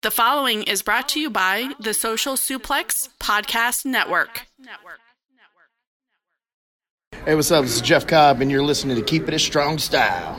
The following is brought to you by the Social Suplex Podcast Network. Hey, what's up? This is Jeff Cobb, and you're listening to Keep It a Strong Style.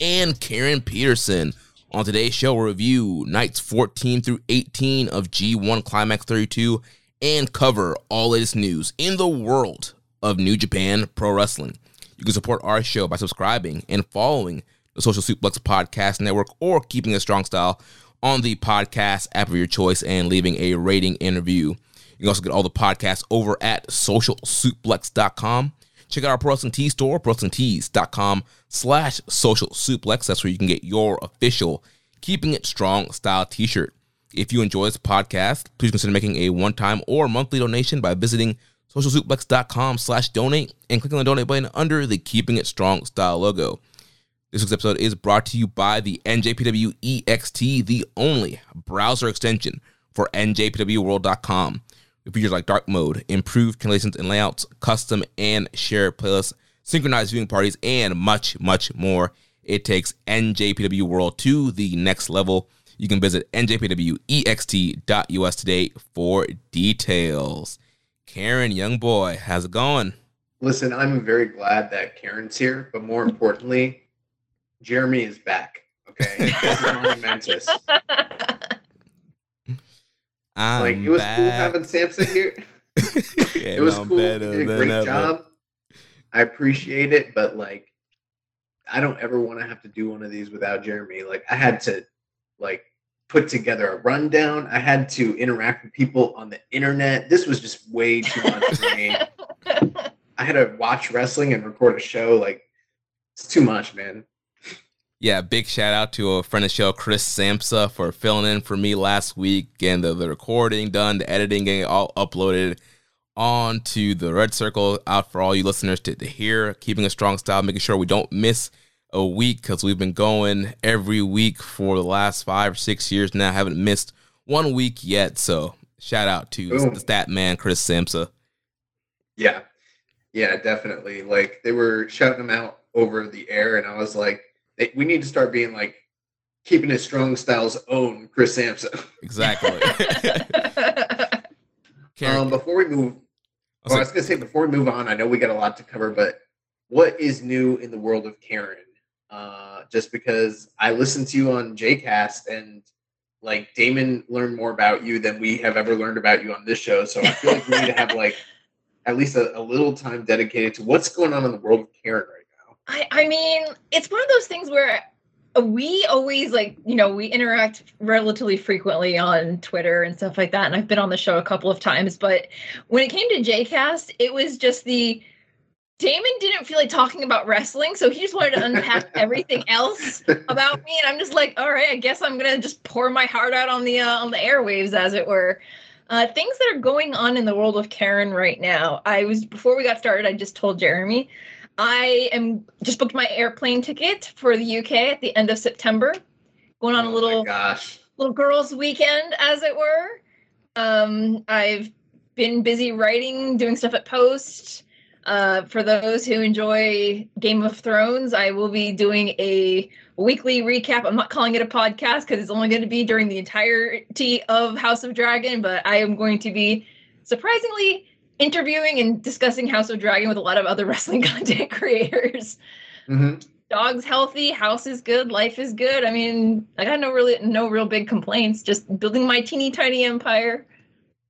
and Karen Peterson. On today's show, we'll review nights 14 through 18 of G1 Climax 32 and cover all latest news in the world of New Japan Pro Wrestling. You can support our show by subscribing and following the Social Suplex Podcast Network or Keeping a Strong Style on the podcast app of your choice and leaving a rating and review. You can also get all the podcasts over at socialsuplex.com. Check out our Pro Wrestling Tees store, prowrestlingtees.com slash social suplex. That's where you can get your official Keeping It Strong style t-shirt. If you enjoy this podcast, please consider making a one-time or monthly donation by visiting socialsuplex.com slash donate and clicking on the donate button under the Keeping It Strong style logo. This week's episode is brought to you by the NJPW EXT, the only browser extension for NJPWWorld.com. With features like dark mode, improved translations and layouts, custom and shared playlists, synchronized viewing parties, and much, much more. It takes NJPW World to the next level. You can visit njpwext.us today for details. Karen, young boy, how's it going? Listen, I'm very glad that Karen's here, but more importantly, Jeremy is back. Okay, this is momentous. I'm like it was back. cool having Samson here. it was I'm cool. better You did a great ever. job. I appreciate it, but like, I don't ever want to have to do one of these without Jeremy. Like, I had to like put together a rundown. I had to interact with people on the internet. This was just way too much for me. I had to watch wrestling and record a show. Like, it's too much, man. Yeah, big shout out to a friend of the show, Chris Samsa, for filling in for me last week, and the, the recording done, the editing, getting it all uploaded onto the Red Circle out for all you listeners to, to hear, keeping a strong style, making sure we don't miss a week because we've been going every week for the last five or six years now. Haven't missed one week yet. So shout out to Boom. the stat man, Chris Samsa. Yeah. Yeah, definitely. Like they were shouting him out over the air, and I was like, they, we need to start being like keeping it strong style's own Chris Sampson. Exactly. Um, before we move, I was well, I like- was gonna say before we move on, I know we got a lot to cover, but what is new in the world of Karen? Uh, just because I listened to you on JCast and like Damon learned more about you than we have ever learned about you on this show, so I feel like we need to have like at least a, a little time dedicated to what's going on in the world of Karen right now. I, I mean, it's one of those things where we always like, you know, we interact relatively frequently on Twitter and stuff like that. And I've been on the show a couple of times, but when it came to JCast, it was just the Damon didn't feel like talking about wrestling, so he just wanted to unpack everything else about me. And I'm just like, all right, I guess I'm gonna just pour my heart out on the uh, on the airwaves, as it were. Uh, things that are going on in the world of Karen right now. I was before we got started. I just told Jeremy I am just booked my airplane ticket for the UK at the end of September. Going on a Oh my little little girls' weekend, as it were. Um, I've been busy writing, doing stuff at Post. Uh, for those who enjoy Game of Thrones, I will be doing a weekly recap. I'm not calling it a podcast because it's only going to be during the entirety of House of Dragon, but I am going to be surprisingly interviewing and discussing House of Dragon with a lot of other wrestling content creators. Mhm. dog's healthy, house is good, life is good. I mean, I got no really no real big complaints. Just building my teeny tiny empire.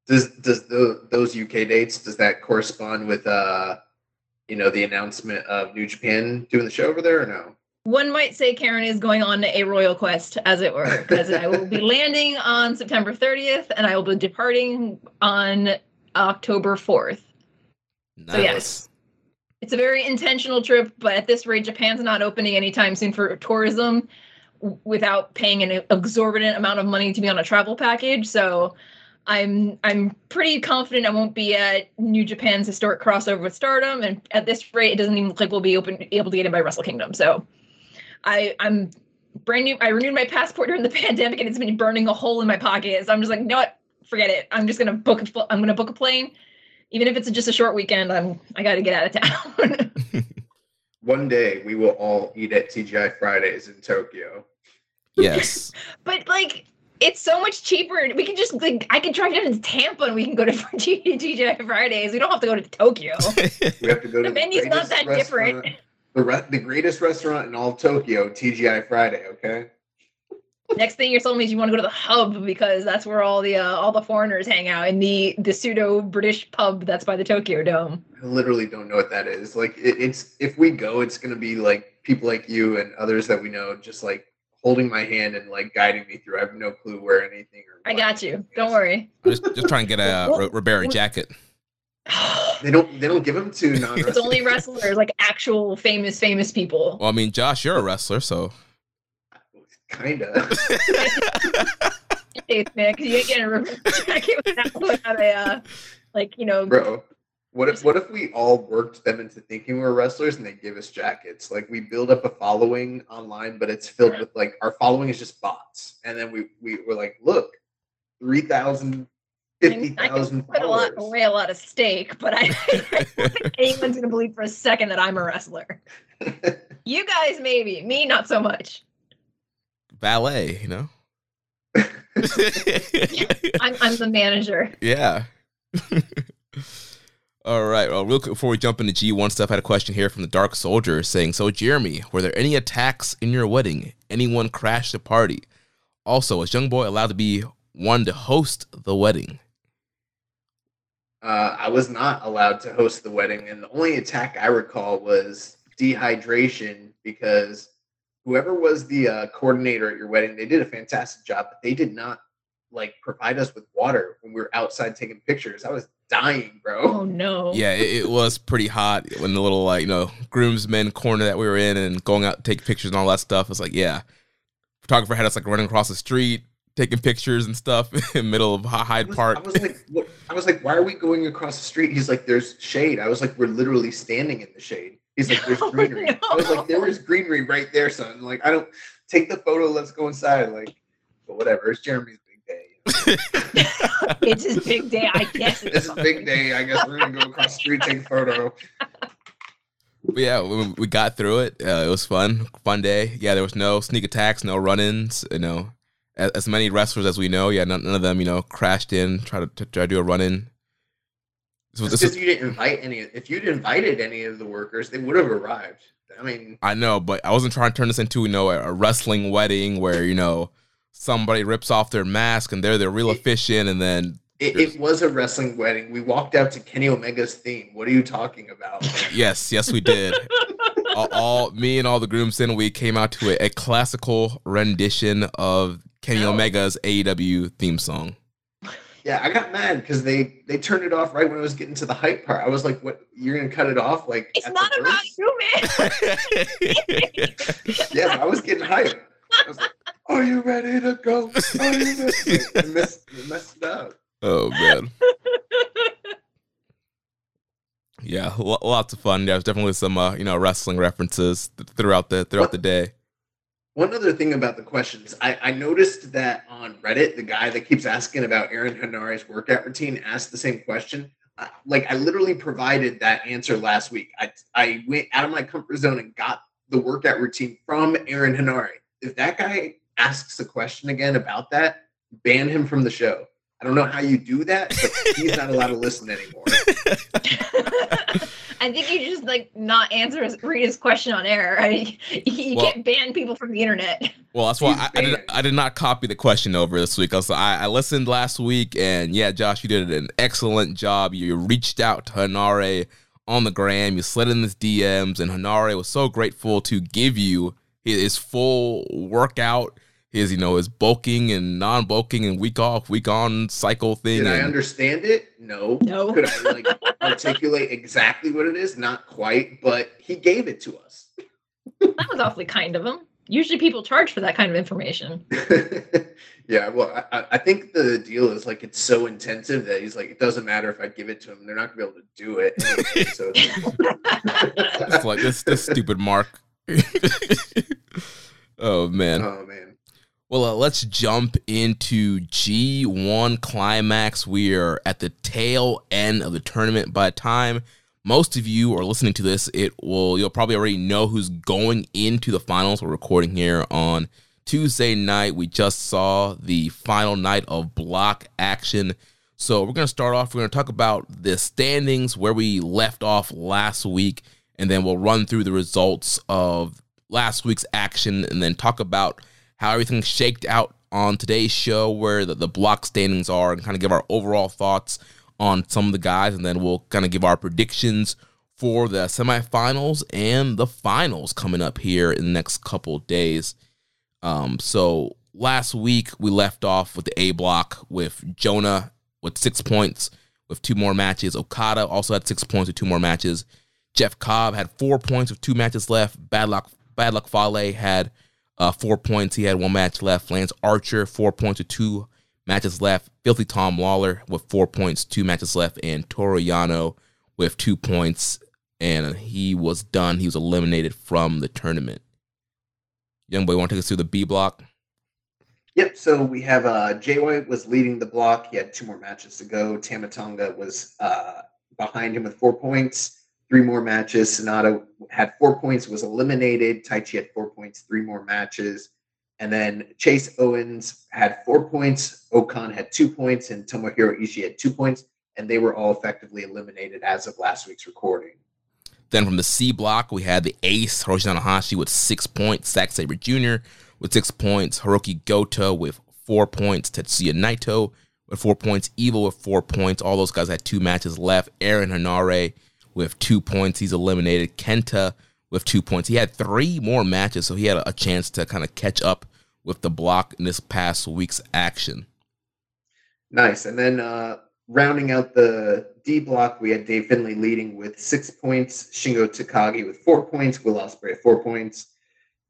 Does does the, those UK dates does that correspond with uh you know the announcement of New Japan doing the show over there or no? One might say Karen is going on a royal quest, as it were, because I will be landing on September 30th and I will be departing on October 4th. Nice. So yes, it's a very intentional trip, but at this rate, Japan's not opening anytime soon for tourism without paying an exorbitant amount of money to be on a travel package. So I'm I'm pretty confident I won't be at New Japan's historic crossover with Stardom, and at this rate, it doesn't even look like we'll be open able to get in by Wrestle Kingdom. So I I'm brand new. I renewed my passport during the pandemic, and it's been burning a hole in my pocket. So I'm just like, you know what? Forget it. I'm just gonna book a fl- I'm gonna book a plane, even if it's just a short weekend. I'm I got to get out of town. One day we will all eat at TGI Fridays in Tokyo. Yes. but like. It's so much cheaper. We can just like I can drive down to Tampa and we can go to TGI Fridays. We don't have to go to Tokyo. We have to go to the menu's not that different. The re- the greatest restaurant in all Tokyo, TGI Friday. Okay. Next thing you're telling me is you want to go to the hub because that's where all the uh, all the foreigners hang out in the the pseudo British pub that's by the Tokyo Dome. I literally don't know what that is. Like it, it's if we go, it's gonna be like people like you and others that we know, just like holding my hand and like guiding me through. I have no clue where anything. Or I got you. anything Don't is. worry. I'm just, just trying to get a uh, Roberu jacket. They don't. They don't give them to non. it's only wrestlers, like actual famous famous people. Well, I mean, Josh, you're a wrestler, so. Kinda. Hey, man, 'cause you ain't getting a reverse jacket without, without a uh, like you know. Bro, what if what if we all worked them into thinking we're wrestlers and they give us jackets? Like we build up a following online, but it's filled with like our following is just bots, and then we we were like, look, 3,000, I mean, I 50,000 can put a lot away a lot of steak, but I, I don't think anyone's gonna believe for a second that I'm a wrestler. You guys maybe, me not so much. Ballet, you know? I'm I'm the manager. yeah. All right. Well, real quick before we jump into G1 stuff, I had a question here from the Dark Soldier saying, So, Jeremy, were there any attacks in your wedding? Anyone crashed the party? Also, was Young Boy allowed to be one to host the wedding? uh, I was not allowed to host the wedding, and the only attack I recall was dehydration because whoever was the uh, coordinator at your wedding, they did a fantastic job, but they did not like provide us with water when we were outside taking pictures. I was dying, bro. Oh no. Yeah, it, it was pretty hot when the little, like, you know, groomsmen corner that we were in and going out to take pictures and all that stuff. It's like, yeah. Photographer had us, like, running across the street, taking pictures and stuff in the middle of Hyde was, Park. I was like, what? I was like, why are we going across the street? He's like, there's shade. I was like, we're literally standing in the shade. He's like, there's Oh, greenery. I was like, there no. greenery right there, son. Like, I don't take the photo. Let's go inside. Like, but whatever. It's Jeremy's big day. It's his big day. I guess It's it's a big day. I guess we're gonna go across the street take a photo. But yeah, we, we got through it. Uh, it was fun, fun day. Yeah, there was no sneak attacks, no run-ins. You know, as, as many wrestlers as we know, yeah, none, none of them, you know, crashed in, try to, to try to do a run-in. So this because is, you didn't invite any. If you'd invited any of the workers, they would have arrived. I mean, I know, but I wasn't trying to turn this into you know a, wrestling wedding where you know somebody rips off their mask and they're the real efficient, and then it, it was a wrestling wedding. We walked out to Kenny Omega's theme. What are you talking about? yes, yes, we did. all, all me and all the grooms groomsmen, we came out to a, a classical rendition of Kenny. Omega's AEW theme song. Yeah, I got mad because they they turned it off right when I was getting to the hype part. I was like, "What? You're gonna cut it off?" Like It's not about verse? you, man. Yeah, I was getting hyped. I was like, "Are you ready to go? Are you ready?" I messed, I messed it up. oh man. Yeah, lots of fun. There's definitely some uh, you know wrestling references th- throughout the throughout What- the day. One other thing about the questions, I, I noticed that on Reddit, the guy that keeps asking about Aaron Henare's workout routine asked the same question. Like I literally provided that answer last week. I I went out of my comfort zone and got the workout routine from Aaron Hanari. If that guy asks a question again about that, ban him from the show. I don't know how you do that, but he's not allowed to listen anymore. I think you just like not answer his, read his question on air. I you Well- can't ban people from the internet. Well, that's why I, I, did. I did not copy the question over this week. Also, I, I listened last week, and yeah, Josh, you did an excellent job. You reached out to Henare on the gram, you slid in his DMs, and Henare was so grateful to give you his, his full workout, his you know his bulking and non-bulking and week off, week on cycle thing. Did I understand it? No. No. Could I like articulate exactly what it is? Not quite, but he gave it to us. That was awfully kind of him. Usually people charge for that kind of information. yeah, well, I- I, I think the deal is like it's so intensive that he's like, it doesn't matter if I give it to him; they're not gonna be able to do it. So It's like this this stupid mark. oh man. oh man, Well, uh, let's jump into G1 Climax. We are at the tail end of the tournament. By the time most of you are listening to this, it will you'll probably already know who's going into the finals. We're recording here on Tuesday night. We just saw the final night of block action. So we're gonna start off. We're gonna talk about the standings where we left off last week, and then we'll run through the results of last week's action, and then talk about how everything shaked out on today's show, where the, the block standings are, and kind of give our overall thoughts on some of the guys, and then we'll kind of give our predictions for the semifinals and the finals coming up here in the next couple days. Um, so last week we left off with the A block with Jonah with six points with two more matches. Okada also had six points with two more matches. Jeff Cobb had four points with two matches left. Bad luck, Bad luck Fale had uh, four points. He had one match left. Lance Archer four points with two matches left. Filthy Tom Lawlor with four points, two matches left, and Toru Yano with two points, and he was done. He was eliminated from the tournament. Young boy, want to take us through the B block? Yep. So we have uh, Jay White was leading the block. He had two more matches to go. Tama Tonga was uh, behind him with four points. Three more matches. Sanada had four points, was eliminated. Taichi had four points, three more matches. And then Chase Owens had four points. O-Khan had two points, and Tomohiro Ishii had two points. And they were all effectively eliminated as of last week's recording. Then from the C block, we had the ace, Hiroshi Tanahashi, with six points. Zack Sabre Jr. with six points. Hiroki Goto with four points. Tetsuya Naito with four points. Evil with four points. All those guys had two matches left. Aaron Henare with two points. He's eliminated. Kenta with two points. He had three more matches, so he had a chance to kind of catch up with the block in this past week's action. Nice. And then uh, rounding out the D block, we had Dave Finlay leading with six points, Shingo Takagi with four points, Will Ospreay four points,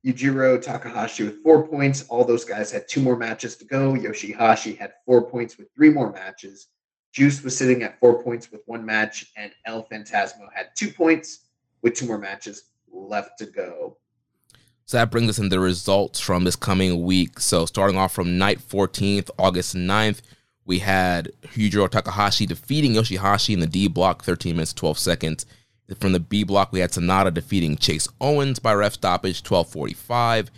Yujiro Takahashi with four points. All those guys had two more matches to go. Yoshihashi had four points with three more matches. Juice was sitting at four points with one match, and El Phantasmo had two points with two more matches left to go. So that brings us in the results from this coming week. So starting off from night 14th, August 9th, we had Yujiro Takahashi defeating Yoshihashi in the D block, 13 minutes 12 seconds. From the B block, we had Sanada defeating Chase Owens by ref stoppage, 12:45.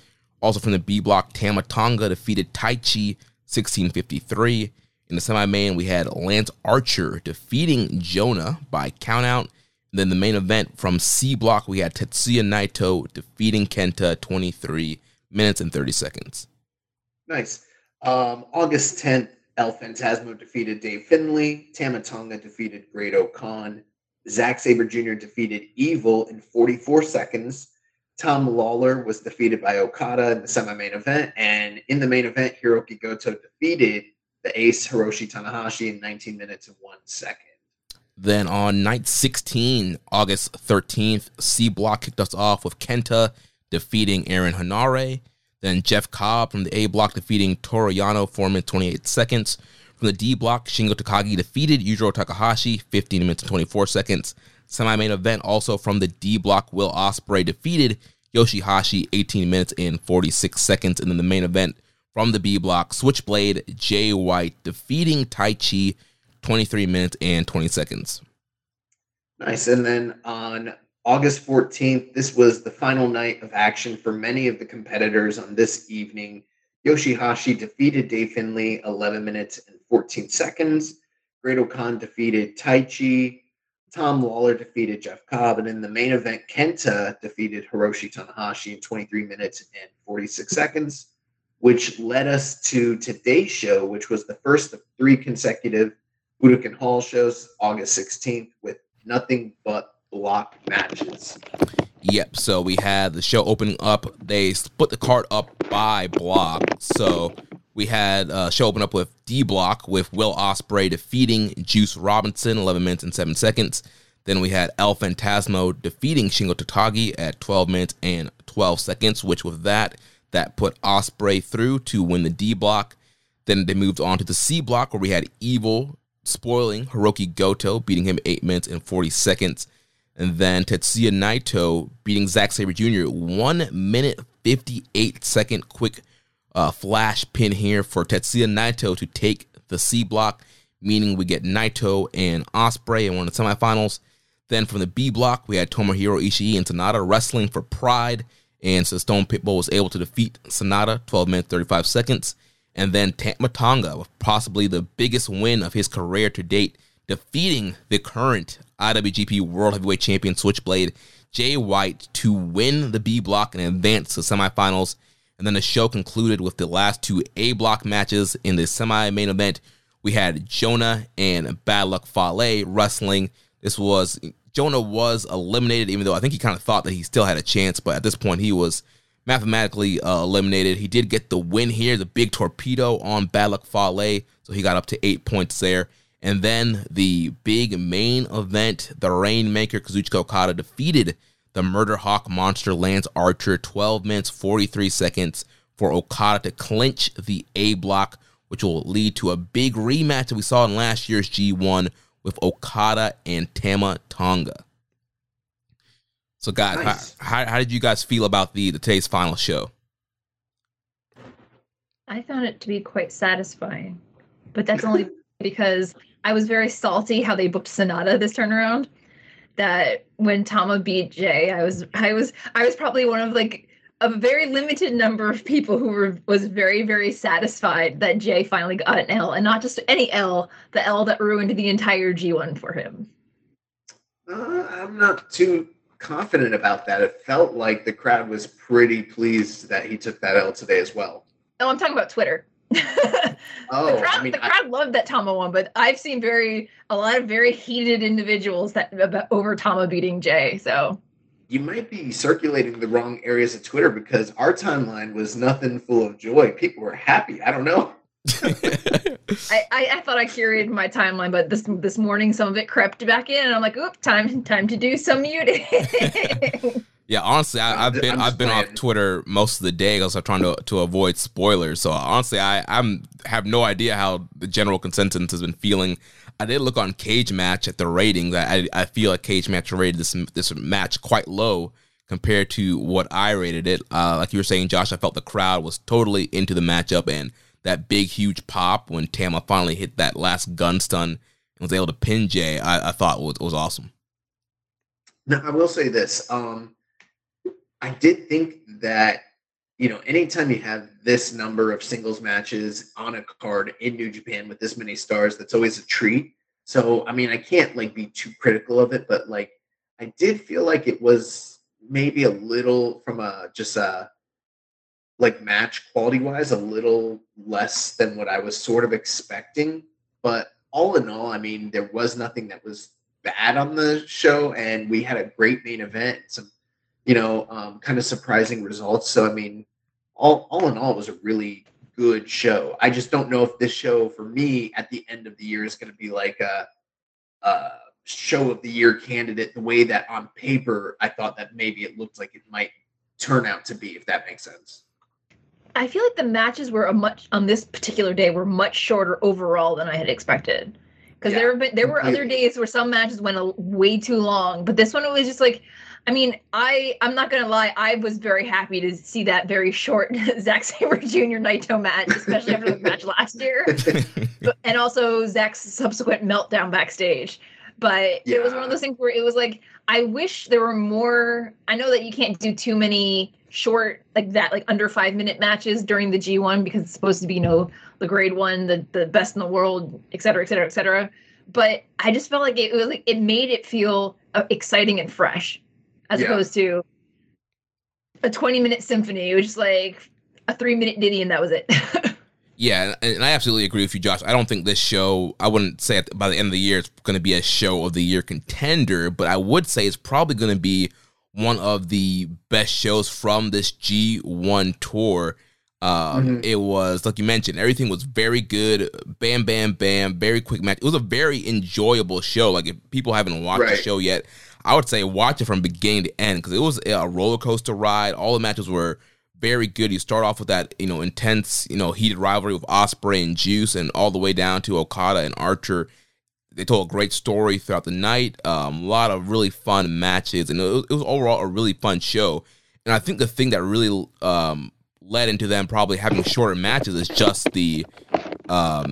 Also from the B block, Tama Tonga defeated Taichi, 16:53. In the semi-main, we had Lance Archer defeating Jonah by countout. And then the main event from C block, we had Tetsuya Naito defeating Kenta, 23 minutes and 30 seconds. Nice. Um, August 10th, El Phantasmo defeated Dave Finlay. Tamatonga defeated Great Khan. Zack Sabre Jr. defeated Evil in 44 seconds. Tom Lawlor was defeated by Okada in the semi-main event, and in the main event, Hiroki Goto defeated the ace Hiroshi Tanahashi in 19 minutes and one second. Then on night 16, August 13th, C Block kicked us off with Kenta defeating Aaron Henare. Then Jeff Cobb from the A Block defeating Toru Yano, 4 minutes 28 seconds. From the D Block, Shingo Takagi defeated Yujiro Takahashi, 15 minutes and 24 seconds. Semi main event also from the D Block, Will Ospreay defeated Yoshihashi, 18 minutes and 46 seconds. And then the main event from the B Block, Switchblade, Jay White defeating Taichi 23 minutes and 20 seconds. Nice. And then on August 14th, this was the final night of action for many of the competitors on this evening. Yoshihashi defeated Dave Finlay 11 minutes and 14 seconds. Great Khan defeated Taichi. Tom Lawlor defeated Jeff Cobb, and in the main event, Kenta defeated Hiroshi Tanahashi in 23 minutes and 46 seconds, which led us to today's show, which was the first of three consecutive Budokan Hall shows, August 16th, with nothing but block matches. Yep. So we had the show opening up. They split the card up by block. So we had a show open up with D block with Will Ospreay defeating Juice Robinson, 11 minutes and 7 seconds. Then we had El Phantasmo defeating Shingo Takagi at 12 minutes and 12 seconds, which with that, that put Ospreay through to win the D block. Then they moved on to the C block where we had Evil spoiling Hiroki Goto, beating him 8 minutes and 40 seconds. And then Tetsuya Naito beating Zack Sabre Jr. 1 minute 58 second quick uh, flash pin here for Tetsuya Naito to take the C block, meaning we get Naito and Ospreay in one of the semifinals. Then from the B block, we had Tomohiro Ishii and Sanada wrestling for Pride, and so Stone Pitbull was able to defeat Sanada 12 minutes 35 seconds. And then Tama Tonga with possibly the biggest win of his career to date, defeating the current IWGP World Heavyweight Champion Switchblade Jay White to win the B block and advance to semifinals. And then the show concluded with the last two A block matches in the semi main event. We had Jonah and Bad Luck Fale wrestling. This was Jonah was eliminated, even though I think he kind of thought that he still had a chance, but at this point he was mathematically uh, eliminated. He did get the win here, the big torpedo on Bad Luck Fale, so he got up to eight points there. And then the big main event, the Rainmaker Kazuchika Okada defeated the Murder Hawk Monster Lance Archer 12 minutes 43 seconds for Okada to clinch the A block, which will lead to a big rematch that we saw in last year's G1 with Okada and Tama Tonga. So, guys, nice. how, how, how, did you guys feel about the, the today's final show? I found it to be quite satisfying, but that's only because I was very salty how they booked Sanada this turnaround. That when Tama beat Jay, I was I was I was probably one of like a very limited number of people who were was very very satisfied that Jay finally got an L and not just any L, the L that ruined the entire G1 for him. Uh, I'm not too confident about that. It felt like the crowd was pretty pleased that he took that L today as well. Oh, I'm talking about Twitter. oh, the crowd, I mean, the crowd I, loved that Tama won, but I've seen very a lot of very heated individuals that about, over Tama beating Jay. So you might be circulating the wrong areas of Twitter because our timeline was nothing full of joy. People were happy. I don't know. I, I, I, thought I curated my timeline, but this this morning some of it crept back in, and I'm like, "Oop, time time to do some muting." Yeah, honestly, I, have been I've been off Twitter most of the day because I'm trying to to avoid spoilers. So honestly, I I'm have no idea how the general consensus has been feeling. I did look on Cage Match at the ratings. I I feel like Cage Match rated this this match quite low compared to what I rated it. Uh, like you were saying, Josh, I felt the crowd was totally into the matchup and that big huge pop when Tama finally hit that last gun stun and was able to pin Jay. I, I thought was was awesome. Now I will say this. Um, I did think that you know anytime you have this number of singles matches on a card in New Japan with this many stars, that's always a treat. So I mean, I can't like be too critical of it, but like I did feel like it was maybe a little from a just a like match quality wise a little less than what I was sort of expecting. But all in all, I mean, there was nothing that was bad on the show, and we had a great main event, some you know, um, kind of surprising results. So I mean, all all in all, it was a really good show. I just don't know if this show for me at the end of the year is going to be like a, a show of the year candidate the way that on paper I thought that maybe it looked like it might turn out to be, if that makes sense. I feel like the matches were a much on this particular day were much shorter overall than I had expected. Because yeah, there have been there were other days where some matches went a, way too long, but this one it was just like I mean, I I'm not gonna lie, I was very happy to see that very short Zack Sabre Jr. Naito match, especially after the match last year, but, and also Zack's subsequent meltdown backstage. But yeah. it was one of those things where it was like, I wish there were more. I know that you can't do too many short like that, like under five minute matches during the G1 because it's supposed to be you know the grade one, the the best in the world, et cetera, et cetera, et cetera but I just felt like it was like it made it feel uh, exciting and fresh, as Yeah. opposed to a 20 minute symphony, which is like a three minute ditty, and that was it. Yeah, and and I absolutely agree with you, Josh. I don't think this show, I wouldn't say at- by the end of the year it's going to be a show of the year contender, but I would say it's probably going to be one of the best shows from this G1 tour. Um, Mhm. It was, like you mentioned, everything was very good. Bam, bam, bam. Very quick match. It was a very enjoyable show. Like, if people haven't watched the show yet, I would say watch it from beginning to end because it was a roller coaster ride. All the matches were very good. You start off with that, you know, intense, you know, heated rivalry with Ospreay and Juice, and all the way down to Okada and Archer. They told a great story throughout the night. Um, a lot of really fun matches, and it was, it was overall a really fun show. And I think the thing that really um, led into them probably having shorter matches is just the um,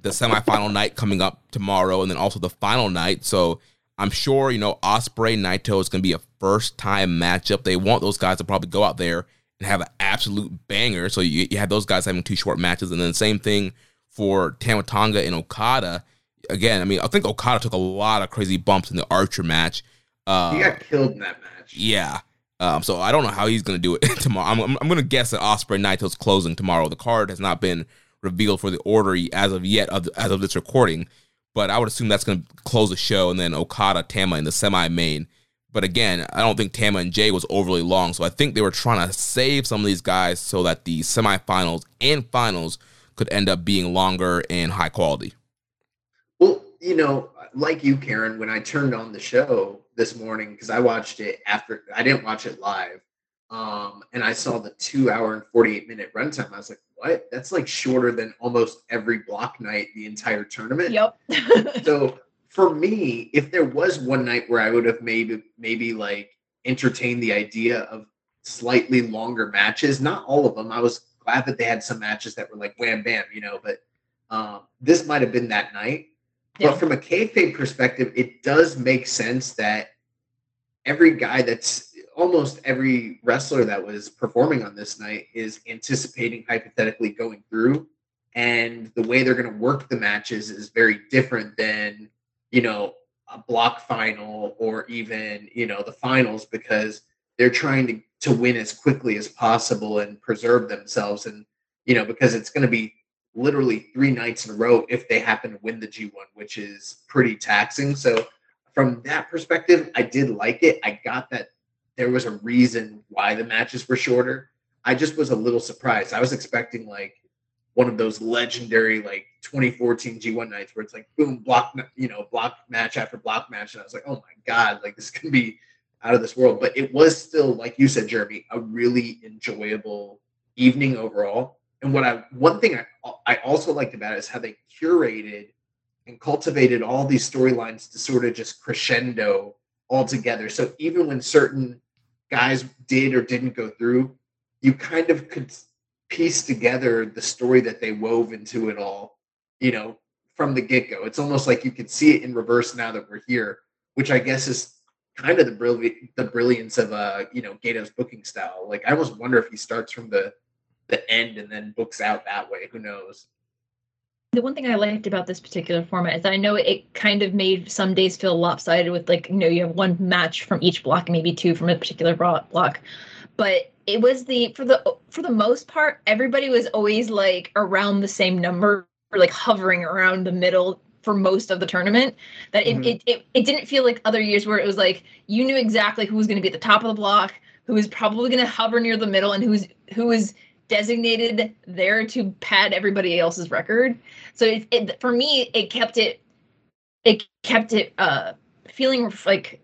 the semifinal night coming up tomorrow, and then also the final night. So I'm sure you know Ospreay Naito is going to be a first time matchup. They want those guys to probably go out there and have an absolute banger. So you, you have those guys having two short matches, and then same thing for Tama Tonga and Okada. Again, I mean, I think Okada took a lot of crazy bumps in the Archer match. Uh, he got killed in that match. yeah. Um, so I don't know how he's going to do it tomorrow. I'm, I'm, I'm going to guess that Ospreay Naito's closing tomorrow. The card has not been revealed for the order as of yet, of, as of this recording. But I would assume that's going to close the show, and then Okada, Tama in the semi-main. But again, I don't think Tama and Jay was overly long, so I think they were trying to save some of these guys so that the semifinals and finals could end up being longer and high quality. Well, you know, like you, Karen, when I turned on the show this morning, because I watched it after I didn't watch it live, um, and I saw the two hour and 48 minute runtime, I was like, what? That's like shorter than almost every block night the entire tournament. yep. So for me, if there was one night where I would have maybe maybe like entertained the idea of slightly longer matches, not all of them. I was glad that they had some matches that were like wham bam, you know, but um, this might have been that night. Yeah. But from a kayfabe perspective, it does make sense that every guy that's almost every wrestler that was performing on this night is anticipating hypothetically going through. And the way they're going to work the matches is very different than you know a block final or even you know the finals because they're trying to to win as quickly as possible and preserve themselves. And you know because it's going to be literally three nights in a row if they happen to win the G1 which is pretty taxing. So from that perspective I did like it. I got that there was a reason why the matches were shorter. I just was a little surprised. I was expecting like one of those legendary like 2014 G1 nights where it's like boom block you know block match after block match. And I was like oh my god like this can be out of this world. But it was still like you said Jeremy a really enjoyable evening overall. And what I one thing I I also liked about it is how they curated and cultivated all these storylines to sort of just crescendo all together so even when certain guys did or didn't go through you kind of could piece together the story that they wove into it all, you know, from the get go. It's almost like you could see it in reverse now that we're here, which I guess is kind of the brilliant the brilliance of uh, you know, Gedo's booking style. Like I almost wonder if he starts from the the end and then books out that way. Who knows? The one thing I liked about this particular format is that I know it kind of made some days feel lopsided with like, you know, you have one match from each block, maybe two from a particular block. But it was the for the for the most part, everybody was always like around the same number or like hovering around the middle for most of the tournament. That it, Mhm. it, it it didn't feel like other years where it was like you knew exactly who was going to be at the top of the block, who was probably going to hover near the middle, and who's who was designated there to pad everybody else's record. So it, it for me, it kept it, it kept it uh feeling like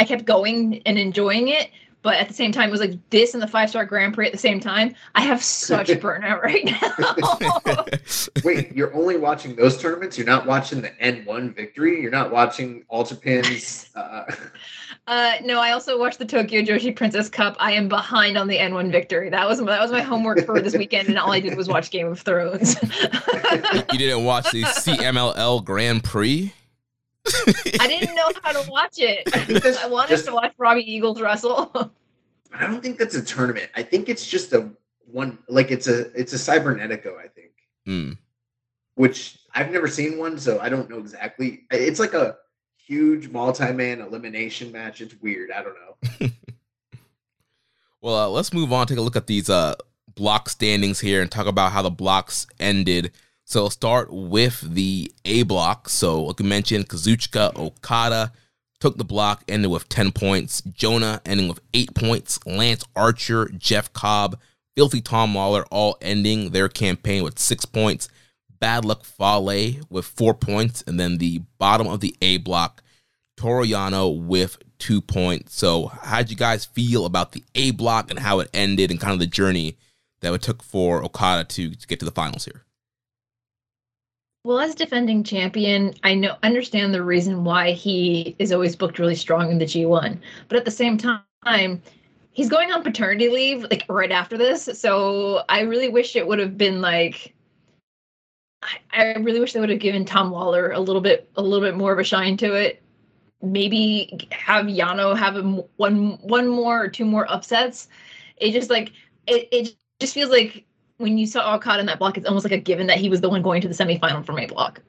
I kept going and enjoying it. But at the same time, it was like this and the five star Grand Prix at the same time. I have such burnout right now. Wait, you're only watching those tournaments? You're not watching the N1 victory? You're not watching All Japan's uh uh, no, I also watched the Tokyo Joshi Princess Cup. I am behind on the N1 victory. That was that was my homework for this weekend, and all I did was watch Game of Thrones. you didn't watch the CMLL Grand Prix? I didn't know how to watch it. that's I wanted just- to watch Robbie Eagles wrestle. I don't think that's a tournament. I think it's just a one like it's a it's a cibernetico, I think. Hmm. Which I've never seen one, so I don't know exactly. It's like a huge multi-man elimination match. It's weird. I don't know. well, uh, let's move on. Take a look at these uh, block standings here and talk about how the blocks ended. So start with the A block. So like I mentioned, Kazuchika Okada took the block, ended with 10 points. Jonah ending with 8 points. Lance Archer, Jeff Cobb, Filthy Tom Lawlor all ending their campaign with 6 points. Bad Luck Fale with 4 points. And then the bottom of the A block, Toru Yano with 2 points. So how'd you guys feel about the A block and how it ended and kind of the journey that it took for Okada to, to get to the finals here? Well, as defending champion, I know understand the reason why he is always booked really strong in the G1. But at the same time, he's going on paternity leave like right after this. So I really wish it would have been like I, I really wish they would have given Tom Lawlor a little bit a little bit more of a shine to it. Maybe have Yano have a, one one more or two more upsets. It just like it, it just feels like when you saw Okada in that block, it's almost like a given that he was the one going to the semifinal from a block.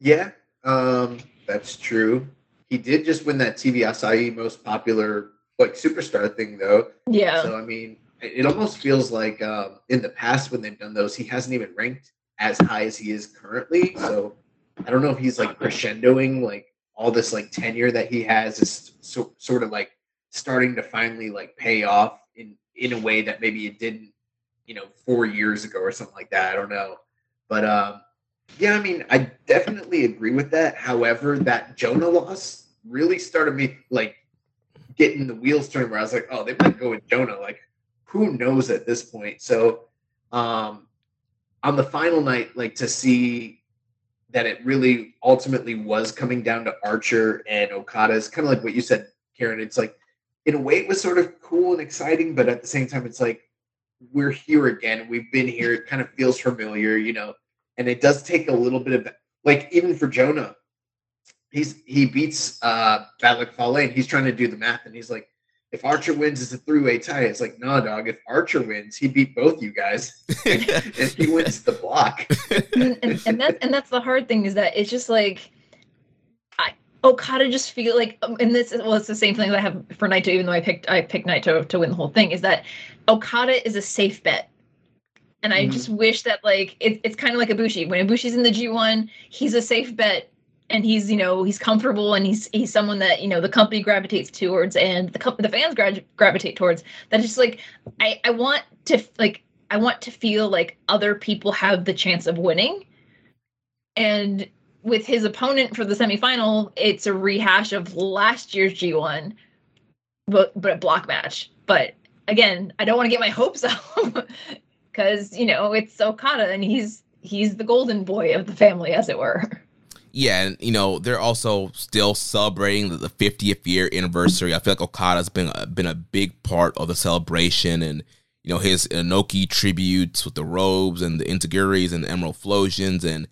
Yeah, um, that's true. He did just win that TV Asahi most popular like superstar thing though. Yeah. So I mean, it almost feels like um, in the past when they've done those, he hasn't even ranked as high as he is currently. So I don't know if he's like crescendoing like all this like tenure that he has is so, sort of like starting to finally like pay off in in a way that maybe it didn't you know, four years ago or something like that. I don't know. But um, yeah, I mean, I definitely agree with that. However, that Jonah loss really started me like getting the wheels turning where I was like, oh, they might go with Jonah. Like, who knows at this point? So um on the final night, like to see that it really ultimately was coming down to Archer and Okada is kind of like what you said, Karen. It's like in a way it was sort of cool and exciting, but at the same time, it's like we're here again. We've been here. It kind of feels familiar, you know. And it does take a little bit of like even for Jonah, he's he beats uh Bad Luck Fale and he's trying to do the math and he's like, if Archer wins, it's a three-way tie. It's like, nah, dog. If Archer wins, he beat both you guys, and he wins the block. and, and, and that's and that's the hard thing is that it's just like Okada just feel like, um, and this well, it's the same thing that I have for Naito. Even though I picked I picked Naito to win the whole thing, is that Okada is a safe bet, and I mm-hmm. just wish that like it, it's kind of like Ibushi. When Ibushi's in the G one, he's a safe bet, and he's you know he's comfortable, and he's he's someone that you know the company gravitates towards, and the the fans gra- gravitate towards. That just like I I want to like I want to feel like other people have the chance of winning, and with his opponent for the semifinal, it's a rehash of last year's G1, but but a block match. But again, I don't want to get my hopes up because you know it's Okada and he's he's the golden boy of the family, as it were. Yeah, and you know they're also still celebrating the, the 50th year anniversary. I feel like Okada's been a, been a big part of the celebration, and you know his Inoki tributes with the robes and the Enziguris and the Emerald Flowsions, and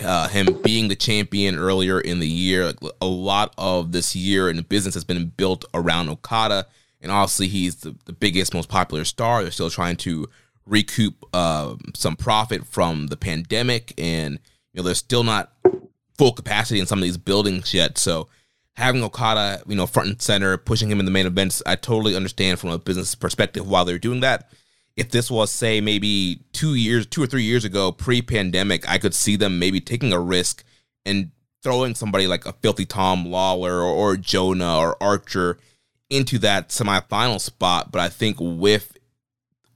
uh, him being the champion earlier in the year. A lot of this year in the business has been built around Okada, and obviously he's the, the biggest, most popular star. They're still trying to recoup uh, some profit from the pandemic, and you know they're still not full capacity in some of these buildings yet. So having Okada, you know, front and center, pushing him in the main events, I totally understand from a business perspective why they're doing that if this was say maybe two years, two or three years ago, pre-pandemic, I could see them maybe taking a risk and throwing somebody like a filthy Tom Lawlor or, or Jonah or Archer into that semifinal spot. But I think with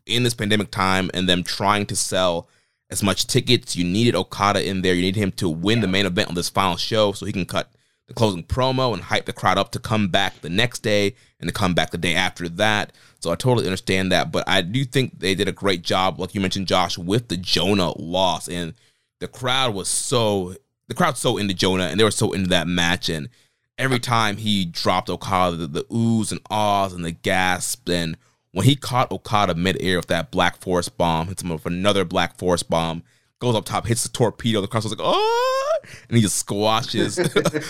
in this pandemic time and them trying to sell as much tickets, you needed Okada in there. You need him to win the main event on this final show so he can cut the closing promo and hype the crowd up to come back the next day and to come back the day after that. So I totally understand that, but I do think they did a great job, like you mentioned, Josh, with the Jonah loss, and the crowd was so the crowd's so into Jonah, and they were so into that match, and every time he dropped Okada, the, the oohs and ahs and the gasps, and when he caught Okada midair with that Black Forest bomb, hit him with another Black Forest bomb, goes up top, hits the torpedo, the crowd was like, oh, and he just squashes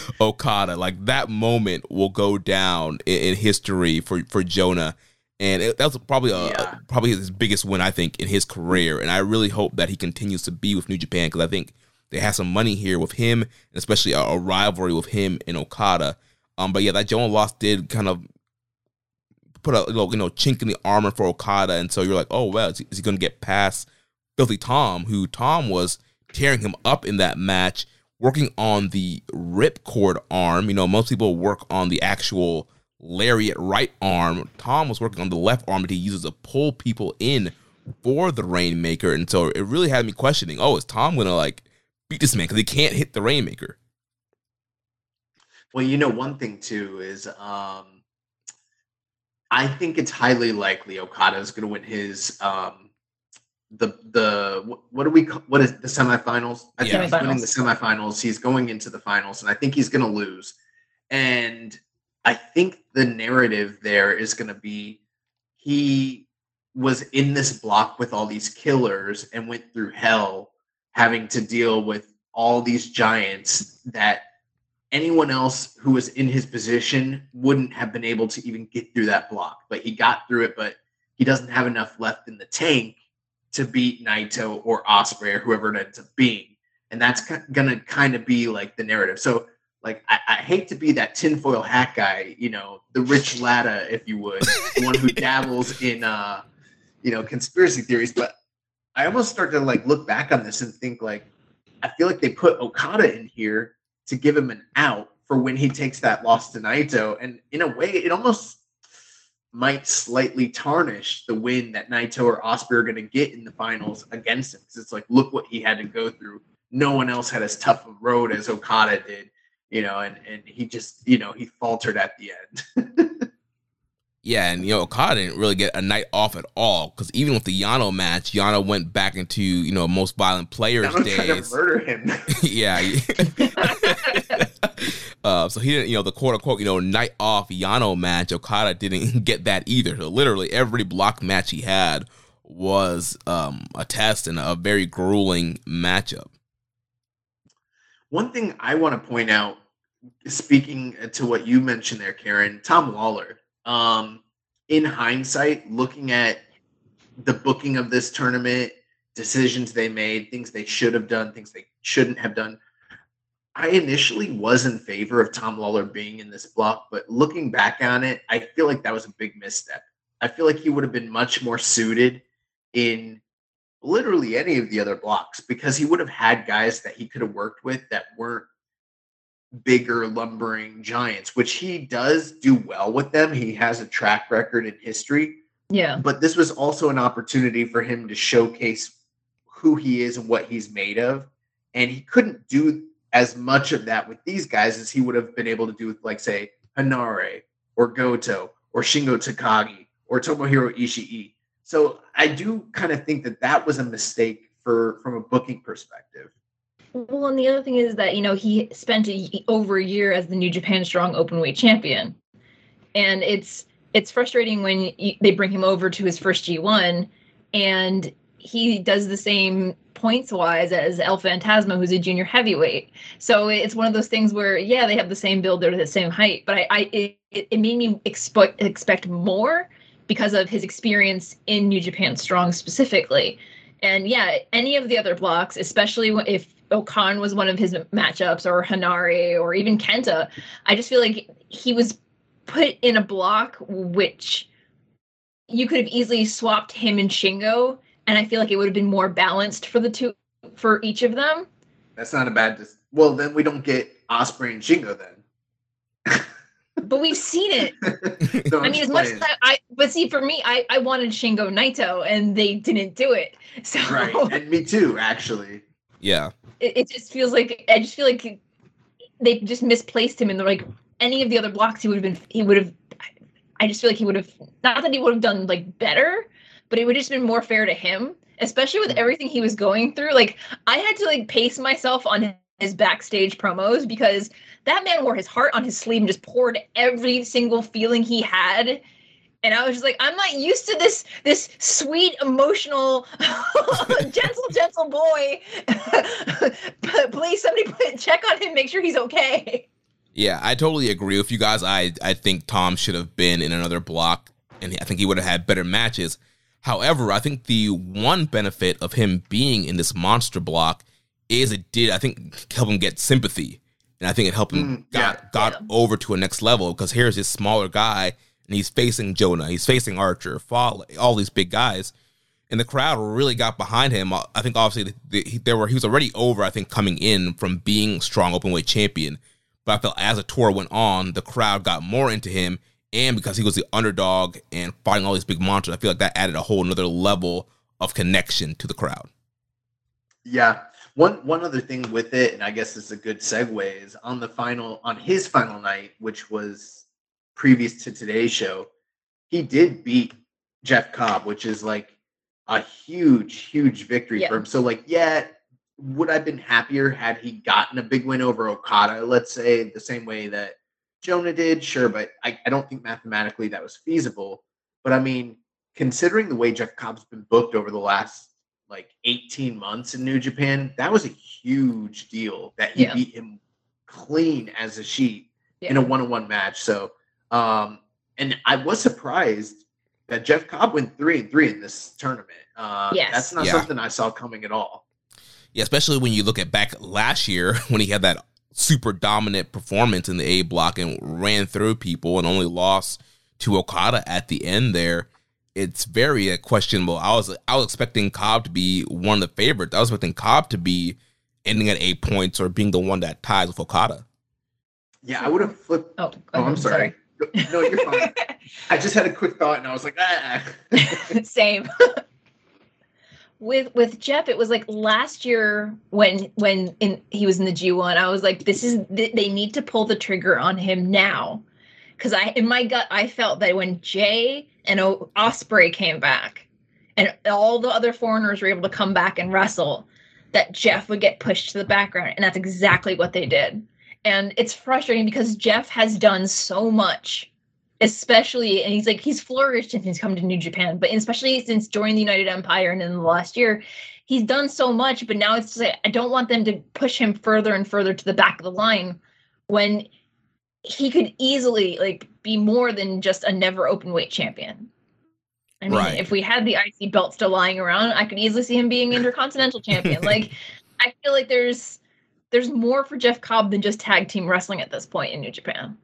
Okada. Like that moment will go down in, in history for for Jonah and it, that was probably a, Yeah. probably his biggest win I think in his career. And I really hope that he continues to be with New Japan because I think they have some money here with him, and especially a, a rivalry with him and Okada. Um, but yeah, that Jonah loss did kind of put a little, you know chink in the armor for Okada, and so you're like, oh well, is he, is he going to get past Filthy Tom, who Tom was tearing him up in that match, working on the ripcord arm. You know, most people work on the actual lariat right arm. Tom was working on the left arm that he uses to pull people in for the Rainmaker, and so it really had me questioning, oh, is Tom going to like beat this man because he can't hit the Rainmaker? Well, you know, one thing too is um I think it's highly likely Okada is going to win his um the the what do we call, what is the semifinals? I think he's winning the semifinals. He's going into the finals, and I think he's going to lose. And I think the narrative there is going to be he was in this block with all these killers and went through hell having to deal with all these giants that anyone else who was in his position wouldn't have been able to even get through that block. But he got through it, but he doesn't have enough left in the tank to beat Naito or Ospreay or whoever it ends up being. And that's gonna kind of be like the narrative. So like I, I hate to be that tinfoil hat guy, you know, the rich Latta, if you would, the one who dabbles in uh, you know, conspiracy theories, but I almost start to like look back on this and think like I feel like they put Okada in here to give him an out for when he takes that loss to Naito. And in a way, it almost might slightly tarnish the win that Naito or Ospreay are going to get in the finals against him. Because it's like, look what he had to go through. No one else had as tough a road as Okada did, you know, and, and he just, you know, he faltered at the end. Yeah, and you know Okada didn't really get a night off at all because even with the Yano match, Yano went back into you know most violent players to days. murder him. yeah. uh, so he didn't, you know, the quote unquote, you know, night off Yano match. Okada didn't get that either. So literally every block match he had was um, a test and a very grueling matchup. One thing I want to point out, speaking to what you mentioned there, Karen, Tom Lawlor. Um, in hindsight, looking at the booking of this tournament, decisions they made, things they should have done, things they shouldn't have done. I initially was in favor of Tom Lawlor being in this block, but looking back on it, I feel like that was a big misstep. I feel like he would have been much more suited in literally any of the other blocks because he would have had guys that he could have worked with that weren't bigger lumbering giants which he does do well with them he has a track record in history Yeah. but this was also an opportunity for him to showcase who he is and what he's made of and he couldn't do as much of that with these guys as he would have been able to do with like say Henare or Goto or Shingo Takagi or Tomohiro Ishii so I do kind of think that that was a mistake for from a booking perspective. Well, and the other thing is that you know he spent a, over a year as the New Japan Strong Openweight Champion, and it's it's frustrating when you, they bring him over to his first G1, and he does the same points wise as El Phantasmo, who's a junior heavyweight. So it's one of those things where yeah, they have the same build, they're the same height, but I, I it, it made me expect expect more because of his experience in New Japan Strong specifically. And yeah, any of the other blocks, especially if O-Khan was one of his matchups or Henare or even Kenta, I just feel like he was put in a block which you could have easily swapped him and Shingo, and I feel like it would have been more balanced for the two for each of them. That's not a bad. Dis- well, then we don't get Ospreay and Shingo then. But we've seen it. No, I mean, as just much playing. as I, I, but see, for me, I, I wanted Shingo Naito, and they didn't do it. So right, and me too, actually. Yeah. it, it just feels like I just feel like they just misplaced him in the like any of the other blocks. He would have been. He would have. I just feel like he would have not that he would have done like better, but it would have just been more fair to him, especially with mm-hmm. everything he was going through. Like I had to like pace myself on his backstage promos because that man wore his heart on his sleeve and just poured every single feeling he had. And I was just like, I'm not used to this this sweet, emotional, gentle, gentle boy. but please, somebody put check on him, make sure he's okay. Yeah, I totally agree with you guys. I I think Tom should have been in another block. and I think he would have had better matches. However, I think the one benefit of him being in this monster block is it did I think help him get sympathy, and I think it helped him Mm, got yeah. got Yeah. over to a next level because here's this smaller guy and he's facing Jonah, he's facing Archer, Fale, all these big guys, and the crowd really got behind him. I think obviously the, the, there were he was already over. I think coming in from being strong openweight champion, but I felt as the tour went on, the crowd got more into him, and because he was the underdog and fighting all these big monsters, I feel like that added a whole another level of connection to the crowd. Yeah. One one other thing with it, and I guess it's a good segue, is on the final on his final night, which was previous to today's show, he did beat Jeff Cobb, which is like a huge, huge victory Yeah. for him. So like, yeah, would I have been happier had he gotten a big win over Okada, let's say, the same way that Jonah did? Sure, but I, I don't think mathematically that was feasible. But I mean, considering the way Jeff Cobb's been booked over the last like 18 months in New Japan, that was a huge deal that he Yeah. beat him clean as a sheet in a one-on-one match. So um and I was surprised that Jeff Cobb went three and three in this tournament. Uh Yes. that's not Yeah. something I saw coming at all. Yeah, especially when you look at back last year when he had that super dominant performance in the A block and ran through people and only lost to Okada at the end there. It's very uh, questionable. I was I was expecting Cobb to be one of the favorites. I was expecting Cobb to be ending at eight points or being the one that ties with Okada. Yeah, I would have flipped. Oh, Oh, I'm sorry. No, you're fine. I just had a quick thought and I was like, ah. Same. with with Jeff, it was like last year when when in, he was in the G one. I was like, this is th- they need to pull the trigger on him now, because I in my gut I felt that when Jay and o- Ospreay came back, and all the other foreigners were able to come back and wrestle, that Jeff would get pushed to the background, and that's exactly what they did. And it's frustrating because Jeff has done so much especially and he's like he's flourished since he's come to New Japan, but especially since joining the United Empire and in the last year, he's done so much. But now it's just like I don't want them to push him further and further to the back of the line when he could easily like be more than just a never open weight champion. I mean, Right. if we had the IC belt still lying around, I could easily see him being intercontinental champion. Like, I feel like there's there's more for Jeff Cobb than just tag team wrestling at this point in New Japan.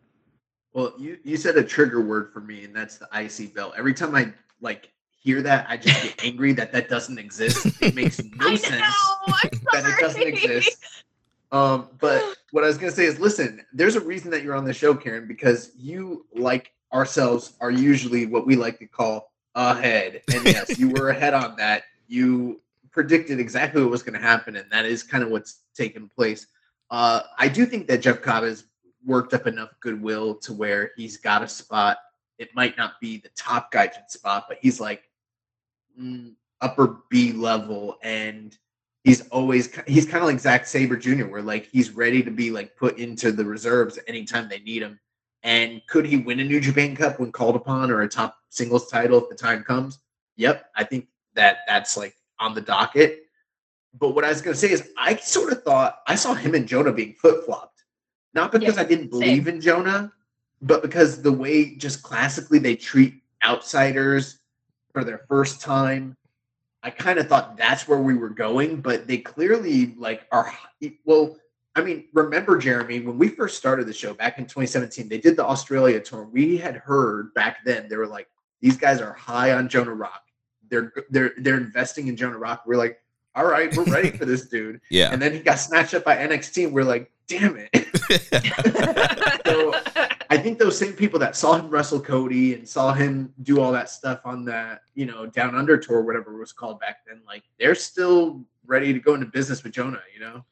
Well, you you said a trigger word for me, and that's the IC belt. Every time I like hear that, I just get angry that that doesn't exist. It makes no I sense know. I'm that it doesn't exist. Um, but what I was gonna say is, listen, there's a reason that you're on the show, Karen, because you, like ourselves, are usually what we like to call ahead. And yes, you were ahead on that. You predicted exactly what was going to happen, and that is kind of what's taken place. Uh, I do think that Jeff Cobb has worked up enough goodwill to where he's got a spot. It might not be the top guided spot, but he's like mm, upper B level, and he's always he's kind of like Zack Sabre Jr., where like he's ready to be like put into the reserves anytime they need him. And could he win a New Japan Cup when called upon, or a top singles title if the time comes? Yep, I think that that's like on the docket. But what I was going to say is, I sort of thought I saw him and Jonah being flip flopped, not because Yeah, I didn't believe in Jonah, but because the way just classically they treat outsiders for their first time. I kind of thought that's where we were going, but they clearly like are well. I mean, remember Jeremy when we first started the show back in 2017? They did the Australia tour. We had heard back then they were like, these guys are high on Jonah Rock. They're they're they're investing in Jonah Rock. We're like, all right, we're ready for this dude. Yeah. And then he got snatched up by NXT. And we're like, damn it. So, I think those same people that saw him wrestle Cody and saw him do all that stuff on that, you know, Down Under tour, whatever it was called back then, like they're still ready to go into business with Jonah, you know?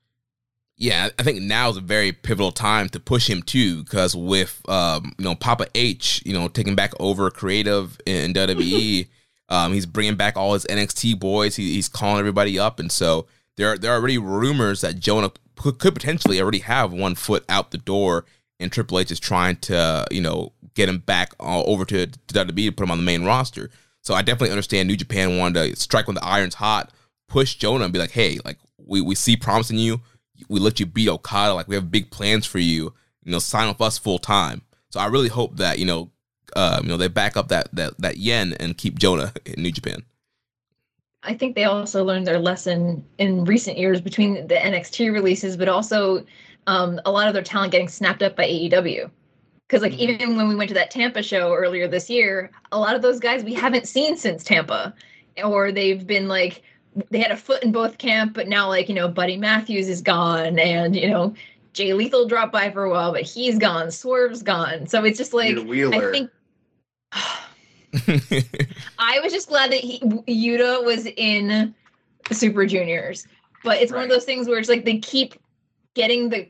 Yeah, I think now is a very pivotal time to push him too, because with um, you know Papa H, you know taking back over creative in WWE, um, he's bringing back all his NXT boys. He, he's calling everybody up, and so there are, there are already rumors that Jonah could, potentially already have one foot out the door, and Triple H is trying to you know get him back uh, over to, to WWE to put him on the main roster. So I definitely understand New Japan wanted to strike when the iron's hot, push Jonah and be like, hey, like we we see promise in you we let you beat Okada. Like we have big plans for you. You know, sign with us full time. So I really hope that you know uh, you know they back up that that that yen and keep Jonah in New Japan. I think they also learned their lesson in recent years between the NXT releases, but also um, a lot of their talent getting snapped up by AEW. Because like Mhm. even when we went to that Tampa show earlier this year, a lot of those guys we haven't seen since Tampa, or they've been like they had a foot in both camp, but now like you know Buddy Matthews is gone, and you know Jay Lethal dropped by for a while, but he's gone. Swerve's gone, so it's just like I think. I was just glad that he, Yuta was in Super Juniors, but it's one of those things where it's like they keep getting the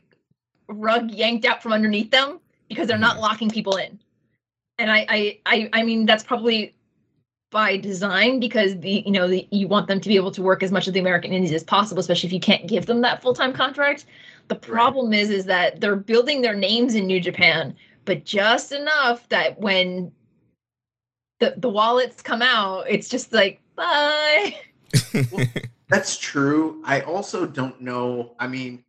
rug yanked out from underneath them because they're not mm-hmm. locking people in, and I, I, I, I mean that's probably by design because the you know the, you want them to be able to work as much of the American Indies as possible, especially if you can't give them that full time contract. The problem is is that they're building their names in New Japan, but just enough that when the the wallets come out, it's just like bye. That's true. I also don't know. I mean,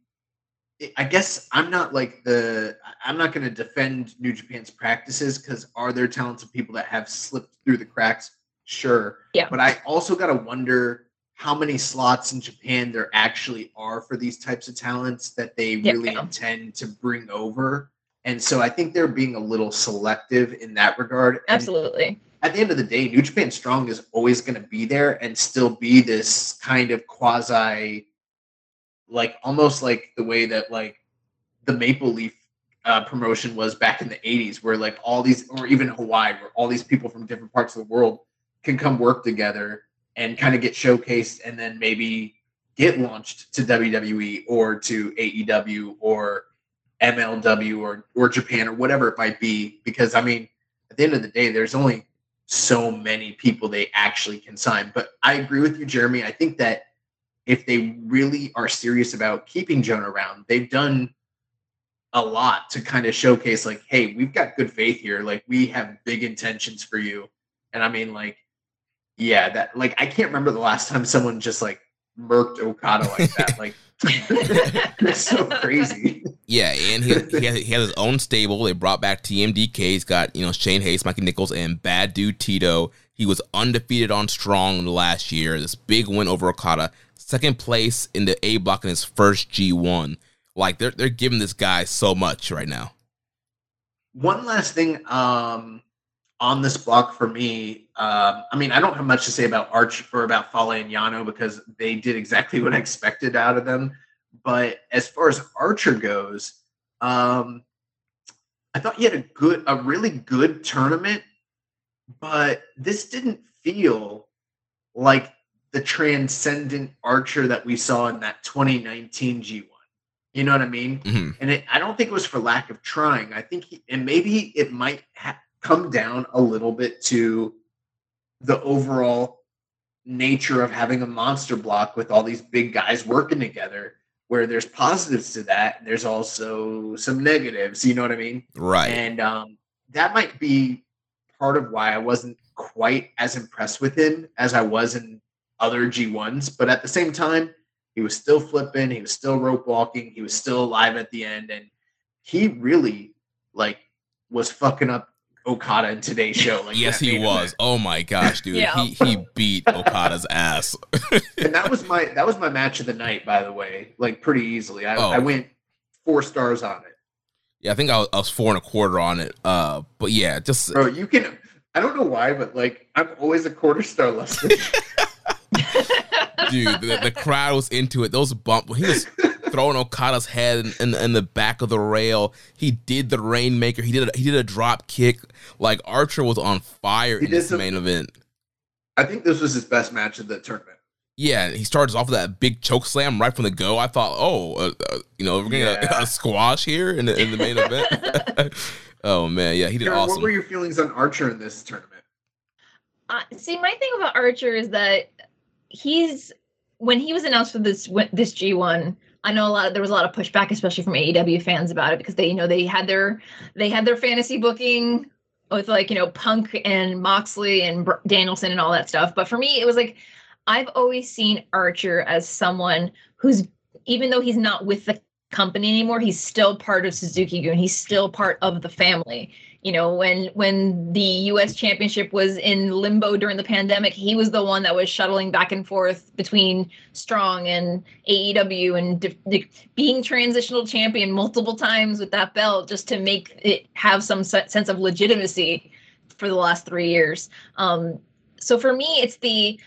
I- guess I'm not like the. I'm not going to defend New Japan's practices because are there talented people that have slipped through the cracks? Sure. Yeah. But I also got to wonder how many slots in Japan there actually are for these types of talents that they Yeah. really intend to bring over. And so I think they're being a little selective in that regard. And Absolutely. At the end of the day, New Japan Strong is always going to be there and still be this kind of quasi, like almost like the way that like the Maple Leaf uh, promotion was back in the 80s, where like all these, or even Hawaii, where all these people from different parts of the world can come work together and kind of get showcased and then maybe get launched to WWE or to AEW or MLW or or Japan or whatever it might be. Because I mean, at the end of the day, there's only so many people they actually can sign. But I agree with you, Jeremy. I think that if they really are serious about keeping Jonah around, they've done a lot to kind of showcase, like, hey, we've got good faith here. Like, we have big intentions for you. And I mean, like, yeah, that like I can't remember the last time someone just like murked Okada like that. Like, it's so crazy. Yeah, and he, he, has, he has his own stable. They brought back TMDK. He's got, you know, Shane Haste, Mikey Nichols, and Bad Dude Tito. He was undefeated on Strong last year. This big win over Okada. Second place in the A block in his first G1. Like, they're, they're giving this guy so much right now. One last thing um, on this block for me. Um, I mean, I don't have much to say about Arch or about Fale and Yano because they did exactly what I expected out of them. But as far as Archer goes, um, I thought he had a good, a really good tournament, but this didn't feel like the transcendent Archer that we saw in that 2019 G1. You know what I mean? hmm and it, I don't think it was for lack of trying. I think, he, and maybe it might ha- come down a little bit to the overall nature of having a monster block with all these big guys working together. Where there's positives to that, there's also some negatives. You know what I mean? Right. And um, that might be part of why I wasn't quite as impressed with him as I was in other G1s. But at the same time, he was still flipping, he was still rope walking, he was still alive at the end, and he really like was fucking up Okada in today's show. Like yes, he was. event. Oh my gosh, dude. Yeah. He, he beat Okada's ass. and that was my that was my match of the night, by the way. Like pretty easily. I, Oh. I went four stars on it. Yeah, I think I was, I was four and a quarter on it. Uh, but yeah, just Bro, you can I don't know why, but like I'm always a quarter star less dude, the, the crowd was into it. Those bump he was throwing Okada's head in, in, in the back of the rail. He did the rainmaker. He did a, he did a drop kick. Like Archer was on fire He in did this some- main event. I think this was his best match of the tournament. Yeah, he starts off with that big choke slam right from the go. I thought, oh, uh, uh, you know, we're getting Yeah. a, a squash here in the, in the main event. oh man, yeah, he did Karen, awesome. What were your feelings on Archer in this tournament? Uh, see, my thing about Archer is that he's when he was announced for this this G one. I know a lot. Of, there was a lot of pushback, especially from AEW fans about it because they, you know, they had their they had their fantasy booking with like you know Punk and Moxley and Br- Danielson and all that stuff. But for me, it was like I've always seen Archer as someone who's even though he's not with the company anymore, he's still part of Suzuki Gun. He's still part of the family. You know, when when the U.S. Championship was in limbo during the pandemic, he was the one that was shuttling back and forth between Strong and AEW and de- de- being transitional champion multiple times with that belt just to make it have some se- sense of legitimacy for the last three years. Um, so for me, it's the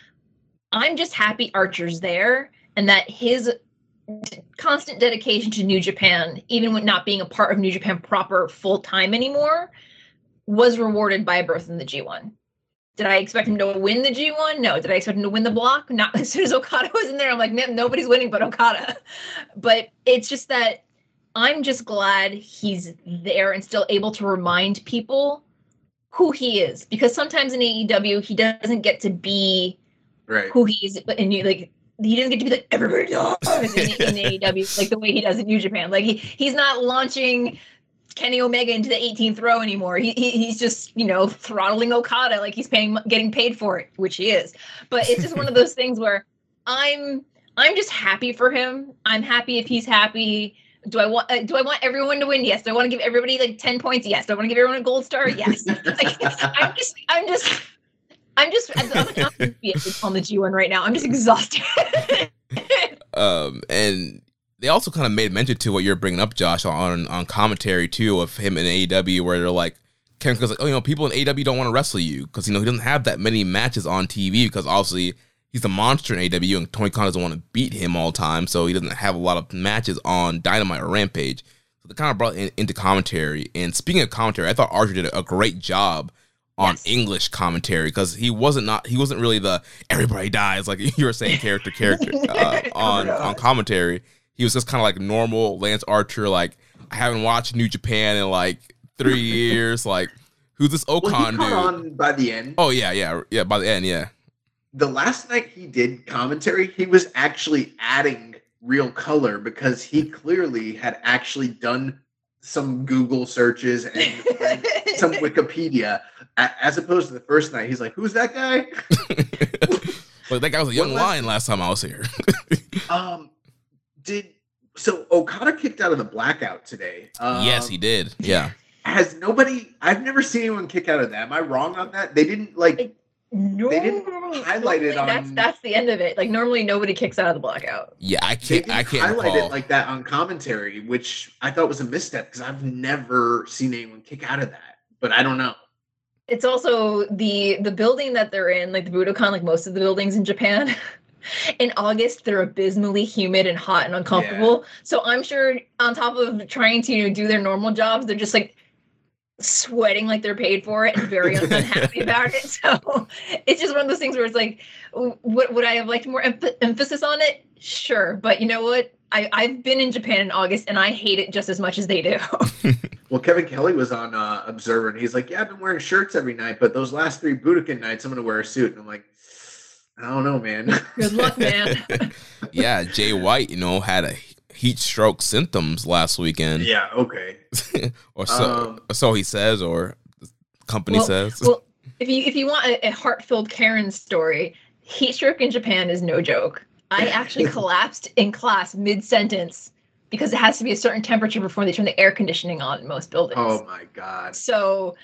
I'm just happy Archer's there and that his constant dedication to New Japan, even when not being a part of New Japan proper full time anymore, was rewarded by a berth in the G1. Did I expect him to win the G1? No. Did I expect him to win the block? Not as soon as Okada was in there. I'm like, nobody's winning but Okada. But it's just that I'm just glad he's there and still able to remind people who he is. Because sometimes in AEW, he doesn't get to be right. who he is, and you like he doesn't get to be like everybody does in, in AEW like the way he does in New Japan. Like he he's not launching Kenny Omega into the 18th row anymore. He, he he's just you know throttling Okada like he's paying getting paid for it, which he is. But it's just one of those things where I'm I'm just happy for him. I'm happy if he's happy. Do I want uh, do I want everyone to win? Yes. Do I want to give everybody like 10 points? Yes. Do I want to give everyone a gold star? Yes. like, I'm just I'm just I'm just I'm, I'm on the G1 right now. I'm just exhausted. um, and they also kind of made mention to what you're bringing up, Josh, on on commentary too of him in AEW, where they're like, Ken goes like, oh, you know, people in AEW don't want to wrestle you because you know he doesn't have that many matches on TV because obviously he's a monster in AEW and Tony Khan doesn't want to beat him all the time, so he doesn't have a lot of matches on Dynamite or Rampage. So they kind of brought in, into commentary. And speaking of commentary, I thought Archer did a great job on yes. English commentary because he wasn't not he wasn't really the everybody dies like you were saying character character uh, on on commentary. He was just kind of like normal Lance Archer. Like I haven't watched New Japan in like three years. Like who's this O-Khan well, dude? On by the end. Oh yeah, yeah, yeah. By the end, yeah. The last night he did commentary, he was actually adding real color because he clearly had actually done some Google searches and, and some Wikipedia, as opposed to the first night. He's like, "Who's that guy?" well, that guy was a young lion last time I was here. um, did so Okada kicked out of the blackout today? Um, yes, he did. Yeah. Has nobody? I've never seen anyone kick out of that. Am I wrong on that? They didn't like. No, they didn't highlight it on. That's that's the end of it. Like normally, nobody kicks out of the blackout. Yeah, I can't. I can't highlight recall. it like that on commentary, which I thought was a misstep because I've never seen anyone kick out of that. But I don't know. It's also the the building that they're in, like the Budokan, like most of the buildings in Japan. in August, they're abysmally humid and hot and uncomfortable. Yeah. So I'm sure on top of trying to you know, do their normal jobs, they're just like sweating like they're paid for it and very unhappy about it. So it's just one of those things where it's like, would, would I have liked more em- emphasis on it? Sure. But you know what? I, I've been in Japan in August and I hate it just as much as they do. well, Kevin Kelly was on uh, Observer and he's like, Yeah, I've been wearing shirts every night, but those last three Budokan nights, I'm going to wear a suit. And I'm like, I don't know, man. Good luck, man. yeah, Jay White, you know, had a heat stroke symptoms last weekend. Yeah, okay. or so um, so he says, or the company well, says. Well, if you if you want a, a heart-filled Karen story, heat stroke in Japan is no joke. I actually collapsed in class mid-sentence because it has to be a certain temperature before they turn the air conditioning on in most buildings. Oh my god. So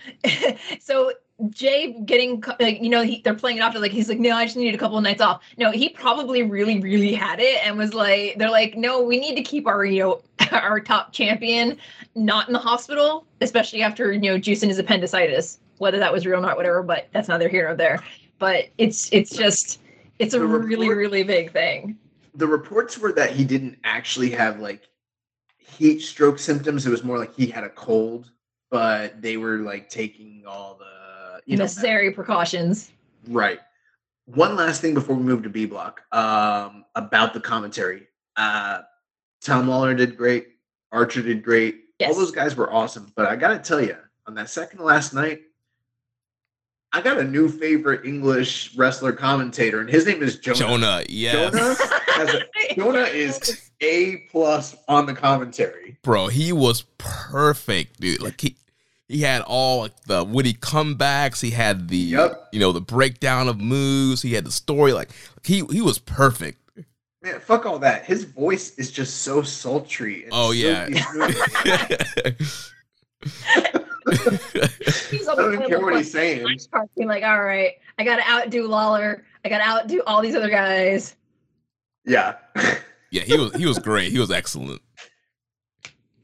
so Jay getting, like, you know, he, they're playing it off like he's like, no, I just need a couple of nights off. No, he probably really, really had it and was like, they're like, no, we need to keep our, you know, our top champion not in the hospital, especially after you know juicing his appendicitis. Whether that was real or not, whatever, but that's neither here nor there. But it's it's just it's a the really, really big thing. The reports were that he didn't actually have like heat stroke symptoms. It was more like he had a cold, but they were like taking all the you necessary know, precautions. Right. One last thing before we move to B block um, about the commentary. Uh, Tom Lawlor did great. Archer did great. Yes. All those guys were awesome. But I got to tell you, on that second last night, I got a new favorite English wrestler commentator, and his name is Jonah. Jonah, yes. Jonah, a, Jonah is a plus on the commentary. Bro, he was perfect, dude. Like he he had all like the witty comebacks. He had the yep. you know the breakdown of moves. He had the story. Like he he was perfect. Man, fuck all that. His voice is just so sultry. oh so yeah. He's I don't care what he's saying. Being like, all right, I got to outdo Lawlor. I got to outdo all these other guys. Yeah. Yeah, he was he was great. He was excellent.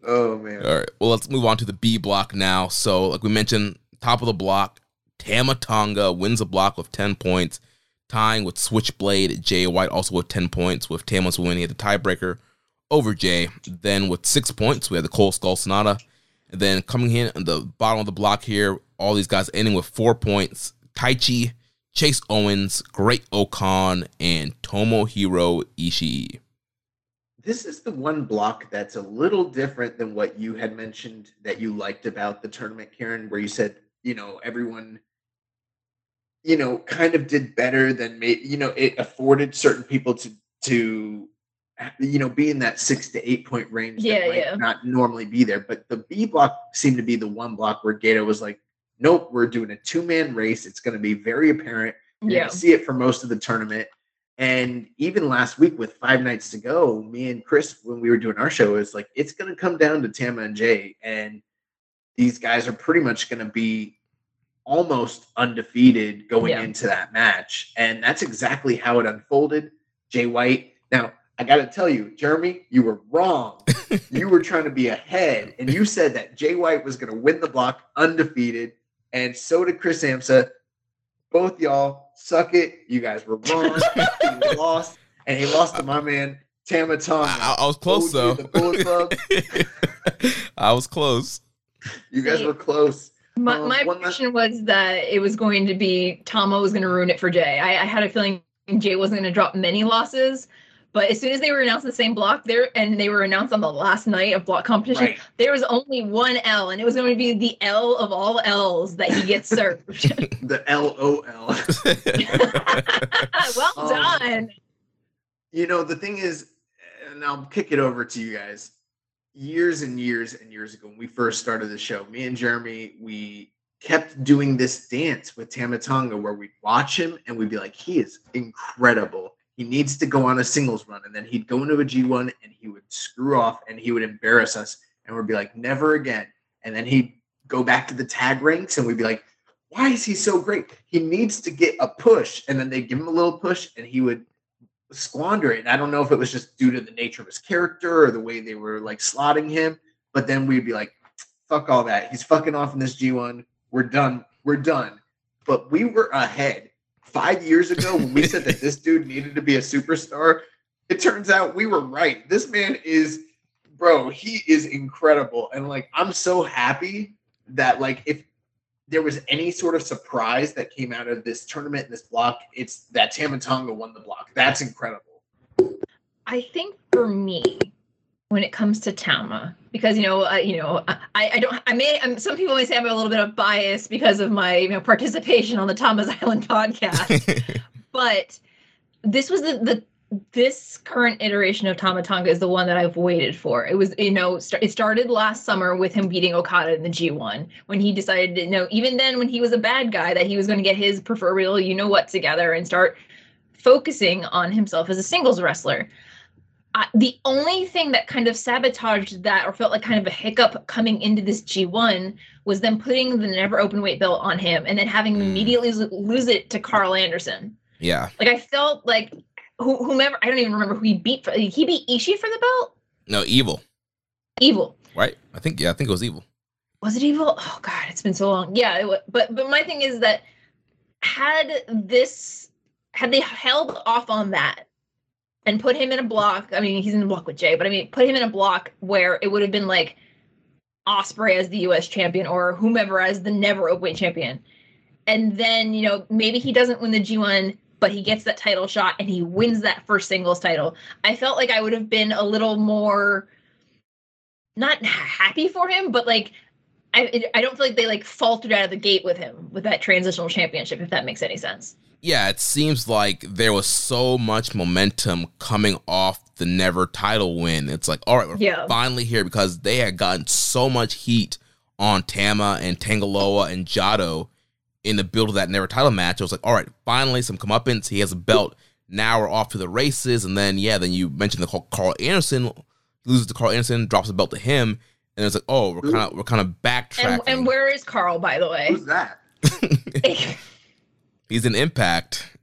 Oh man. All right. Well, let's move on to the B block now. So, like we mentioned, top of the block, Tama Tonga wins the block with 10 points, tying with Switchblade Jay White also with 10 points, with Tama's winning at the tiebreaker over Jay. Then with six points, we had the Cold Skull Sanada. And then coming in at the bottom of the block here, all these guys ending with four points. Taichi, Chase Owens, Great O-Khan, and Tomohiro Ishii. This is the one block that's a little different than what you had mentioned that you liked about the tournament, Karen, where you said, you know, everyone, you know, kind of did better than maybe, you know, it afforded certain people to to you know be in that six to eight point range. that Yeah, might yeah. Not normally be there, but the B block seemed to be the one block where Gedo was like, nope, we're doing a two man race. It's going to be very apparent. You're Yeah. see it for most of the tournament. And even last week with five nights to go, me and Chris, when we were doing our show, is like it's gonna come down to Tama and Jay. And these guys are pretty much gonna be almost undefeated going Yeah. into that match. And that's exactly how it unfolded. Jay White. Now, I gotta tell you, Jeremy, you were wrong. you were trying to be ahead, and you said that Jay White was gonna win the block undefeated, and so did Chris Amsa both y'all suck it. You guys were wrong. he lost, and he lost to my man Tama Tonga. I, I was close though. The Bullet Club. I was close. You guys were close. My, Um, my one last- prediction was that it was going to be Tama was going to ruin it for Jay. I, I had a feeling Jay wasn't going to drop many losses, but as soon as they were announced the same block there, and they were announced on the last night of block competition, Right. there was only one L, and it was going to be the L of all L's that he gets served. The L O L. well Um, done. You know, the thing is, and I'll kick it over to you guys. Years and years and years ago, when we first started the show, me and Jeremy, we kept doing this dance with Tama Tonga where we'd watch him and we'd be like, he is incredible. He needs to go on a singles run. And then he'd go into a G1 and he would screw off and he would embarrass us. And we'd be like, never again. And then he'd go back to the tag ranks and we'd be like, why is he so great? He needs to get a push. And then they'd give him a little push and he would squander it. And I don't know if it was just due to the nature of his character or the way they were like slotting him. But then we'd be like, fuck all that. He's fucking off in this G1. We're done. We're done. But we were ahead. Five years ago, when we said that this dude needed to be a superstar, it turns out we were right. This man is, bro, he is incredible. And like, I'm so happy that, like, if there was any sort of surprise that came out of this tournament, this block, it's that Tama Tonga won the block. That's incredible. I think for me, when it comes to Tama, because you know, uh, you know, I, I don't, I may, um, some people may say I'm a little bit of bias because of my, you know, participation on the Tama's Island podcast, but this was the the this current iteration of Tama Tonga is the one that I've waited for. It was, you know, st- it started last summer with him beating Okada in the G1 when he decided, you know, even then when he was a bad guy, that he was going to get his proverbial, you know what, together and start focusing on himself as a singles wrestler. Uh, the only thing that kind of sabotaged that or felt like kind of a hiccup coming into this G1 was them putting the never open weight belt on him and then having him Mm. immediately lose it to Carl Anderson. yeah. Like I felt like who, whomever I don't even remember who he beat. For, he beat Ishii for the belt. No, evil. Evil Right? I think yeah, I think it was evil. was it evil? Oh God, it's been so long. Yeah, it but but my thing is that had this had they held off on that and put him in a block. I mean, he's in a block with Jay, but I mean, put him in a block where it would have been like Ospreay as the U.S. champion or whomever as the never open champion, and then you know maybe he doesn't win the G1, but he gets that title shot and he wins that first singles title. I felt like I would have been a little more not happy for him, but like I I don't feel like they like faltered out of the gate with him with that transitional championship, if that makes any sense. Yeah, it seems like there was so much momentum coming off the never title win. It's like, all right, we're Yeah. finally here because they had gotten so much heat on Tama and Tangaloa and Jado in the build of that never title match. I was like, all right, finally some comeuppance. He has a belt. Now we're off to the races. And then, yeah, then you mentioned the Carl Anderson loses to Carl Anderson, drops the belt to him. and it's like, oh, we're kind of we're kind of backtracking. And, and where is Carl, by the way? Who's that? He's an impact.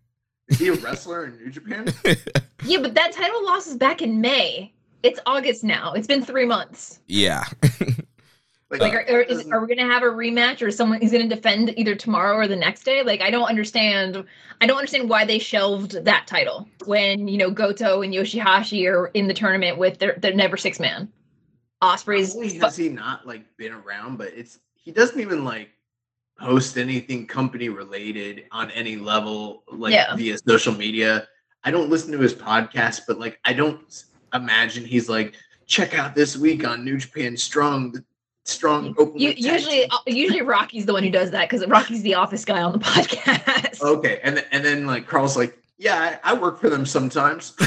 Is he a wrestler in New Japan? yeah, but that title loss is back in May. It's August now. It's been three months. Yeah. Like, Like, are, are, is, are we going to have a rematch, or someone is going to defend either tomorrow or the next day? Like, I don't understand. I don't understand why they shelved that title when you know Goto and Yoshihashi are in the tournament with their their never six man. Ospreay's Not only has he not like been around, but it's he doesn't even like post anything company related on any level, like Yeah. via social media. I don't listen to his podcast, but like I don't imagine he's like, check out this week on New Japan Strong, strong open. You, usually, uh, usually Rocky's the one who does that because Rocky's the office guy on the podcast. okay, and then, and then like Carl's like, yeah, I, I work for them sometimes.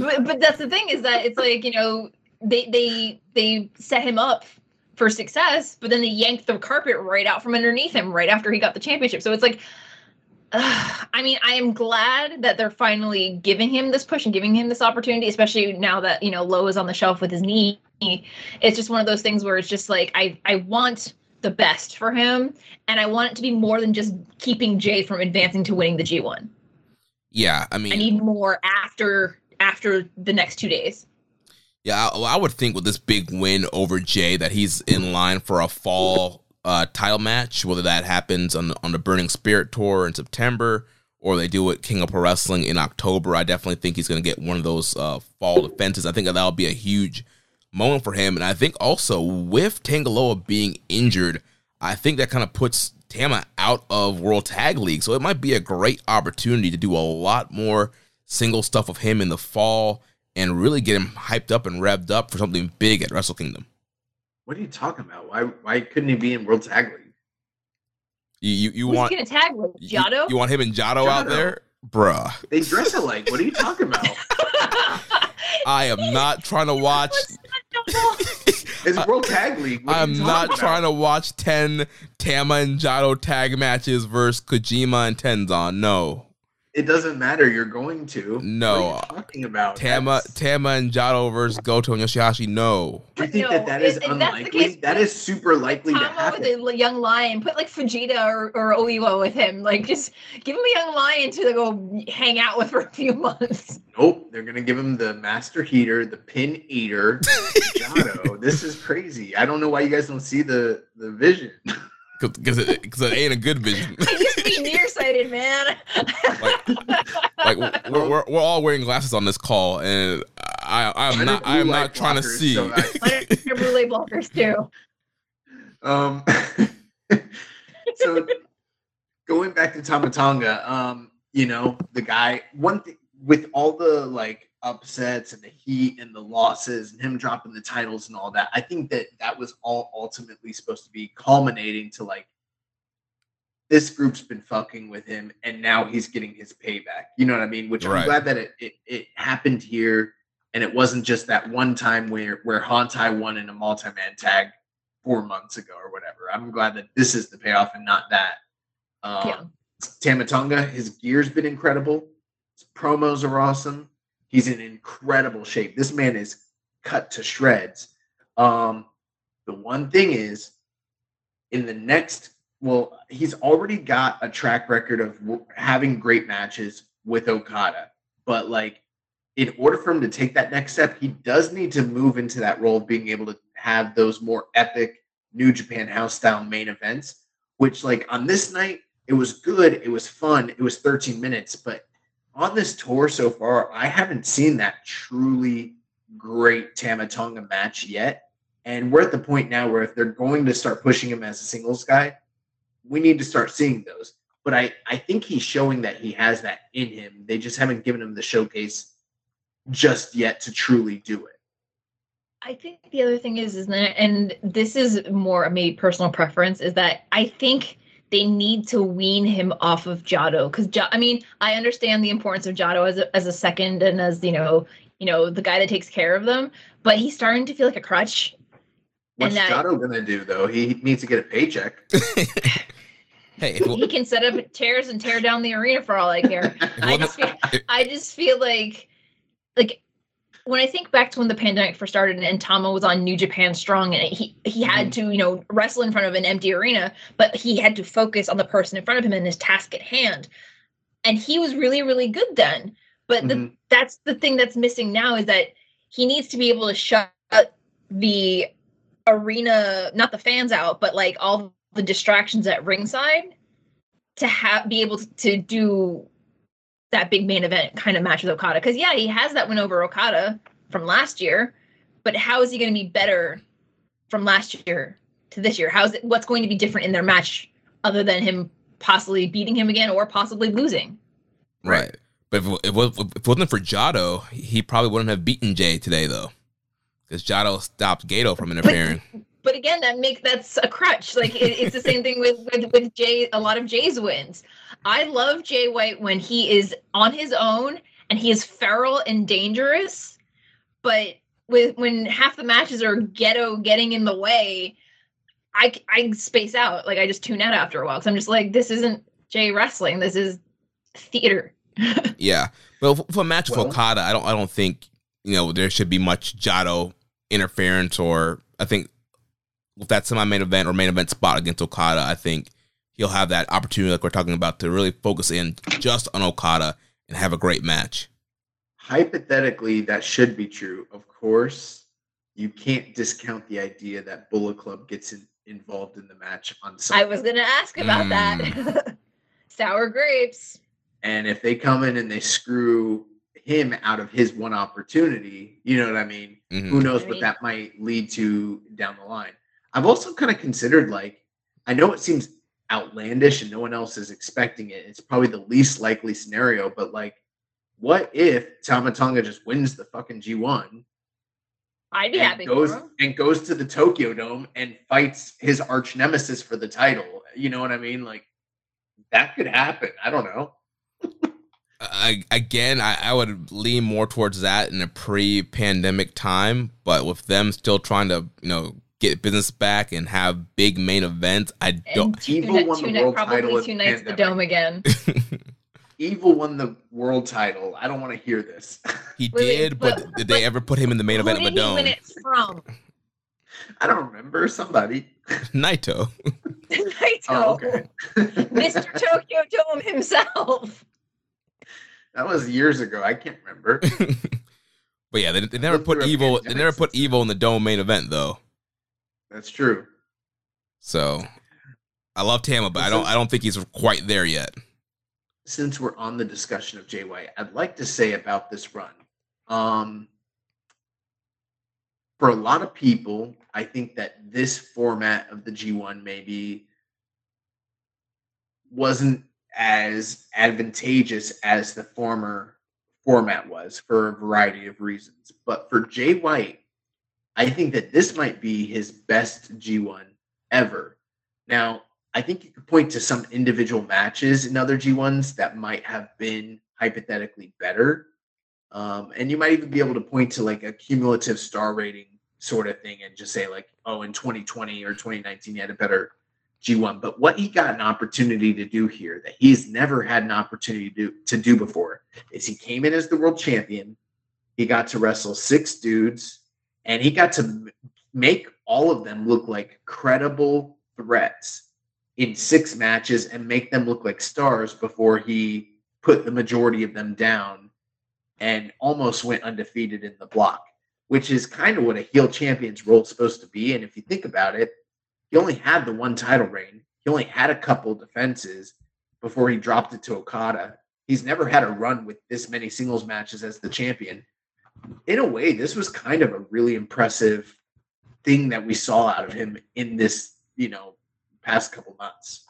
But, but that's the thing is that it's like you know they they they set him up for success, but then they yanked the carpet right out from underneath him right after he got the championship. So it's like, I mean, I am glad that they're finally giving him this push and giving him this opportunity, especially now that you know Loa is on the shelf with his knee. It's just one of those things where it's just like I I want the best for him, and I want it to be more than just keeping Jay from advancing to winning the G one. yeah. I mean, I need more after after the next two days. Yeah, I, I would think with this big win over Jay that he's in line for a fall uh, title match, whether that happens on on the Burning Spirit tour in September or they do it King of Pro Wrestling in October. I definitely think he's going to get one of those uh, fall defenses. I think that that'll be a huge moment for him, and I think also with Tangaloa being injured, I think that kind of puts Tama out of World Tag League. So it might be a great opportunity to do a lot more single stuff of him in the fall and really get him hyped up and revved up for something big at Wrestle Kingdom. what are you talking about? Why why couldn't he be in World Tag League? You you, you Who's want gonna tag with? Jado? you want him and Jado out there, bruh. They dress alike. What are you talking about? I am not trying to watch. It's World Tag League. What I'm not talking trying to watch ten Tama and Jado tag matches versus Kojima and Tenzan. No, It doesn't matter. You're going to. No. What are you talking about? Tama That's- Tama and Jado versus Goto and Yoshihashi. No. Do you think No, that that is if- if unlikely? case, that is super likely to Tama happen. with a young lion. Put like Fujita or, or Oiwa with him. Like just give him a young lion to go hang out with for a few months. Nope, they're gonna give him the master heater, the pin eater, Jado. this is crazy. I don't know why you guys don't see the the vision. Because it, 'cause it ain't a good vision. I used to be nearsighted, man. like we're, we're, we're all wearing glasses on this call, and I I'm not I'm light not trying to see. so I- Mine are blue light blockers too. Um, so going back to Tama Tonga, um, you know, the guy, one thing with all the like upsets and the heat and the losses and him dropping the titles and all that, I think that that was all ultimately supposed to be culminating to like this group's been fucking with him and now he's getting his payback. You know what I mean? Which Right. I'm glad that it, it it happened here and it wasn't just that one time where where Hontai won in a multi-man tag four months ago or whatever. I'm glad that this is the payoff and not that. Um, Yeah. Tama Tonga, his gear's been incredible. His promos are awesome. He's in incredible shape. This man is cut to shreds. Um, the one thing is, in the next, well, he's already got a track record of having great matches with Okada, but like, in order for him to take that next step, he does need to move into that role of being able to have those more epic New Japan House style main events. Which, like, on this night, it was good. It was fun. It was 13 minutes, but on this tour so far, I haven't seen that truly great Tama Tonga match yet. And we're at the point now where if they're going to start pushing him as a singles guy, we need to start seeing those. But I, I think he's showing that he has that in him. They just haven't given him the showcase just yet to truly do it. I think the other thing is, is that, and this is more a maybe personal preference, is that I think they need to wean him off of Jado because I mean I understand the importance of Jado as a, as a second and as you know you know the guy that takes care of them, but he's starting to feel like a crutch. What's And that- Jado gonna do though? He needs to get a paycheck. hey, if He can set up chairs and tear down the arena for all I care. if I just feel, I just feel like like when I think back to when the pandemic first started and Tama was on New Japan Strong and he he had Mm-hmm. to, you know, wrestle in front of an empty arena, but he had to focus on the person in front of him and his task at hand. And he was really, really good then. But the, Mhm. that's the thing that's missing now is that he needs to be able to shut the arena, not the fans out, but like all the distractions at ringside to have be able to, to do that big main event kind of match with Okada. Because yeah, he has that win over Okada from last year, but how is he going to be better from last year to this year? How's it? What's going to be different in their match other than him possibly beating him again or possibly losing? Right. But if it, if it wasn't for Jado, he probably wouldn't have beaten Jay today, though. Because Jado stopped Gedo from interfering. But again, that makes that's a crutch. Like it, it's the same thing with, with with Jay. A lot of Jay's wins. I love Jay White when he is on his own and he is feral and dangerous. But with when half the matches are Gedo getting in the way, I I space out. Like I just tune out after a while because I'm just like, this isn't Jay wrestling. This is theater. yeah. Well, for, for a match Well- with Okada, I don't I don't think, you know, there should be much Jado interference or I think with that semi main event or main event spot against Okada, I think he'll have that opportunity like we're talking about to really focus in just on Okada and have a great match. hypothetically that should be true of course you can't discount the idea that bullet club gets in, involved in the match on some I was gonna ask about that. Sour grapes. and if they come in and they screw him out of his one opportunity you know what i mean Mhm. who knows what that might lead to down the line i've also kind of considered like i know it seems outlandish and no one else is expecting it it's probably the least likely scenario but like what if Tama Tonga just wins the fucking G1 I'd be and happy goes and goes to the Tokyo Dome and fights his arch nemesis for the title. You know what I mean? Like that could happen. I don't know. I, again, I, I would lean more towards that in a pre-pandemic time, but with them still trying to, you know, get business back and have big main events, I don't. And tune, Evil won the tune world probably title two the nights at the dome again. Evil won the world title. I don't want to hear this. He Wait, wait, did, but, but- did they ever put him in the main Who event of a did he win dome? it from? I don't remember somebody. Naito. Naito. Oh, okay. Mr. Tokyo Dome himself. that was years ago. I can't remember. but yeah, they, they never put evil. They never put evil in the dome main event though. That's true. So I love Tama, but I don't. I don't think he's quite there yet. Since we're on the discussion of Jay White, I'd like to say about this run. Um, for a lot of people, I think that this format of the G1 maybe wasn't as advantageous as the former format was for a variety of reasons. But for Jay White, I think that this might be his best G1 ever. Now, I think you could point to some individual matches in other G1s that might have been hypothetically better. Um, and you might even be able to point to like a cumulative star rating sort of thing and just say, like, oh, in 2020 or 2019, he had a better G1. But what he got an opportunity to do here that he's never had an opportunity to do, to do before is he came in as the world champion. He got to wrestle six dudes and he got to make all of them look like credible threats in six matches and make them look like stars before he put the majority of them down and almost went undefeated in the block, which is kind of what a heel champion's role is supposed to be. And if you think about it, he only had the one title reign. He only had a couple defenses before he dropped it to Okada. He's never had a run with this many singles matches as the champion. In a way, this was kind of a really impressive thing that we saw out of him in this, you know, past couple months.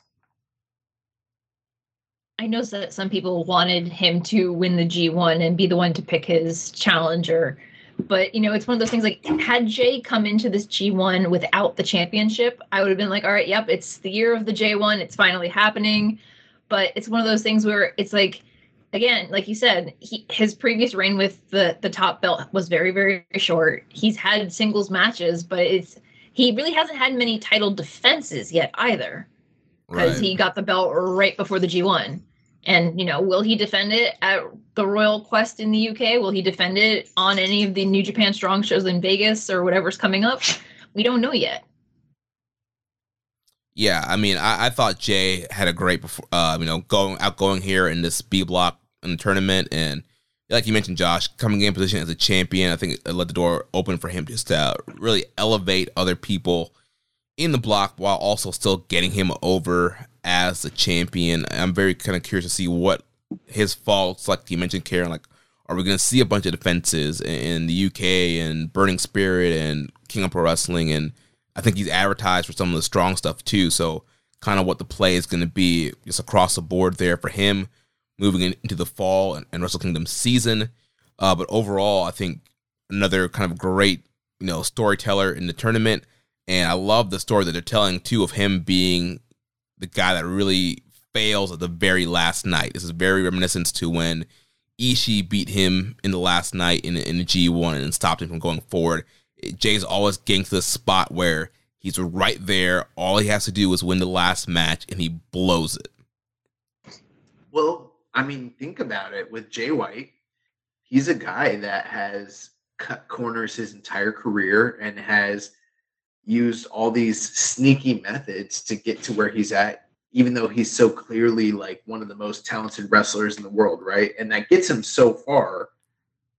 I know that some people wanted him to win the G1 and be the one to pick his challenger. But, you know, it's one of those things like, had Jay come into this G1 without the championship, I would have been like, all right, yep, it's the year of the J1. It's finally happening. But it's one of those things where it's like, again, like you said, he, his previous reign with the, the top belt was very, very short. He's had singles matches, but it's, he really hasn't had many title defenses yet either because Right. he got the belt right before the G1. And you know, will he defend it at the Royal Quest in the UK? Will he defend it on any of the New Japan Strong shows in Vegas or whatever's coming up? We don't know yet. Yeah, I mean, I, I thought Jay had a great, uh, you know, going outgoing here in this B block in the tournament, and like you mentioned, Josh, coming in position as a champion, I think it let the door open for him just to really elevate other people in the block while also still getting him over as a champion. I'm very kind of curious to see what his faults, like you mentioned, Karen, like are we going to see a bunch of defenses in the UK and Burning Spirit and King of Pro Wrestling? And I think he's advertised for some of the strong stuff too. So kind of what the play is going to be just across the board there for him moving into the fall and, and Wrestle Kingdom season. Uh, but overall, I think another kind of great, you know, storyteller in the tournament. And I love the story that they're telling too of him being the guy that really fails at the very last night. This is very reminiscent to when Ishii beat him in the last night in, in the G1 and stopped him from going forward. Jay's always getting to the spot where he's right there. All he has to do is win the last match and he blows it. Well, I mean, think about it with Jay White. He's a guy that has cut corners his entire career and has used all these sneaky methods to get to where he's at, even though he's so clearly like one of the most talented wrestlers in the world, right? And that gets him so far.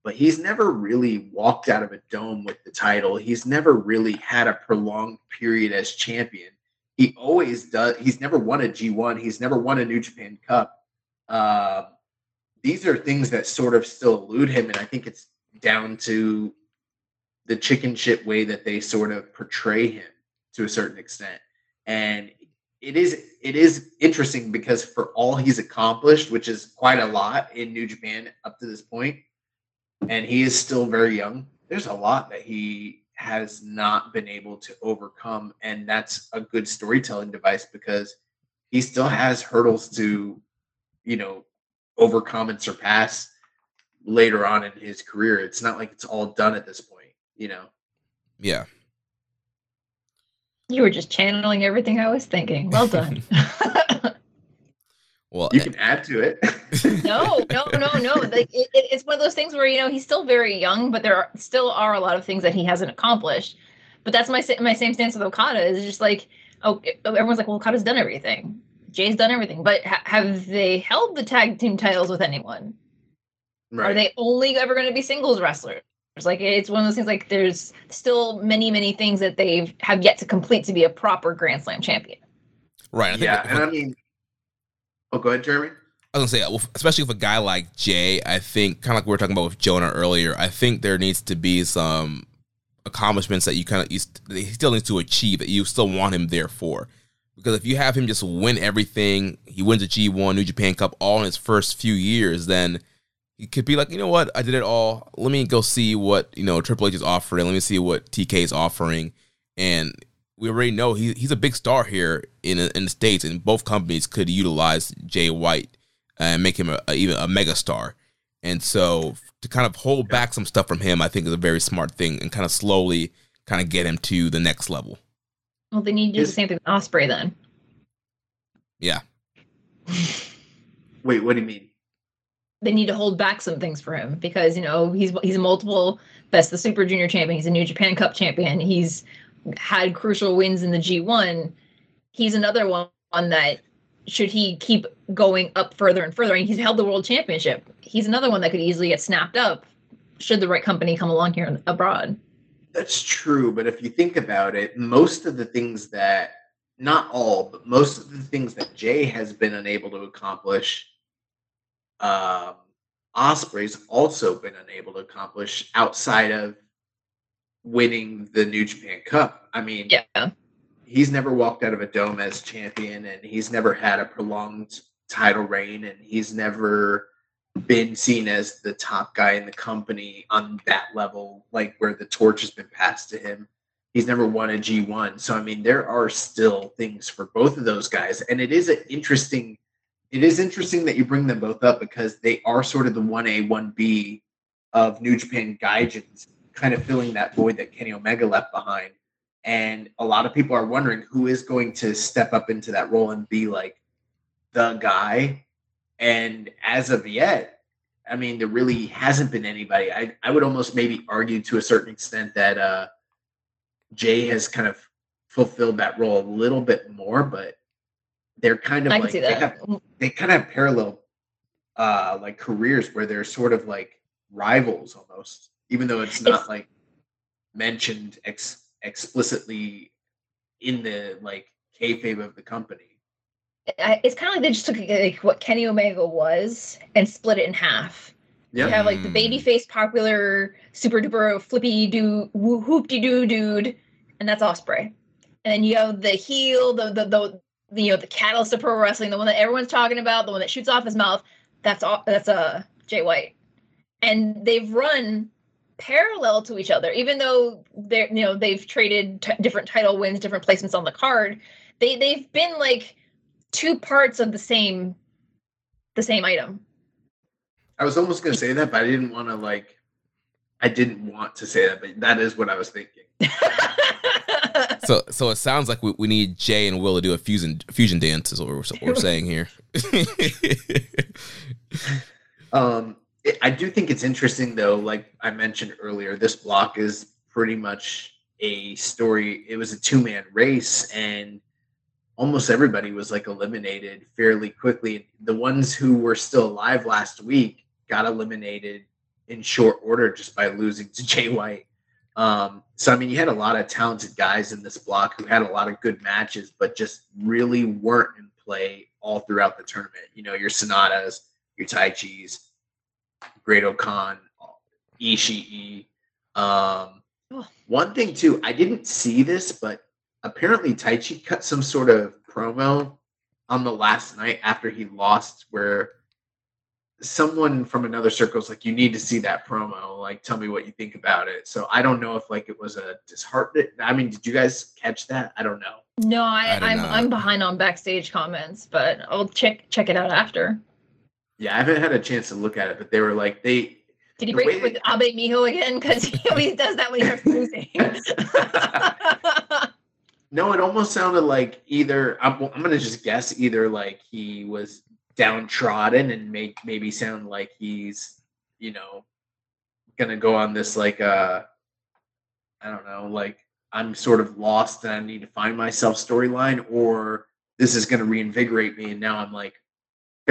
But he's never really walked out of a dome with the title. He's never really had a prolonged period as champion. He always does. He's never won a G1. He's never won a New Japan Cup uh, these are things that sort of still elude him, and I think it's down to the chicken shit way that they sort of portray him to a certain extent. And it is it is interesting because for all he's accomplished, which is quite a lot in New Japan up to this point, and he is still very young, there's a lot that he has not been able to overcome. And that's a good storytelling device because he still has hurdles to you know, overcome and surpass later on in his career. It's not like it's all done at this point, you know. Yeah. You were just channeling everything I was thinking. Well done. well, you eh, can add to it. no, no, no, no. Like it, it, it's one of those things where you know he's still very young, but there are, still are a lot of things that he hasn't accomplished. But that's my my same stance with Okada. Is just like, oh, oh, everyone's like, well, Okada's done everything. Jay's done everything, but ha- have they held the tag team titles with anyone? Right. Are they only ever going to be singles wrestlers? Like it's one of those things. Like there's still many, many things that they have yet to complete to be a proper Grand Slam champion. Right. yeah, and I mean, oh, go ahead, Jeremy. I was gonna say, especially with a guy like Jay, I think kind of like we were talking about with Jonah earlier. I think there needs to be some accomplishments that you kind of he still needs to achieve that you still want him there for. Because if you have him just win everything, he wins a G1, New Japan Cup all in his first few years, then he could be like, you know what, I did it all. Let me go see what, you know, Triple H is offering. Let me see what TK is offering. And we already know he, he's a big star here in, in the States, and both companies could utilize Jay White and make him a, a, even a mega star. And so to kind of hold back some stuff from him, I think is a very smart thing and kind of slowly kind of get him to the next level. Well, they need to do the same thing with Ospreay then. Yeah. Wait, what do you mean? They need to hold back some things for him because you know he's he's a multiple best the Super Junior champion. He's a New Japan Cup champion. He's had crucial wins in the G1. He's another one that should he keep going up further and further. Mean, he's held the world championship. He's another one that could easily get snapped up should the right company come along here abroad. That's true, but if you think about it, most of the things that not all, but most of the things that Jay has been unable to accomplish, um, Ospreay's also been unable to accomplish outside of winning the New Japan Cup. I mean, yeah, he's never walked out of a dome as champion, and he's never had a prolonged title reign, and he's never been seen as the top guy in the company on that level, like where the torch has been passed to him. He's never won a G1. So I mean, there are still things for both of those guys. And it is an interesting it is interesting that you bring them both up because they are sort of the 1A, 1B of New Japan Gaijins, kind of filling that void that Kenny Omega left behind. And a lot of people are wondering who is going to step up into that role and be like the guy And as of yet, I mean, there really hasn't been anybody. I, I would almost maybe argue to a certain extent that uh, Jay has kind of fulfilled that role a little bit more, but they're kind of I like they have they kind of have parallel uh like careers where they're sort of like rivals almost, even though it's not It's- like mentioned ex- explicitly in the like kayfabe of the company. It's kind of like they just took like what Kenny Omega was and split it in half. You have like the Mm. baby face popular super duper flippy do whoop de doo dude, and that's Ospreay. And then you have the heel, the the the, the you know the catalyst of pro wrestling, the one that everyone's talking about, the one that shoots off his mouth. That's all. That's uh Jay White, and they've run parallel to each other, even though they're you know they've traded t- different title wins, different placements on the card. They they've been like two parts of the same the same item. I was almost gonna say that, but I didn't want to like I didn't want to say that, but that is what I was thinking. So so it sounds like we, we need Jay and Will to do a fusion fusion dance is what we're, what we're saying here. Um, it- I do think it's interesting though. Like I mentioned earlier, this block is pretty much a story. It was a two man race, and almost everybody was like eliminated fairly quickly. The ones who were still alive last week got eliminated in short order just by losing to Jay White. Um, so I mean, you had a lot of talented guys in this block who had a lot of good matches, but just really weren't in play all throughout the tournament. You know, your Sanadas, your Taichi's, Great O-Khan, Ishii. Um, one thing too, I didn't see this, but apparently Taichi cut some sort of promo on the last night after he lost, where someone from another circle is like, "You need to see that promo. Like, tell me what you think about it." So I don't know if like it was a disheartening. I mean, did you guys catch that? I don't know. No, I, I did I'm not. I'm behind on backstage comments, but I'll check check it out after. Yeah, I haven't had a chance to look at it, but they were like they Did he break with they- Abe Miho again? Because he always does that when he starts losing. No, it almost sounded like either I'm, I'm gonna just guess either like he was downtrodden and make maybe sound like he's you know gonna go on this like uh I don't know like I'm sort of lost and I need to find myself storyline or this is gonna reinvigorate me and now I'm like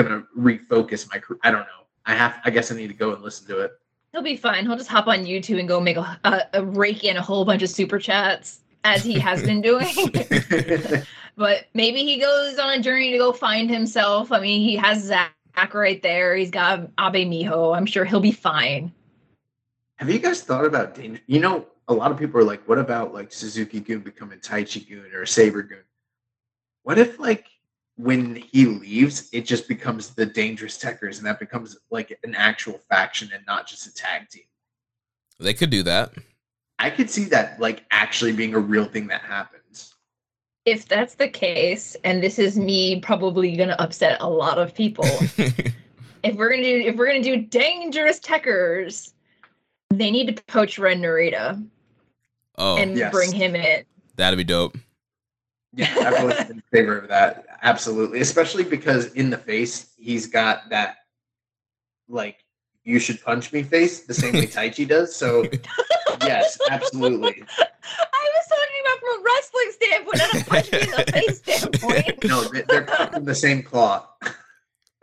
gonna refocus my career. I don't know. I have I guess I need to go and listen to it. He'll be fine. He'll just hop on YouTube and go make a, a, a rake in a whole bunch of super chats as he has been doing. but maybe he goes on a journey to go find himself. I mean, he has Zack right there. He's got Abe Miho. I'm sure he'll be fine. Have you guys thought about danger? You know, a lot of people are like, what about like Suzuki Goon becoming Taichi Goon or Sabre Goon? What if like when he leaves, it just becomes the Dangerous Tekkers and that becomes like an actual faction and not just a tag team? They could do that. I could see that like actually being a real thing that happens. If that's the case, and this is me probably gonna upset a lot of people, if we're gonna do if we're gonna do Dangerous Tekkers, they need to poach Ren Narita oh, and yes. bring him in. that'd be dope. Yeah, I've always been in favor of that. Absolutely. Especially because in the face, he's got that like you should punch me face the same way Taichi does. So yes, absolutely. I was talking about from a wrestling standpoint, not a punch me in the face standpoint. No, they- they're cut from the same cloth.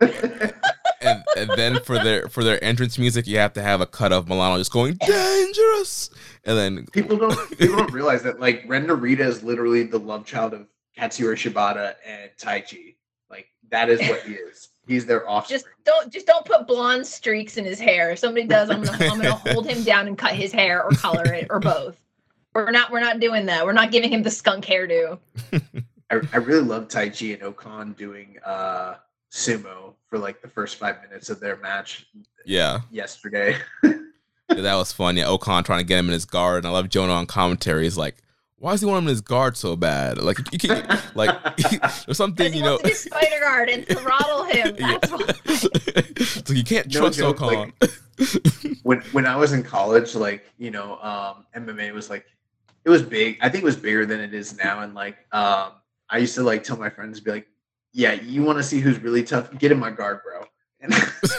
and, and then for their for their entrance music, you have to have a cut of Milano just going dangerous, and then people don't people don't realize that like Ren Narita is literally the love child of Katsuyori Shibata and Taichi. Like that is what he is. He's their offspring. Just don't just don't put blonde streaks in his hair. If somebody does, I'm gonna I'm gonna hold him down and cut his hair or color it or both. We're not we're not doing that. We're not giving him the skunk hairdo. I, I really love Taichi and O-Khan doing uh sumo for like the first five minutes of their match yeah, yesterday. Yeah, that was fun. Yeah, O-Khan trying to get him in his guard, and I love Jonah on commentary. He's like, "Why does he want him in his guard so bad? Like, you can like there's something he you know." wants to do spider guard and throttle him. Yeah. Why. so you can't No trust joke, O-Khan. like- when when I was in college, like you know, um, MMA was like it was big. I think it was bigger than it is now. And like um, I used to like tell my friends, be like, "Yeah, you want to see who's really tough? Get in my guard, bro." And,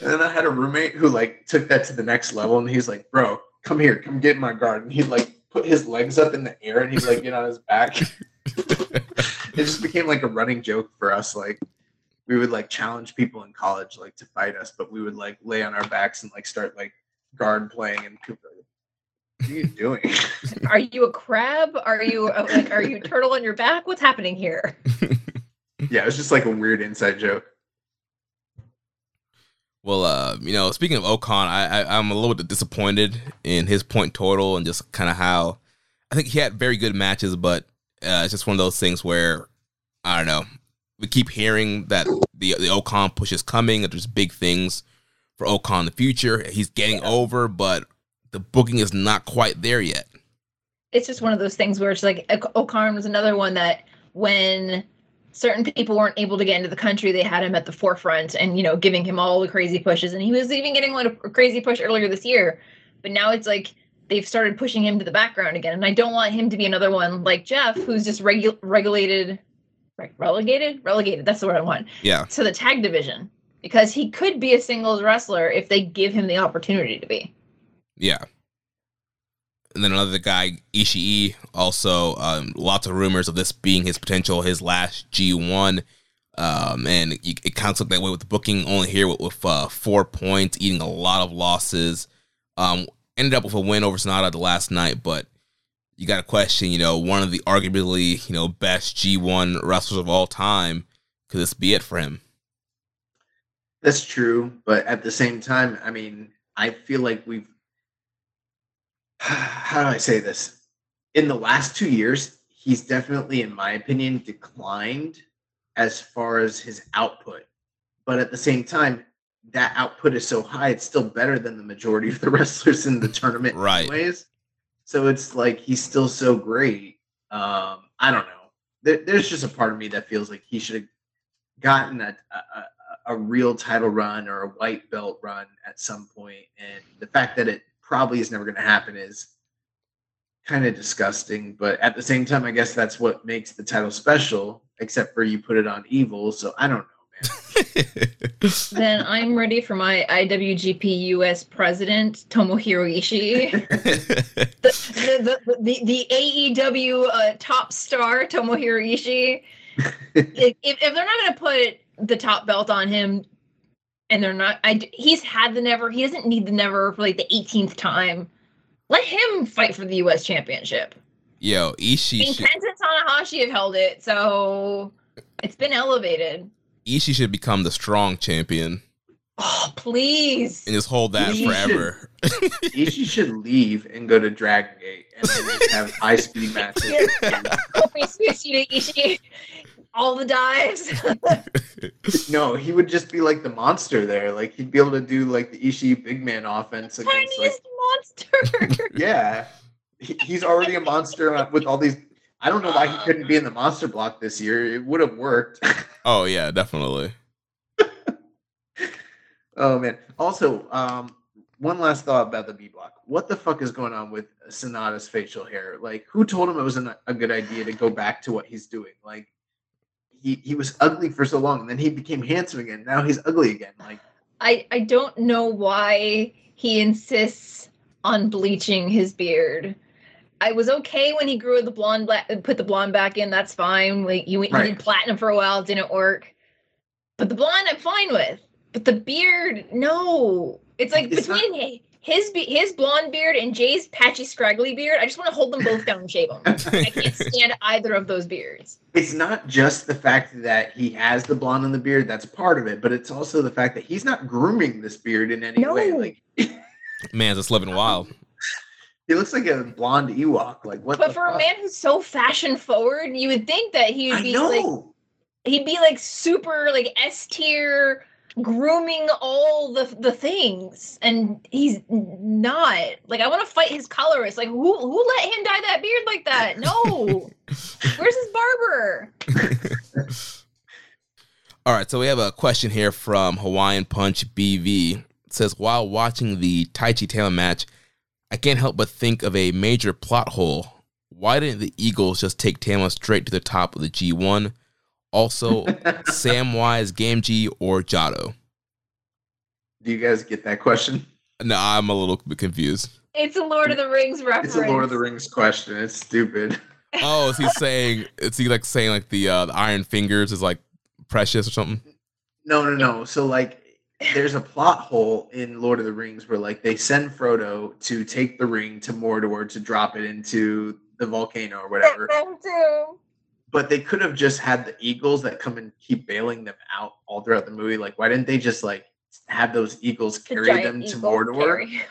and then I had a roommate who like took that to the next level, and he's like, "Bro, come here, come get in my guard. And He'd like put his legs up in the air, and he'd like get on his back. it just became like a running joke for us. Like we would like challenge people in college like to fight us, but we would like lay on our backs and like start like guard playing and. What are you doing? Are you a crab? Are you a, like are you a turtle on your back? What's happening here? yeah, it was just like a weird inside joke. Well, uh, you know, speaking of O-Khan, I, I I'm a little bit disappointed in his point total and just kind of how I think he had very good matches, but uh, it's just one of those things where I don't know. We keep hearing that the the O-Khan push is coming, that there's big things for O-Khan in the future. He's getting over, but the booking is not quite there yet. It's just one of those things where it's like O-Khan was another one that when certain people weren't able to get into the country, they had him at the forefront and you know giving him all the crazy pushes, and he was even getting like a crazy push earlier this year. But now it's like they've started pushing him to the background again, and I don't want him to be another one like Jeff, who's just regu- regulated, relegated, relegated. That's the word I want. Yeah. To the tag division because he could be a singles wrestler if they give him the opportunity to be. Yeah. And then another guy, Ishii, also um, lots of rumors of this being his potential, his last G1. Um, and it kind of looked that way with the booking only here with, with uh, four points, eating a lot of losses. Um, ended up with a win over Sanada the last night, but you got to question, you know, one of the arguably, you know, best G1 wrestlers of all time. Could this be it for him? That's true, but at the same time, I mean, I feel like we've how do I say this? In the last two years, he's definitely, in my opinion, declined as far as his output. But at the same time, that output is so high, it's still better than the majority of the wrestlers in the tournament, right? Anyways. So it's like he's still so great. Um, I don't know. There, there's just a part of me that feels like he should have gotten a, a, a real title run or a white belt run at some point. And the fact that it probably is never going to happen is kind of disgusting. But at the same time, I guess that's what makes the title special, except for you put it on evil. So I don't know, man. then I'm ready for my IWGP US president, Tomohiro Ishii. the, the, the, the, the AEW uh, top star, Tomohiro Ishii. if, if they're not going to put the top belt on him, and they're not. I he's had the never. He doesn't need the never for like the 18th time. Let him fight for the U.S. Championship. Yo, Ishii. I mean, should... Kenta Tanahashi have held it, so it's been elevated. Ishii should become the strong champion. Oh, please. And just hold that Ishii forever. Should, Ishii should leave and go to Dragon Gate and then have high speed matches. Ishii all the dives. no, he would just be like the monster there. Like he'd be able to do like the Ishii big man offense against Tiniest like, monster. yeah, he, he's already a monster with all these. I don't know why he couldn't be in the monster block this year. It would have worked. oh yeah, definitely. oh man. Also, um, one last thought about the B block. What the fuck is going on with Sanada's facial hair? Like, who told him it was an, a good idea to go back to what he's doing? Like, he he was ugly for so long, and then he became handsome again. Now he's ugly again. Like I I don't know why he insists on bleaching his beard. I was okay when he grew the blonde, put the blonde back in. That's fine. Like you, right. he did platinum for a while, didn't work. But the blonde, I'm fine with. But the beard, no. It's like it's between not, his be- his blonde beard and Jay's patchy scraggly beard. I just want to hold them both down and shave them. I can't stand either of those beards. It's not just the fact that he has the blonde in the beard that's part of it, but it's also the fact that he's not grooming this beard in any no. way. Like man, just living wild. He looks like a blonde Ewok. Like what? But for fuck? a man who's so fashion forward, you would think that he would be like he'd be like super like S tier grooming all the the things and he's not. Like i want to fight his colorist. Like who who let him dye that beard like that? No. Where's his barber? All right so we have a question here from hawaiian punch bv it says while watching the Taichi Taylor match i can't help but think of a major plot hole. Why didn't the eagles just take Tama straight to the top of the g1 Also, Samwise Gamgee or Jado. Do you guys get that question? No, I'm a little bit confused. It's a Lord of the Rings reference. It's a Lord of the Rings question. It's stupid. Oh, is he saying? Is he like saying like the uh, the Iron Fingers is like precious or something? No, no, no. So like there's a plot hole in Lord of the Rings where like they send Frodo to take the ring to Mordor to drop it into the volcano or whatever. Them too. But they could have just had the eagles that come and keep bailing them out all throughout the movie. Like, why didn't they just like have those eagles The carry giant them to eagle Mordor carry.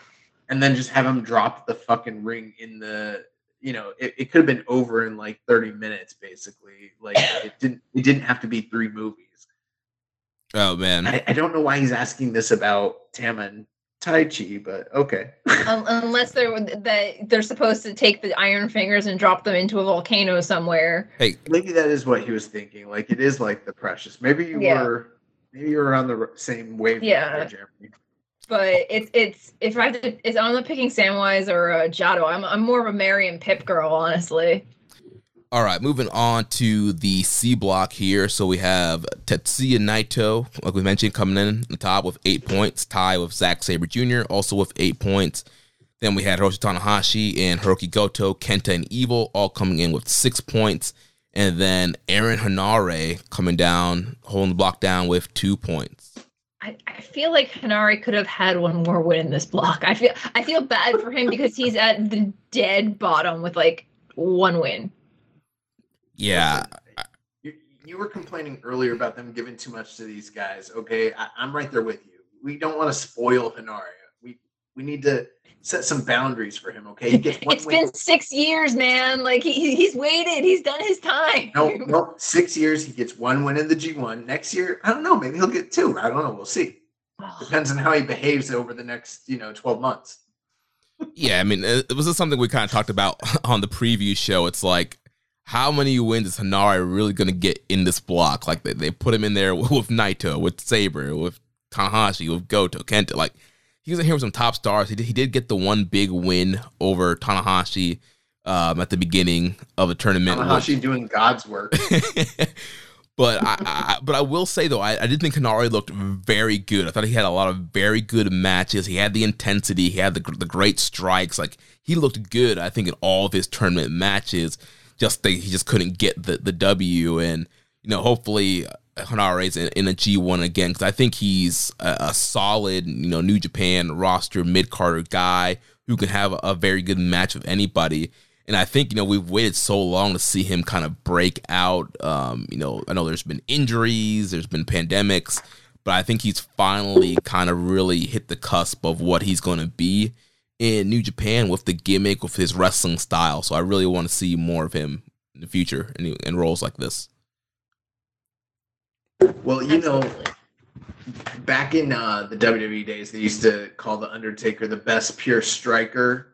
and then just have them drop the fucking ring in the you know, it, it could have been over in like 30 minutes basically. Like it didn't it didn't have to be three movies. Oh man, I, I don't know why he's asking this about Tama and Taichi, but okay. Un- unless they're that they're supposed to take the Iron Fingers and drop them into a volcano somewhere. hey, Maybe that is what he was thinking. Like it is like the precious. Maybe you Yeah. were maybe you were on the same wave. Yeah. Jeremy. But it's it's if I have to, it's I'm not picking Samwise or uh, Jado. I'm I'm more of a Merry and Pip girl, honestly. All right, moving on to the C block here. So we have Tetsuya Naito, like we mentioned, coming in the top with eight points, tie with Zack Sabre Jr., also with eight points. Then we had Hiroshi Tanahashi and Hiroki Goto, Kenta and Evil, all coming in with six points. And then Aaron Henare coming down, holding the block down with two points. I, I feel like Henare could have had one more win in this block. I feel I feel bad for him because he's at the dead bottom with like one win. Yeah, You, you were complaining earlier about them giving too much to these guys. Okay, I, I'm right there with you. We don't want to spoil Hanaria. We we need to set some boundaries for him. Okay, he gets one It's win. been six years, man. Like he, he's waited. He's done his time. No, no, six years. He gets one win in the G1. Next year, I don't know. Maybe he'll get two. I don't know. We'll see. Depends on how he behaves over the next, you know, 12 months. Yeah, I mean, it, it was just something we kind of talked about on the preview show. It's like, how many wins is Henare really going to get in this block? Like, they, they put him in there with Naito, with Sabre, with Tanahashi, with Goto, Kenta. Like, he was in here with some top stars. He did, he did get the one big win over Tanahashi um, at the beginning of a tournament. which- Tanahashi doing God's work. but I, I but I will say though I, I did think Henare looked very good. I thought he had a lot of very good matches. He had the intensity. He had the the great strikes. Like he looked good. I think in all of his tournament matches. Just they, he just couldn't get the the W. And you know hopefully Henare's in, in a G one again because I think he's a, a solid you know New Japan roster mid carder guy who can have a, a very good match with anybody. And I think, you know, we've waited so long to see him kind of break out. Um, you know, I know there's been injuries, there's been pandemics, but I think he's finally kind of really hit the cusp of what he's going to be in New Japan with the gimmick, with his wrestling style. So I really want to see more of him in the future in, in roles like this. Well, you know, back in uh, the WWE days, they used to call The Undertaker the best pure striker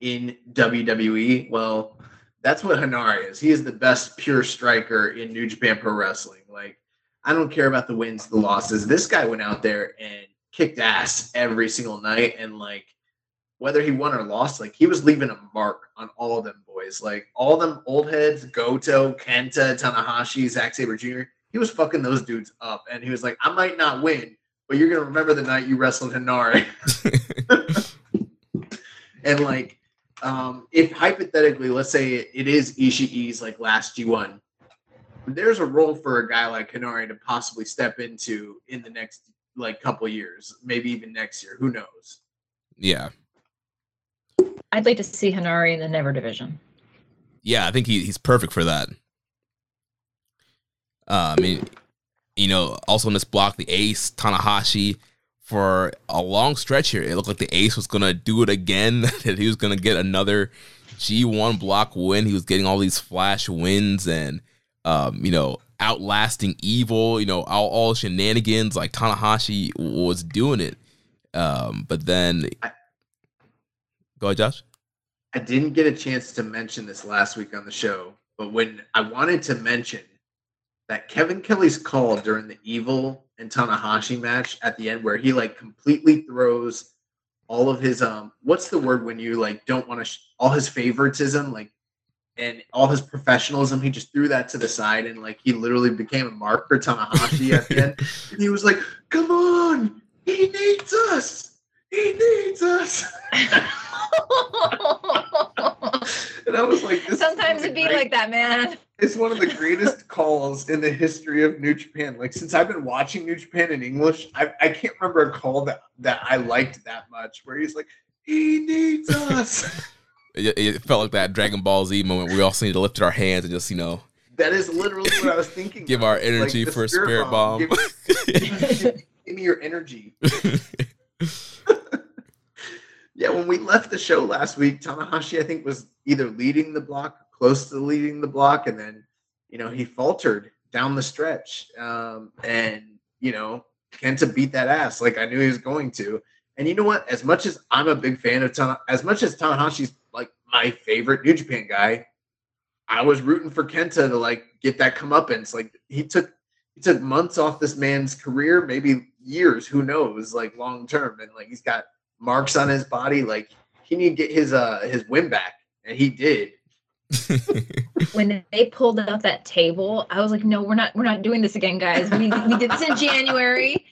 in WWE. Well, that's what Henare is. He is the best pure striker in New Japan Pro Wrestling. Like, I don't care about the wins, the losses. This guy went out there and kicked ass every single night. And, like, whether he won or lost, like, he was leaving a mark on all of them boys. Like, all them old heads, Goto, Kenta, Tanahashi, Zack Sabre Jr., he was fucking those dudes up. And he was like, I might not win, but you're going to remember the night you wrestled Henare. and like um if hypothetically let's say it is Ishii's like last G1 there's a role for a guy like Henare to possibly step into in the next like couple years maybe even next year who knows Yeah. I'd like to see Henare in the Never division. Yeah, I think he, he's perfect for that. Uh, I mean, you know, also in this block, the ace, Tanahashi, for a long stretch here, it looked like the ace was going to do it again, that he was going to get another G1 block win. He was getting all these flash wins and, um, you know, outlasting evil, you know, all, all shenanigans. Like Tanahashi was doing it. Um, but then, I- go ahead, Josh. I didn't get a chance to mention this last week on the show but when I wanted to mention that Kevin Kelly's call during the Evil and Tanahashi match at the end where he like completely throws all of his um what's the word when you like don't want to sh- all his favoritism like and all his professionalism, he just threw that to the side and like he literally became a mark for Tanahashi at the end. And he was like, "Come on, he needs us. He needs us." and I was like, this Sometimes it'd be great- like that, man. it's one of the greatest calls in the history of New Japan. Like since I've been watching New Japan in English, I, I can't remember a call that that I liked that much. Where he's like, "He needs us." It, it felt like that Dragon Ball Z moment. where We all seemed to lift our hands and just you know that is literally what I was thinking. give of. our energy the for a Spirit Bomb. Give, give- give me your energy. Yeah, when we left the show last week, Tanahashi I think was either leading the block, close to leading the block, and then you know he faltered down the stretch, um, and you know Kenta beat that ass like I knew he was going to. And you know what? As much as I'm a big fan of Tana, as much as Tanahashi's like my favorite New Japan guy, I was rooting for Kenta to like get that comeuppance. Like he took he took months off this man's career, maybe years, who knows, like long term, and like he's got marks on his body. Like he need to get his uh his win back, and he did. when they pulled out that table, I was like, no, we're not we're not doing this again, guys. We we did this in January.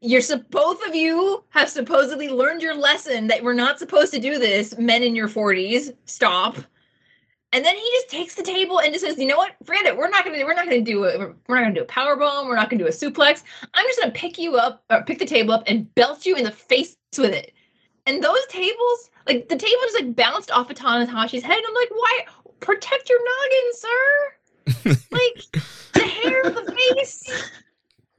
You're so both of you have supposedly learned your lesson that we're not supposed to do this, men in your 40s. Stop. And then he just takes the table and just says, "You know what? Forget it. We're not gonna. We're not gonna do it. We're not gonna do a power bomb. We're not gonna do a suplex. I'm just gonna pick you up, or pick the table up, and belt you in the face with it." And those tables, like the table, just like bounced off of Tanahashi's head. And I'm like, "Why? Protect your noggin, sir. like the hair, the face.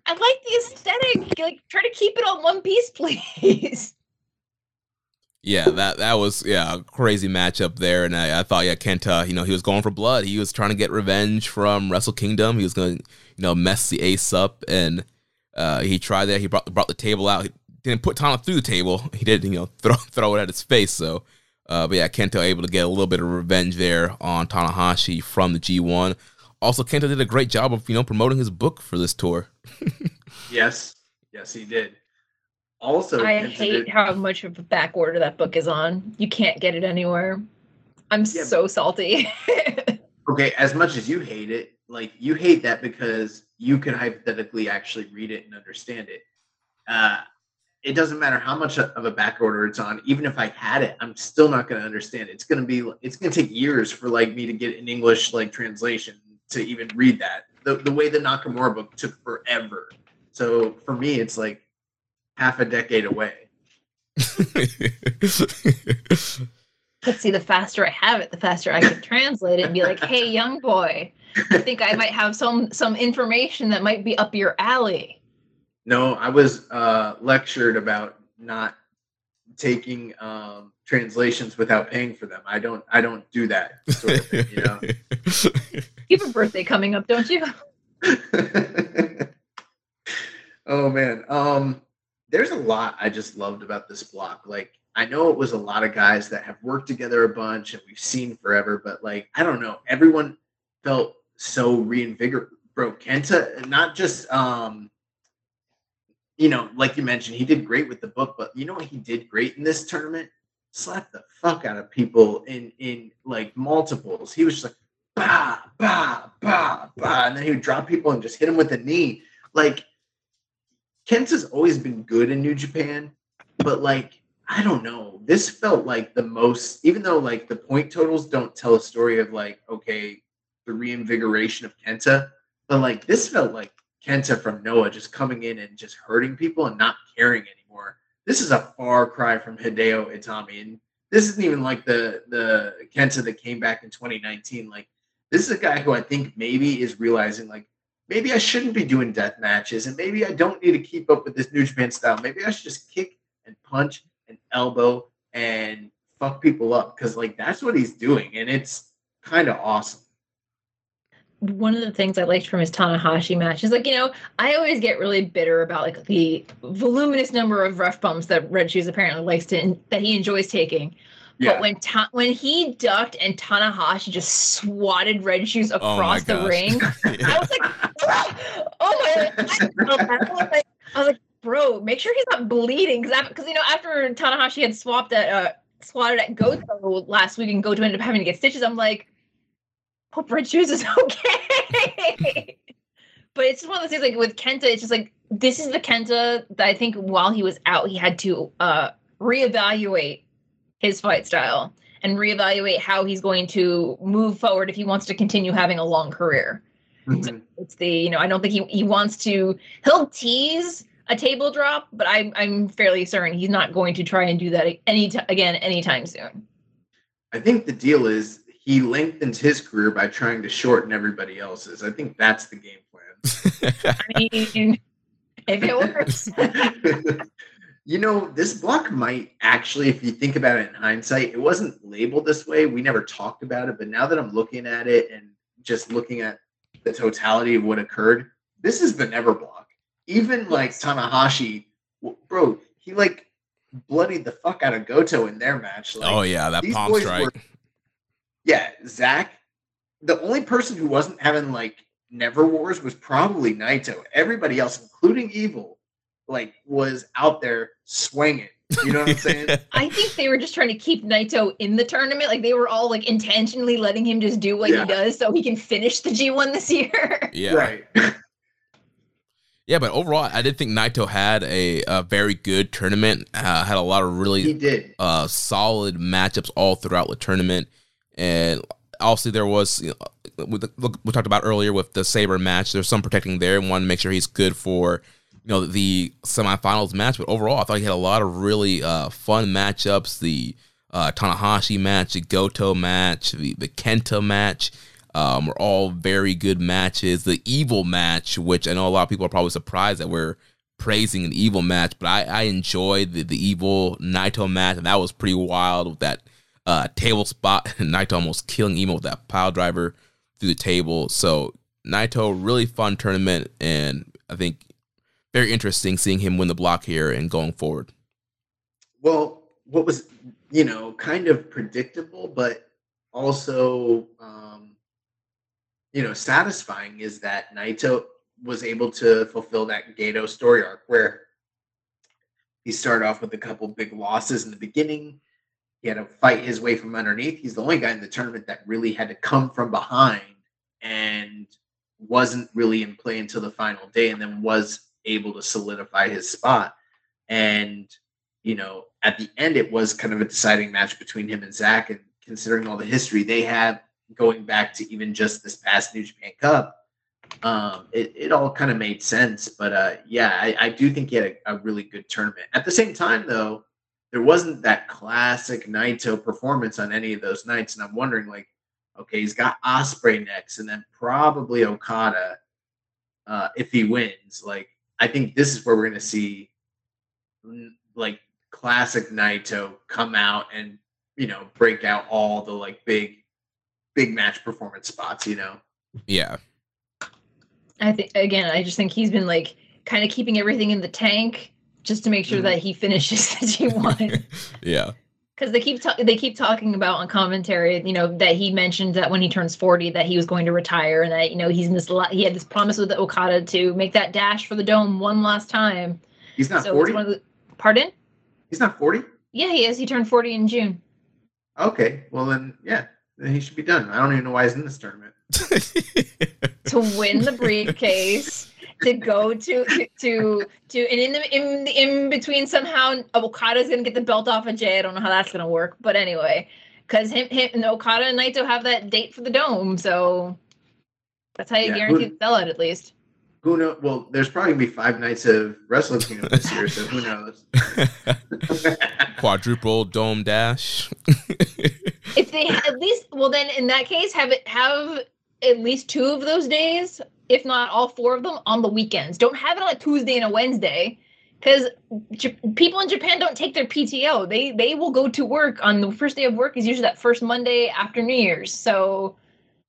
I like the aesthetic. Like, try to keep it on one piece, please." Yeah, that that was yeah a crazy matchup there, and I, I thought yeah Kenta, you know, he was going for blood. He was trying to get revenge from Wrestle Kingdom. He was going to you know mess the Ace up, and uh, he tried that. He brought brought the table out. He didn't put Tana through the table. He didn't, you know throw throw it at his face. So, uh, but yeah, Kenta able to get a little bit of revenge there on Tanahashi from the G1. Also, Kenta did a great job of you know promoting his book for this tour. Yes, yes, he did. Also, I hate how much of a back order that book is on. You can't get it anywhere. I'm Yeah. so salty. okay, as much as you hate it, like you hate that because you can hypothetically actually read it and understand it. Uh, it doesn't matter how much of a back order it's on. Even if I had it, I'm still not going to understand it. It's going to be, it's going to take years for like me to get an English like translation to even read that. The the way the Nakamura book took forever. So for me, it's like half a decade away. Let's see, the faster I have it, the faster I can translate it and be like, "Hey, young boy, I think I might have some some information that might be up your alley." No, I was uh, lectured about not taking um, translations without paying for them. I don't. I don't do that. Sort of thing, you know. You have a birthday coming up, don't you? oh man, um, there's a lot I just loved about this block. Like, I know it was a lot of guys that have worked together a bunch and we've seen forever, but like, I don't know, everyone felt so reinvigorated. Bro, Kenta, not just um, you know, like you mentioned, he did great with the book, but you know what he did great in this tournament? Slapped the fuck out of people in in like multiples. He was just like bah, bah, bah, bah, and then he would drop people and just hit him with a knee. Like Kenta's always been good in New Japan, but like I don't know. This felt like the most, even though like the point totals don't tell a story of like okay, the reinvigoration of Kenta, but like this felt like Kenta from Noah just coming in and just hurting people and not caring anymore. This is a far cry from Hideo Itami, and this isn't even like the the Kenta that came back in 2019. Like this is a guy who I think maybe is realizing like maybe I shouldn't be doing death matches, and maybe I don't need to keep up with this New Japan style. Maybe I should just kick and punch and elbow and fuck people up because like that's what he's doing, and it's kind of awesome. one of the things I liked from his Tanahashi match is like, you know, I always get really bitter about like the voluminous number of rough bumps that Red Shoes apparently likes to that he enjoys taking. But when ta- when he ducked and Tanahashi just swatted Red Shoes Oh across the gosh. ring, I was like, "Ah!" oh my! I was like, I was like, bro, make sure he's not bleeding because because you know after Tanahashi had swapped at uh swatted at Goto last week and Goto ended up having to get stitches. I'm like, hope Red Shoes is okay. but it's just one of those things like with Kenta, it's just like this is the Kenta that I think while he was out, he had to uh reevaluate his fight style and reevaluate how he's going to move forward if he wants to continue having a long career. Mhm. It's the you know I don't think he he wants to he'll tease a table drop, but I'm I'm fairly certain he's not going to try and do that any t- again anytime soon. I think the deal is he lengthens his career by trying to shorten everybody else's. I think that's the game plan. I mean, if it works, you know, this block might actually, if you think about it in hindsight, it wasn't labeled this way. We never talked about it, but now that I'm looking at it and just looking at the totality of what occurred, this is the never block. Even like Tanahashi, bro, he like bloodied the fuck out of Goto in their match. Like, oh yeah, that palm strike. were- yeah, Zach. The only person who wasn't having like never wars was probably Naito. Everybody else, including Evil, like was out there swinging. You know what I'm saying? I think they were just trying to keep Naito in the tournament. Like they were all like intentionally letting him just do what Yeah. he does so he can finish the G1 this year. yeah, Right. yeah. But overall, I did think Naito had a, a very good tournament. Uh, had a lot of really he really did. uh, solid matchups all throughout the tournament, and obviously there was you know, we, look, we talked about earlier with the Sabre match. There's some protecting there, and wanted to make sure he's good for you know the semifinals match. But overall, I thought he had a lot of really uh, fun matchups. The uh, Tanahashi match, the Goto match, the, the Kenta match. Um, were all very good matches. The Evil match, which I know a lot of people are probably surprised that we're praising an Evil match, but I, I enjoyed the, the Evil Naito match, and that was pretty wild with that uh, table spot. Naito almost killing Emo with that pile driver through the table. So Naito, really fun tournament, and I think very interesting seeing him win the block here and going forward. Well, what was you know kind of predictable, but also um, you know satisfying is that Naito was able to fulfill that Gato story arc where he started off with a couple big losses in the beginning. He had to fight his way from underneath. He's the only guy in the tournament that really had to come from behind and wasn't really in play until the final day and then was able to solidify his spot. And you know, at the end, it was kind of a deciding match between him and Zack. And considering all the history they have going back to even just this past New Japan Cup, um, it, it all kind of made sense. But uh, yeah, I, I do think he had a, a really good tournament. At the same time, though, there wasn't that classic Naito performance on any of those nights. And I'm wondering, like, okay, he's got Ospreay next, and then probably Okada uh, if he wins. Like, I think this is where we're going to see like classic Naito come out and you know break out all the like big big match performance spots. You know, Yeah. I think again, I just think he's been like kind of keeping everything in the tank just to make sure Mhm. that he finishes the G1. yeah. Because they keep ta- they keep talking about on commentary, you know, that he mentioned that when he turns forty, that he was going to retire, and that you know he's in this he had this promise with Okada to make that dash for the dome one last time. he's not forty. it's one of the pardon? He's not forty. Yeah, he is. He turned forty in June. Okay, well then, yeah, then he should be done. I don't even know why he's in this tournament. to win the briefcase to go to to to and in the in the in between somehow Okada's gonna get the belt off of Jay. I don't know how that's gonna work, but anyway, because him him and Okada and Naito have that date for the dome, so that's how you Yeah, guarantee who- the sell it at least. Who knows? Well, there's probably gonna be five nights of Wrestling Kingdom this year, so who knows? Quadruple dome dash. If they at least well then in that case have it have at least two of those days, if not all four of them, on the weekends. Don't have it on a Tuesday and a Wednesday. Because J- people in Japan don't take their PTO. They they will go to work on the first day of work is usually that first Monday after New Year's. So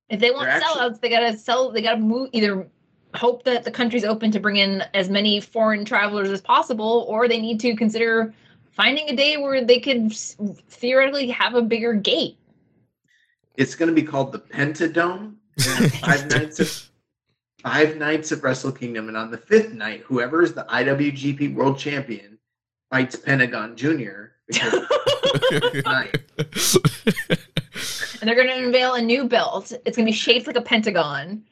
if they want They're actually- sellouts, they gotta sell. They gotta move either hope that the country's open to bring in as many foreign travelers as possible, or they need to consider finding a day where they could s- theoretically have a bigger gate. it's gonna be called the Pentadome. five nights of five nights of Wrestle Kingdom, and on the fifth night, whoever is the IWGP World Champion fights Pentagon Junior. And they're going to unveil a new belt. It's going to be shaped like a pentagon.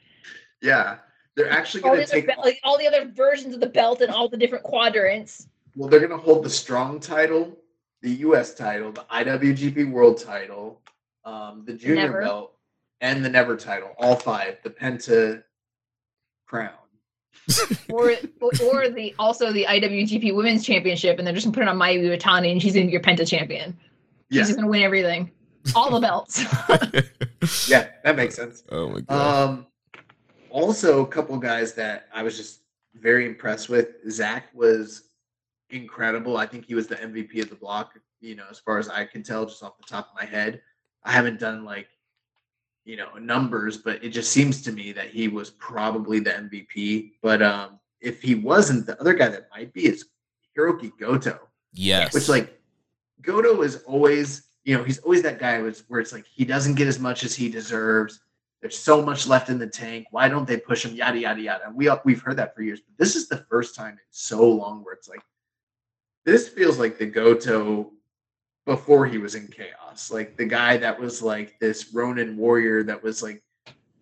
Yeah, they're actually All going the, to other, take. bel- like, all the other versions of the belt and all the different quadrants. Well, they're going to hold the strong title, the U.S. title, the IWGP World title, um, the junior Never. belt, and the Never title. All five. The Penta crown. or or the also the IWGP Women's Championship, and they're just gonna put it on Mayu Iwatani, and she's gonna be your Penta champion. She's Yeah, just gonna win everything, all the belts. yeah, that makes sense. oh my god. Um, also, a couple guys that I was just very impressed with. Zack was incredible. I think he was the MVP of the block. You know, as far as I can tell, just off the top of my head, I haven't done like you know numbers, but it just seems to me that he was probably the MVP. But um, if he wasn't, the other guy that might be is Hiroki Goto yes. which like Goto is always, you know, he's always that guy was where it's like he doesn't get as much as he deserves. There's so much left in the tank. Why don't they push him? Yada yada yada. We we've heard that for years, but this is the first time in so long where it's like this feels like the Goto before he was in chaos. Like the guy that was like this Ronin warrior that was like,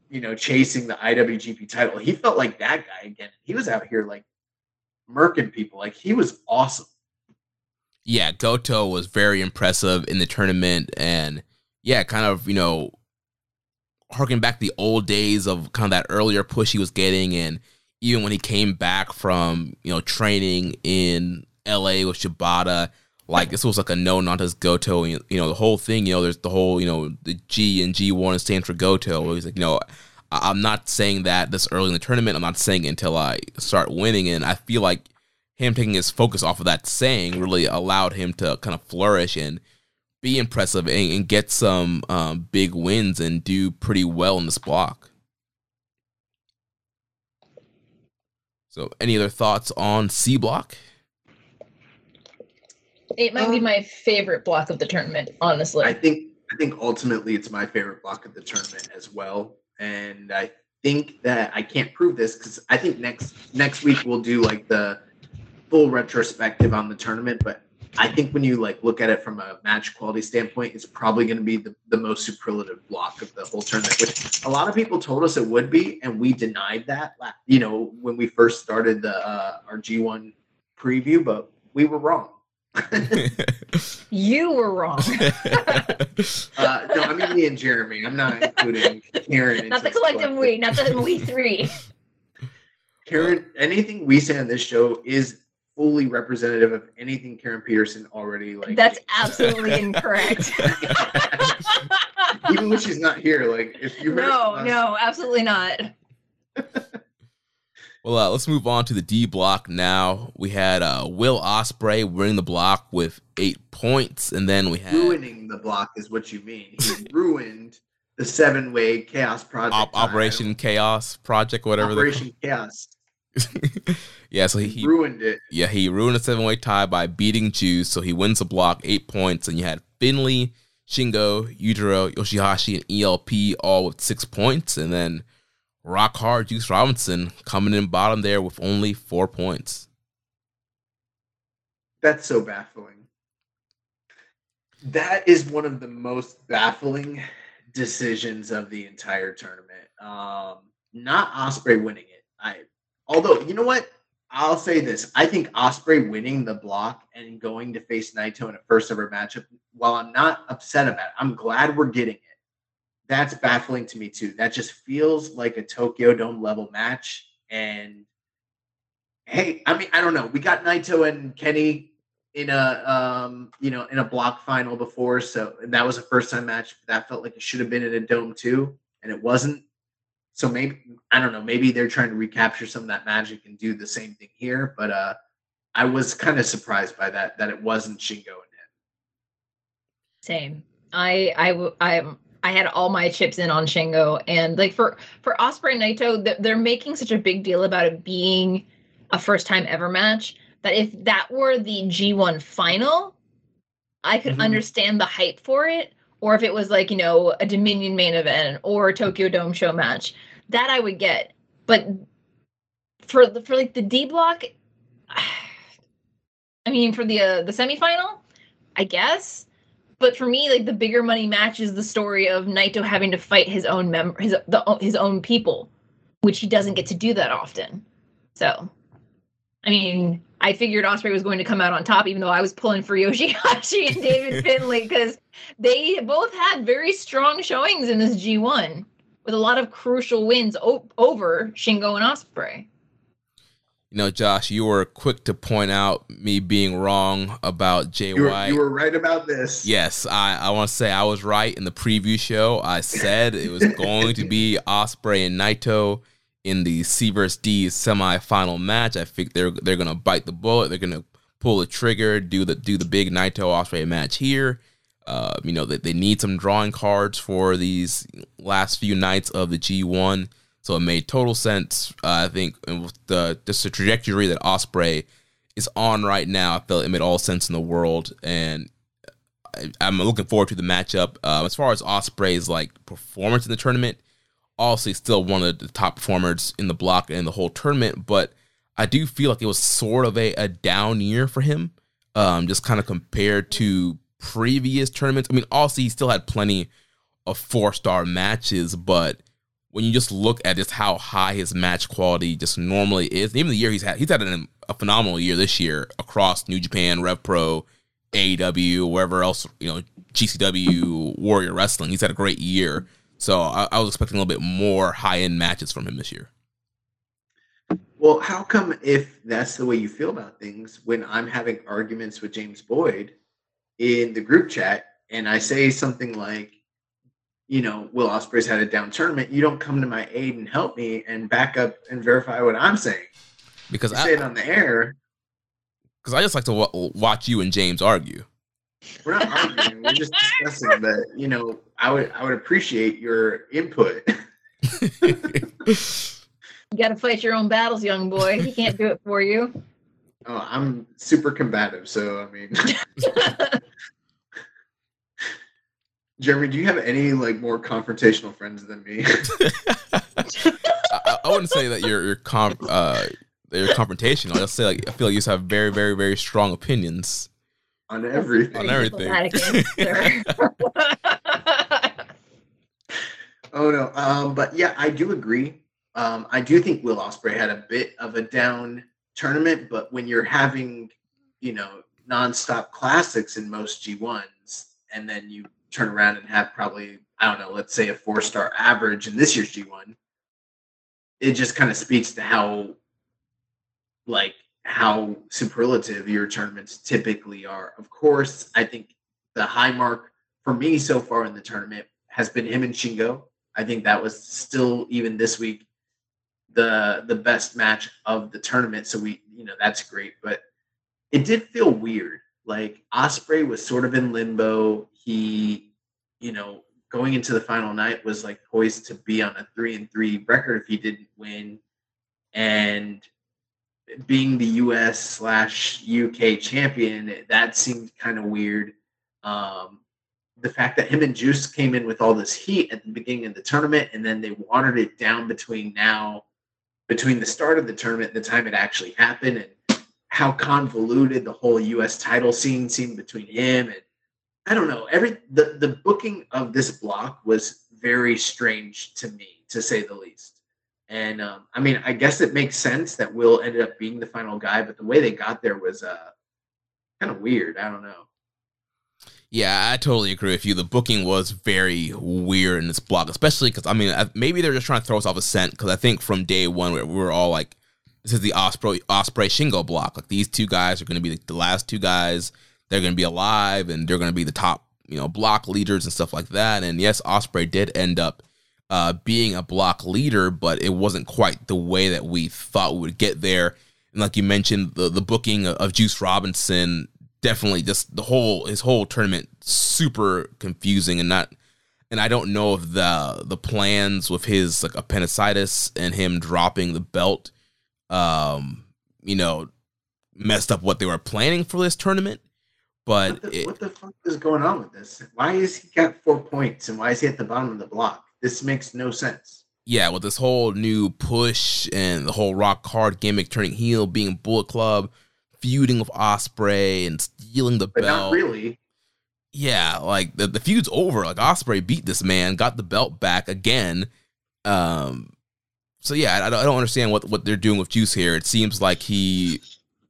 you know, chasing the IWGP title. He felt like that guy again. He was out here like murking people. Like he was awesome. yeah, Goto was very impressive in the tournament, and yeah, kind of you know, harking back the old days of kind of that earlier push he was getting, and even when he came back from you know training in L.A. with Shibata, like this was like a no nonsense Goto, you you know, the whole thing, you know, there's the whole you know the G and G one stands for Goto. He's like, you know. I- I'm not saying that this early in the tournament. I'm not saying it until I start winning, and I feel like him taking his focus off of that saying really allowed him to kind of flourish and be impressive and, and get some um, big wins and do pretty well in this block. So, any other thoughts on C block? It might be Um, my favorite block of the tournament, honestly. I think I think ultimately it's my favorite block of the tournament as well. And I think that I can't prove this because I think next next week we'll do like the full retrospective on the tournament. But I think when you like look at it from a match quality standpoint, it's probably going to be the, the most superlative block of the whole tournament, which a lot of people told us it would be, and we denied that. You know, when we first started the uh, our G1 preview, but we were wrong. you were wrong. Uh, no, I mean me and Jeremy. I'm not including Karen. not the into collective we, not the we three. Karen, anything we say on this show is fully representative of anything Karen Peterson already like. That's absolutely incorrect. even when she's not here. Like if you no, us- no, absolutely not. Well, uh, let's move on to the D block now. We had uh, Will Ospreay winning the block with eight points, and then we had ruining the block is what you mean. He ruined the seven way chaos project. Op- Operation Chaos Project, whatever. Operation Chaos. yeah, so he, He he ruined it. Yeah, he ruined a seven way tie by beating Juice, so he wins the block, eight points, and you had Finlay, Shingo, Yujiro, Yoshihashi, and ELP all with six points, and then Rock Hard Juice Robinson coming in bottom there with only four points. That's so baffling. That is one of the most baffling decisions of the entire tournament. Um, not Ospreay winning it. I although you know what? I'll say this. I think Ospreay winning the block and going to face Naito in a first ever matchup, while I'm not upset about it, I'm glad we're getting it. That's baffling to me too. That just feels like a Tokyo Dome level match. And hey, I mean, I don't know. We got Naito and Kenny in a um you know in a block final before so and that was a first time match that felt like it should have been in a dome too and it wasn't so maybe i don't know maybe they're trying to recapture some of that magic and do the same thing here but uh i was kind of surprised by that that it wasn't shingo and him Same. I I w- I I had all my chips in on Shingo, and like for for Ospreay and Naito, th- they're making such a big deal about it being a first time ever match that if that were the G1 final, I could Mhm. understand the hype for it. Or if it was like you know a Dominion main event or a Tokyo Dome show match, that I would get. But for the for like the D block, I mean for the uh, the semifinal, I guess but for me, like the bigger money match is the story of Naito having to fight his own mem his the, his own people, which he doesn't get to do that often. So, I mean, I figured Ospreay was going to come out on top, even though I was pulling for Yoshihashi and David Finlay because they both had very strong showings in this G1 with a lot of crucial wins o- over Shingo and Ospreay. You know, Josh, you were quick to point out me being wrong about Jay You were, White. you were right about this. Yes, I, I want to say I was right in the preview show. I said it was going to be Ospreay and Naito in the C vs D semifinal match. I think they're they're gonna bite the bullet. They're gonna pull the trigger, do the do the big Naito Ospreay match here. Uh, you know that they, they need some drawing cards for these last few nights of the G1. So it made total sense. Uh, I think with the just the trajectory that Ospreay is on right now, I felt it made all sense in the world, and I, I'm looking forward to the matchup. Uh, as far as Ospreay's like performance in the tournament, obviously still one of the top performers in the block and the whole tournament, but I do feel like it was sort of a, a down year for him, um, just kind of compared to previous tournaments. I mean, obviously he still had plenty of four star matches, but when you just look at just how high his match quality just normally is, even the year he's had, he's had an, a phenomenal year this year across New Japan, Rev Pro, AEW, wherever else, you know, GCW, Warrior Wrestling. He's had a great year. So I, I was expecting a little bit more high end matches from him this year. Well, how come if that's the way you feel about things, when I'm having arguments with James Boyd in the group chat and I say something like, you know, Will Ospreay's had a down tournament, you don't come to my aid and help me and back up and verify what I'm saying. Because You I, say it on the air. because I just like to w- watch you and James argue. We're not arguing. we're just discussing that. You know, I would I would appreciate your input. You got to fight your own battles, young boy. He can't do it for you. Oh, I'm super combative, so I mean, Jeremy, do you have any like more confrontational friends than me? I, I wouldn't say that you're you're com- uh that you're confrontational. I'll say like I feel like you just have very very very strong opinions. on everything. On everything. Oh no, um, but yeah, I do agree. Um, I do think Will Ospreay had a bit of a down tournament, but when you're having, you know, nonstop classics in most G1s, and then you turn around and have probably, I don't know, let's say a four star average in this year's G1, it just kind of speaks to how, like, how superlative your tournaments typically are. Of course, I think the high mark for me so far in the tournament has been him and Shingo. I think that was still even this week the the best match of the tournament. So we, you know, that's great. But it did feel weird. Like Ospreay was sort of in limbo. He, you know, going into the final night was like poised to be on a three and three record if he didn't win. And being the US slash UK champion, that seemed kind of weird. Um, the fact that him and Juice came in with all this heat at the beginning of the tournament and then they watered it down between now, between the start of the tournament and the time it actually happened, and how convoluted the whole US title scene seemed between him and I don't know. Every the, the booking of this block was very strange to me, to say the least. And um, I mean, I guess it makes sense that Will ended up being the final guy, but the way they got there was uh, kind of weird. I don't know. Yeah, I totally agree with you. The booking was very weird in this block, especially because I mean, maybe they're just trying to throw us off a scent. Because I think from day one, we we were all like, "This is the Ospreay Ospreay Shingo block. Like these two guys are going to be the last two guys. They're going to be alive, and they're going to be the top, you know, block leaders and stuff like that." And yes, Ospreay did end up uh, being a block leader, but it wasn't quite the way that we thought we would get there. And like you mentioned, the the booking of, Juice Robinson definitely just the whole his whole tournament super confusing and not and I don't know if the the plans with his like appendicitis and him dropping the belt um you know messed up what they were planning for this tournament but What the, it, what the fuck is going on with this? Why is he got four points and why is he at the bottom of the block? This makes no sense. yeah with this whole new push and the whole rock hard gimmick turning heel being Bullet Club feuding with Ospreay and stealing the But belt not really. yeah, like the, the feud's over. Like Ospreay beat this man, got the belt back again. Um, so yeah, I, I don't understand what what they're doing with Juice here. It seems like he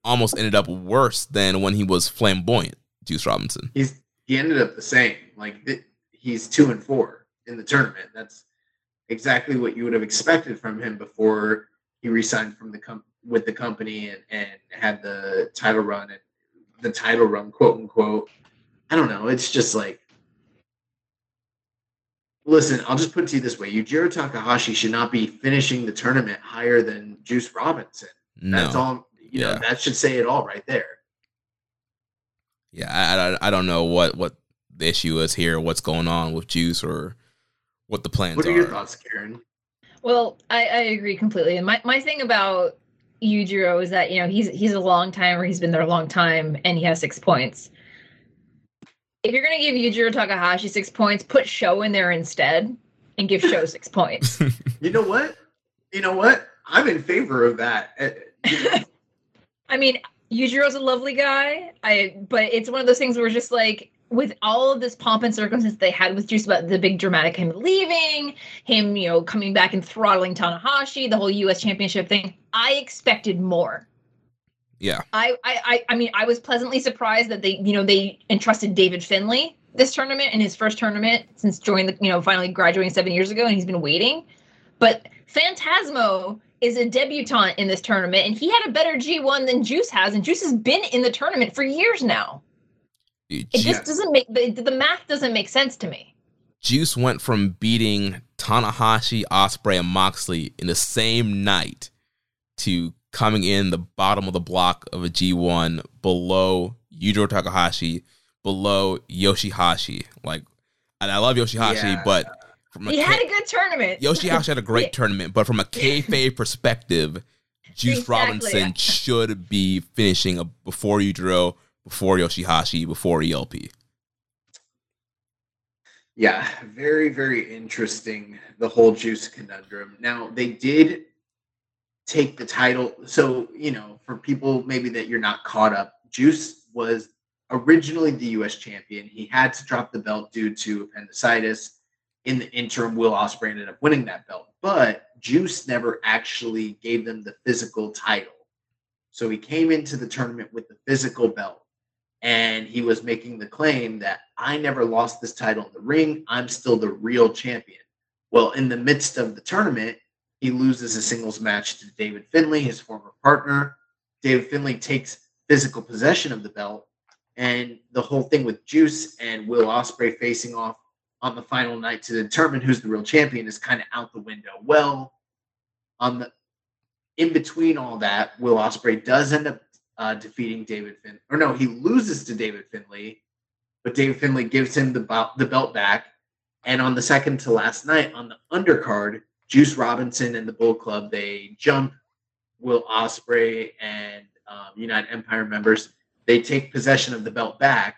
almost ended up worse than when he was flamboyant. Juice Robinson. He's he ended up the same. Like th- he's two and four in the tournament. That's exactly what you would have expected from him before he resigned from the com- with the company and, and had the title run and the title run, quote unquote. I don't know. It's just like, listen, I'll just put it to you this way: Yujiro Takahashi should not be finishing the tournament higher than Juice Robinson. No. That's all. You know, Yeah. that should say it all right there. Yeah, I, I, I don't know what what the issue is here, what's going on with Juice, or what the plans What are are. your thoughts, Karen? Well, I, I agree completely. And my, my thing about Yujiro is that, you know, he's he's a long timer, he's been there a long time, and he has six points. If you're gonna give Yujiro Takahashi six points, put Sho in there instead and give Sho six points. You know what? You know what? I'm in favor of that. Eh, you know, I mean, Yujiro's a lovely guy. I but it's one of those things where just like with all of this pomp and circumstance they had with Juice about the big dramatic him leaving, him, you know, coming back and throttling Tanahashi, the whole US championship thing, I expected more. yeah, I, I, I, I mean, I was pleasantly surprised that they, you know, they entrusted David Finlay this tournament in his first tournament since joining the, you know, finally graduating seven years ago, and he's been waiting. But Phantasmo is a debutant in this tournament, and he had a better G1 than Juice has, and Juice has been in the tournament for years now. It Ju- just doesn't make the, the math doesn't make sense to me. Juice went from beating Tanahashi, Ospreay, and Moxley in the same night to coming in the bottom of the block of a G1 below Yujiro Takahashi, below Yoshihashi. Like, and I love Yoshihashi, Yeah. but from a He K- had a good tournament. Yoshihashi had a great Yeah. tournament, but from a kayfabe perspective, Juice Exactly. Robinson should be finishing a, before Yujiro, before Yoshihashi, before ELP. yeah, very, very interesting. The whole Juice conundrum. Now they did take the title. So you know, for people maybe that you're not caught up, Juice was originally the U.S. champion. He had to drop the belt due to appendicitis. In the interim, Will Ospreay ended up winning that belt, but Juice never actually gave them the physical title. So he came into the tournament with the physical belt and he was making the claim that I never lost this title in the ring. I'm still the real champion. Well, in the midst of the tournament, he loses a singles match to David Finlay, his former partner. David Finlay takes physical possession of the belt, and the whole thing with Juice and Will Ospreay facing off on the final night to determine who's the real champion is kind of out the window. Well, on the in between all that, Will Ospreay does end up uh, defeating David Finlay. Or no, he loses to David Finlay, but David Finlay gives him the, bel- the belt back. And on the second to last night, on the undercard, Juice Robinson and the Bull Club, they jump Will Ospreay and um, United Empire members. They take possession of the belt back.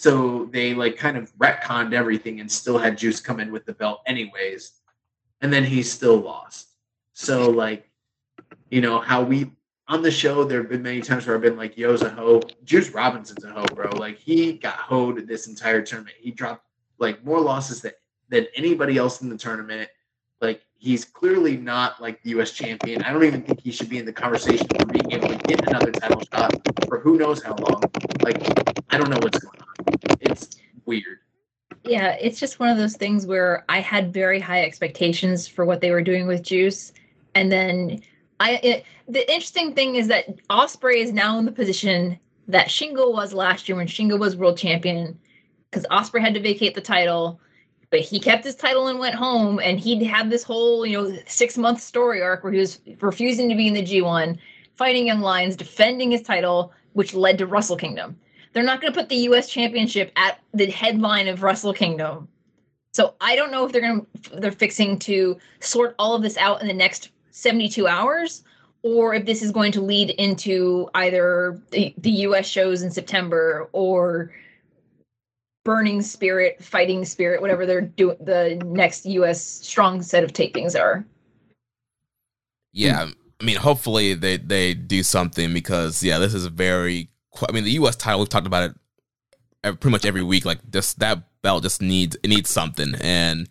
So they like kind of retconned everything and still had Juice come in with the belt anyways. And then he still lost. So like, you know, how we on the show, there have been many times where I've been like, "Yo's a hoe." Juice Robinson's a hoe, bro. Like he got hoed this entire tournament. He dropped like more losses than than anybody else in the tournament. Like he's clearly not like the U.S. champion. I don't even think he should be in the conversation for being able to get another title shot for who knows how long. Like I don't know what's going on. It's weird. Yeah, it's just one of those things where I had very high expectations for what they were doing with Juice, and then I. It, the interesting thing is that Ospreay is now in the position that Shingo was last year when Shingo was world champion, because Ospreay had to vacate the title, but he kept his title and went home, and he'd had this whole you know six month story arc where he was refusing to be in the G one, fighting Young Lions, defending his title, which led to Wrestle Kingdom. They're not going to put the U.S. Championship at the headline of Wrestle Kingdom. So I don't know if they're going to they're fixing to sort all of this out in the next 72 hours, or if this is going to lead into either the, the U.S. shows in September or Burning Spirit, Fighting Spirit, whatever they're doing. The next U.S. strong set of tapings are. Yeah, I mean, hopefully they they do something because yeah, this is very. Qu- I mean, the U.S. title we've talked about it pretty much every week. Like just that belt just needs it needs something, and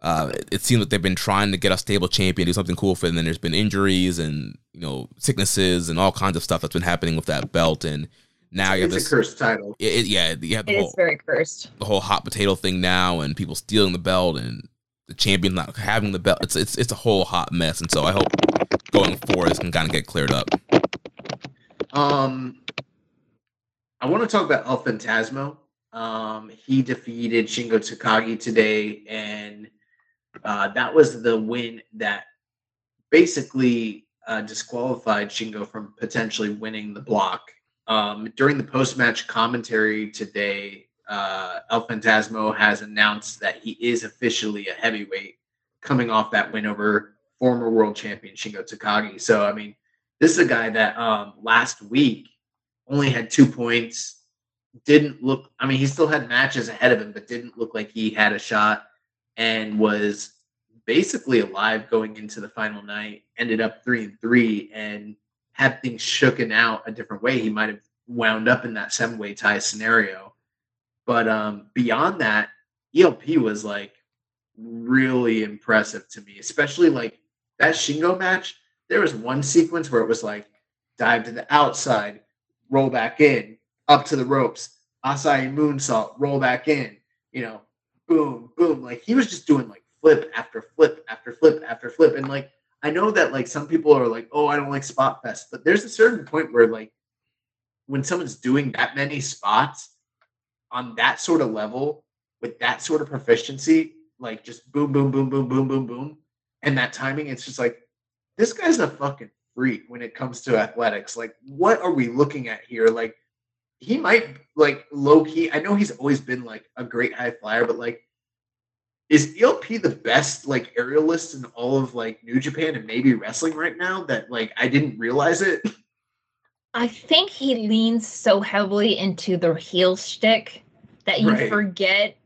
uh, it, it seems like they've been trying to get a stable champion, do something cool for it. And then there's been injuries and you know sicknesses and all kinds of stuff that's been happening with that belt. And now you have It's this a cursed title. it, it- yeah, you have the It whole is very cursed. the whole hot potato thing now, and people stealing the belt, and the champion not having the belt. It's it's it's a whole hot mess, and so I hope going forward this can kind of get cleared up. Um, I want to talk about El Phantasmo. Um, he defeated Shingo Takagi today, and uh, that was the win that basically uh, disqualified Shingo from potentially winning the block. Um, during the post-match commentary today, uh, El Phantasmo has announced that he is officially a heavyweight, coming off that win over former world champion Shingo Takagi. So, I mean, this is a guy that um, last week only had two points. Didn't look. I mean, he still had matches ahead of him, but didn't look like he had a shot, and was basically alive going into the final night. Ended up three and three, and had things shooken out a different way, he might have wound up in that seven way tie scenario. But um, beyond that, ELP was like really impressive to me, especially like that Shingo match. There was one sequence where it was like dive to the outside, roll back in, up to the ropes, Asai moonsault, roll back in, you know, boom, boom. Like he was just doing like flip after flip after flip after flip. And like I know that like some people are like, oh, I don't like spot fest, but there's a certain point where like when someone's doing that many spots on that sort of level with that sort of proficiency, like just boom, boom, boom, boom, boom, boom, boom, and that timing, it's just like this guy's a fucking freak when it comes to athletics. Like, what are we looking at here? Like, he might like low key. I know he's always been like a great high flyer, but like, is ELP the best like aerialist in all of like New Japan and maybe wrestling right now? That like I didn't realize it. I think he leans so heavily into the heel shtick that you Right. forget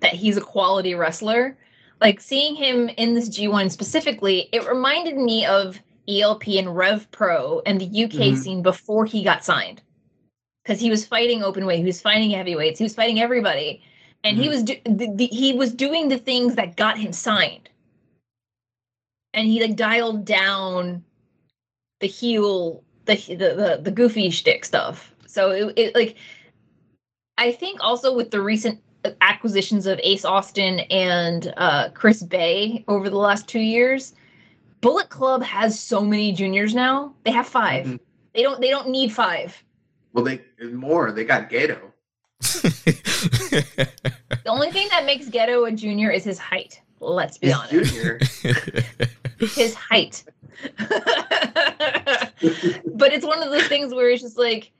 that he's a quality wrestler. Like seeing him in this G1 specifically, it reminded me of ELP and Rev Pro and the UK Mhm. scene before he got signed. Because he was fighting open weight, he was fighting heavyweights, he was fighting everybody, and he Mhm. was do- the, the, he was doing the things that got him signed. And he like dialed down the heel the the the, the goofy shtick stuff. So it, it like I think also with the recent acquisitions of Ace Austin and uh, Chris Bey over the last two years, Bullet Club has so many juniors now. They have 5 Mhm. They don't they don't need five. Well, they more. They got Gedo. The only thing that makes Gedo a junior is his height. Let's be He's honest. junior. His height. but it's one of those things where it's just like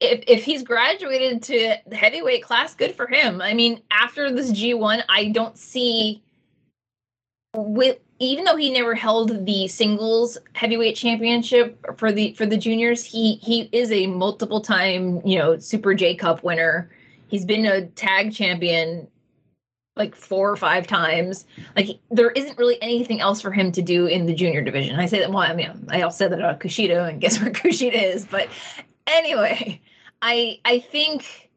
if if he's graduated to the heavyweight class, good for him. I mean, after this G1, I don't see with even though he never held the singles heavyweight championship for the for the juniors, he he is a multiple time, you know, Super J Cup winner. He's been a tag champion like four or five times. Like there isn't really anything else for him to do in the junior division. I say that well, I mean I also said that about Kushida and guess where Kushida is. But anyway, I I think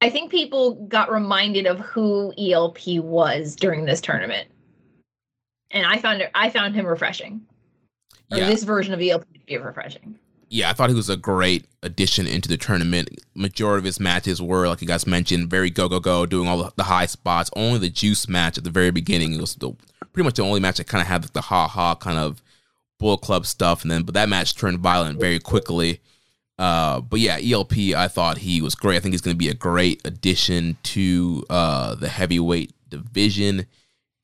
I think people got reminded of who ELP was during this tournament. And I found it I found him refreshing. Or yeah. this version of ELP to be refreshing. yeah, I thought he was a great addition into the tournament. Majority of his matches were, like you guys mentioned, very go go go, doing all the, high spots. Only the juice match at the very beginning it was the, pretty much the only match that kind of had the ha ha kind of bull club stuff, and then but that match turned violent very quickly. Uh, but yeah, ELP, I thought he was great. I think he's going to be a great addition to uh, the heavyweight division,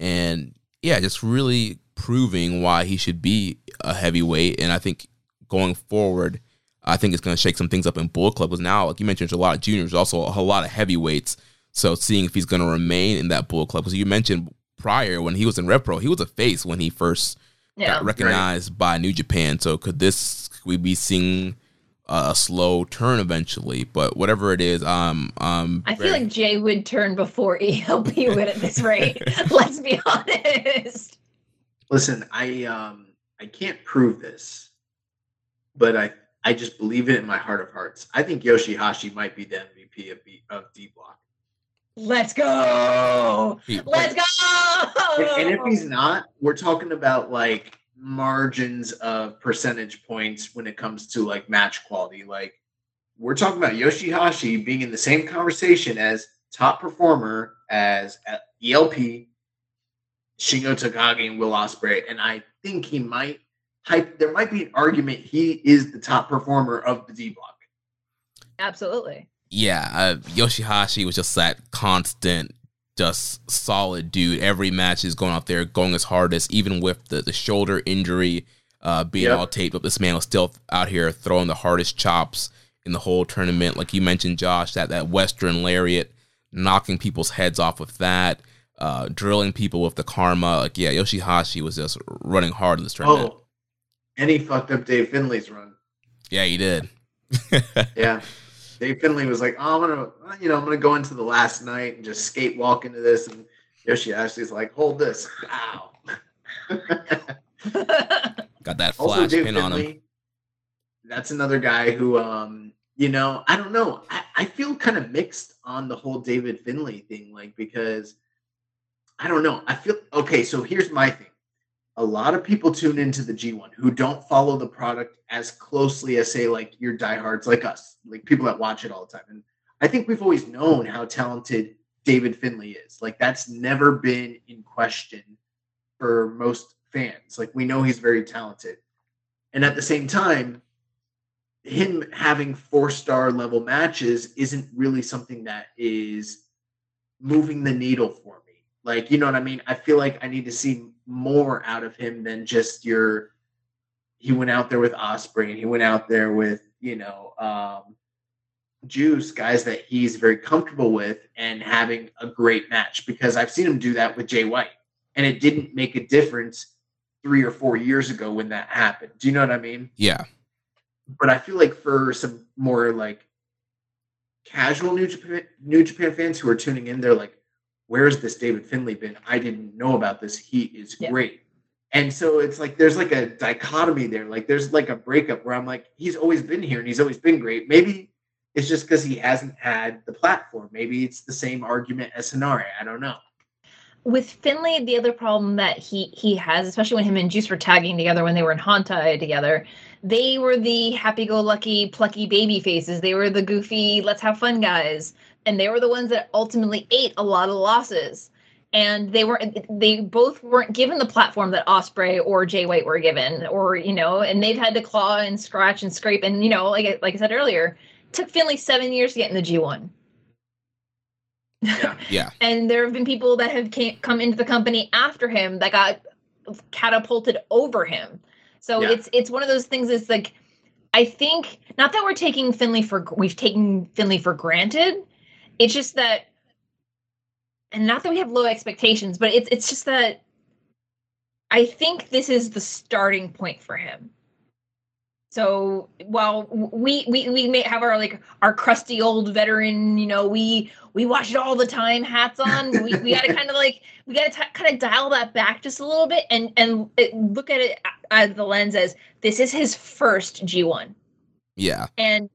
and yeah, just really proving why he should be a heavyweight. And I think going forward, I think it's going to shake some things up in Bull Club. Because now, like you mentioned, there's a lot of juniors, also a lot of heavyweights. So seeing if he's going to remain in that Bull Club, because you mentioned prior when he was in Rev Pro, he was a face when he first Yeah. got recognized by New Japan. So could this could we be seeing a slow turn eventually? But whatever it is, um, um, I feel like Jay would turn before ELP would at this rate. Let's be honest. Listen, I um I can't prove this, but I I just believe it in my heart of hearts. I think Yoshihashi might be the MVP of B, of D Block. Let's go. Let's go. And, and if he's not, we're talking about like margins of percentage points when it comes to like match quality. Like we're talking about Yoshihashi being in the same conversation as top performer as uh, ELP, Shingo Takagi, and Will Ospreay, and I think he might hype. There might be an argument he is the top performer of the D block. Absolutely. Yeah, uh, Yoshihashi was just that constant, just solid dude. Every match is going out there, going his hardest, even with the, the shoulder injury uh, being Yep. all taped up. This man was still out here throwing the hardest chops in the whole tournament. Like you mentioned, Josh, that that Western lariat, knocking people's heads off with that, uh, drilling people with the karma. Like yeah, Yoshihashi was just running hard in this tournament. Oh, and he fucked up Dave Finley's run. Yeah, he did. Yeah. Dave Finlay was like, oh, I'm gonna, you know, I'm gonna go into the last night and just skate walk into this, and Yoshihashi's like, hold this, ow. Got that also, flash Dave pin on him. That's another guy who, um, you know, I don't know. I, I feel kind of mixed on the whole David Finlay thing, like because I don't know. I feel okay. So here's my thing. A lot of people tune into the G1 who don't follow the product as closely as say like your diehards like us, like people that watch it all the time. And I think we've always known how talented David Finlay is. Like that's never been in question for most fans. Like we know he's very talented. And at the same time, him having four star level matches isn't really something that is moving the needle for me. Like, you know what I mean? I feel like I need to see more out of him than just your he went out there with Ospreay and he went out there with, you know, um Juice, guys that he's very comfortable with and having a great match because I've seen him do that with Jay White and it didn't make a difference three or four years ago when that happened. Do you know what I mean? Yeah, But I feel like for some more like casual New Japan New Japan fans who are tuning in, they're like, "Where's this David Finlay been? I didn't know about this. He is Yeah. great." And so it's like there's like a dichotomy there. Like there's like a breakup where I'm like, he's always been here and he's always been great. Maybe it's just because he hasn't had the platform. Maybe it's the same argument as Henare. I don't know. with Finlay, the other problem that he he has, especially when him and Juice were tagging together when they were in Hontai together, they were the happy-go-lucky, plucky baby faces. They were the goofy, let's have fun guys, and they were the ones that ultimately ate a lot of losses. And they weren't. They both weren't given the platform that Ospreay or Jay White were given, or you know, and they've had to claw and scratch and scrape. And you know, like I- like I said earlier, it took Finlay seven years to get in the G one. Yeah. yeah. and there have been people that have came, come into the company after him that got catapulted over him so Yeah. it's it's one of those things it's like i think not that we're taking finlay for we've taken finlay for granted it's just that and not that we have low expectations but it's it's just that i think this is the starting point for him so while we we we may have our like our crusty old veteran, you know, we we watch it all the time, hats on. We, we got to kind of like we got to kind of dial that back just a little bit and and it, look at it as the lens as this is his first G one, Yeah. and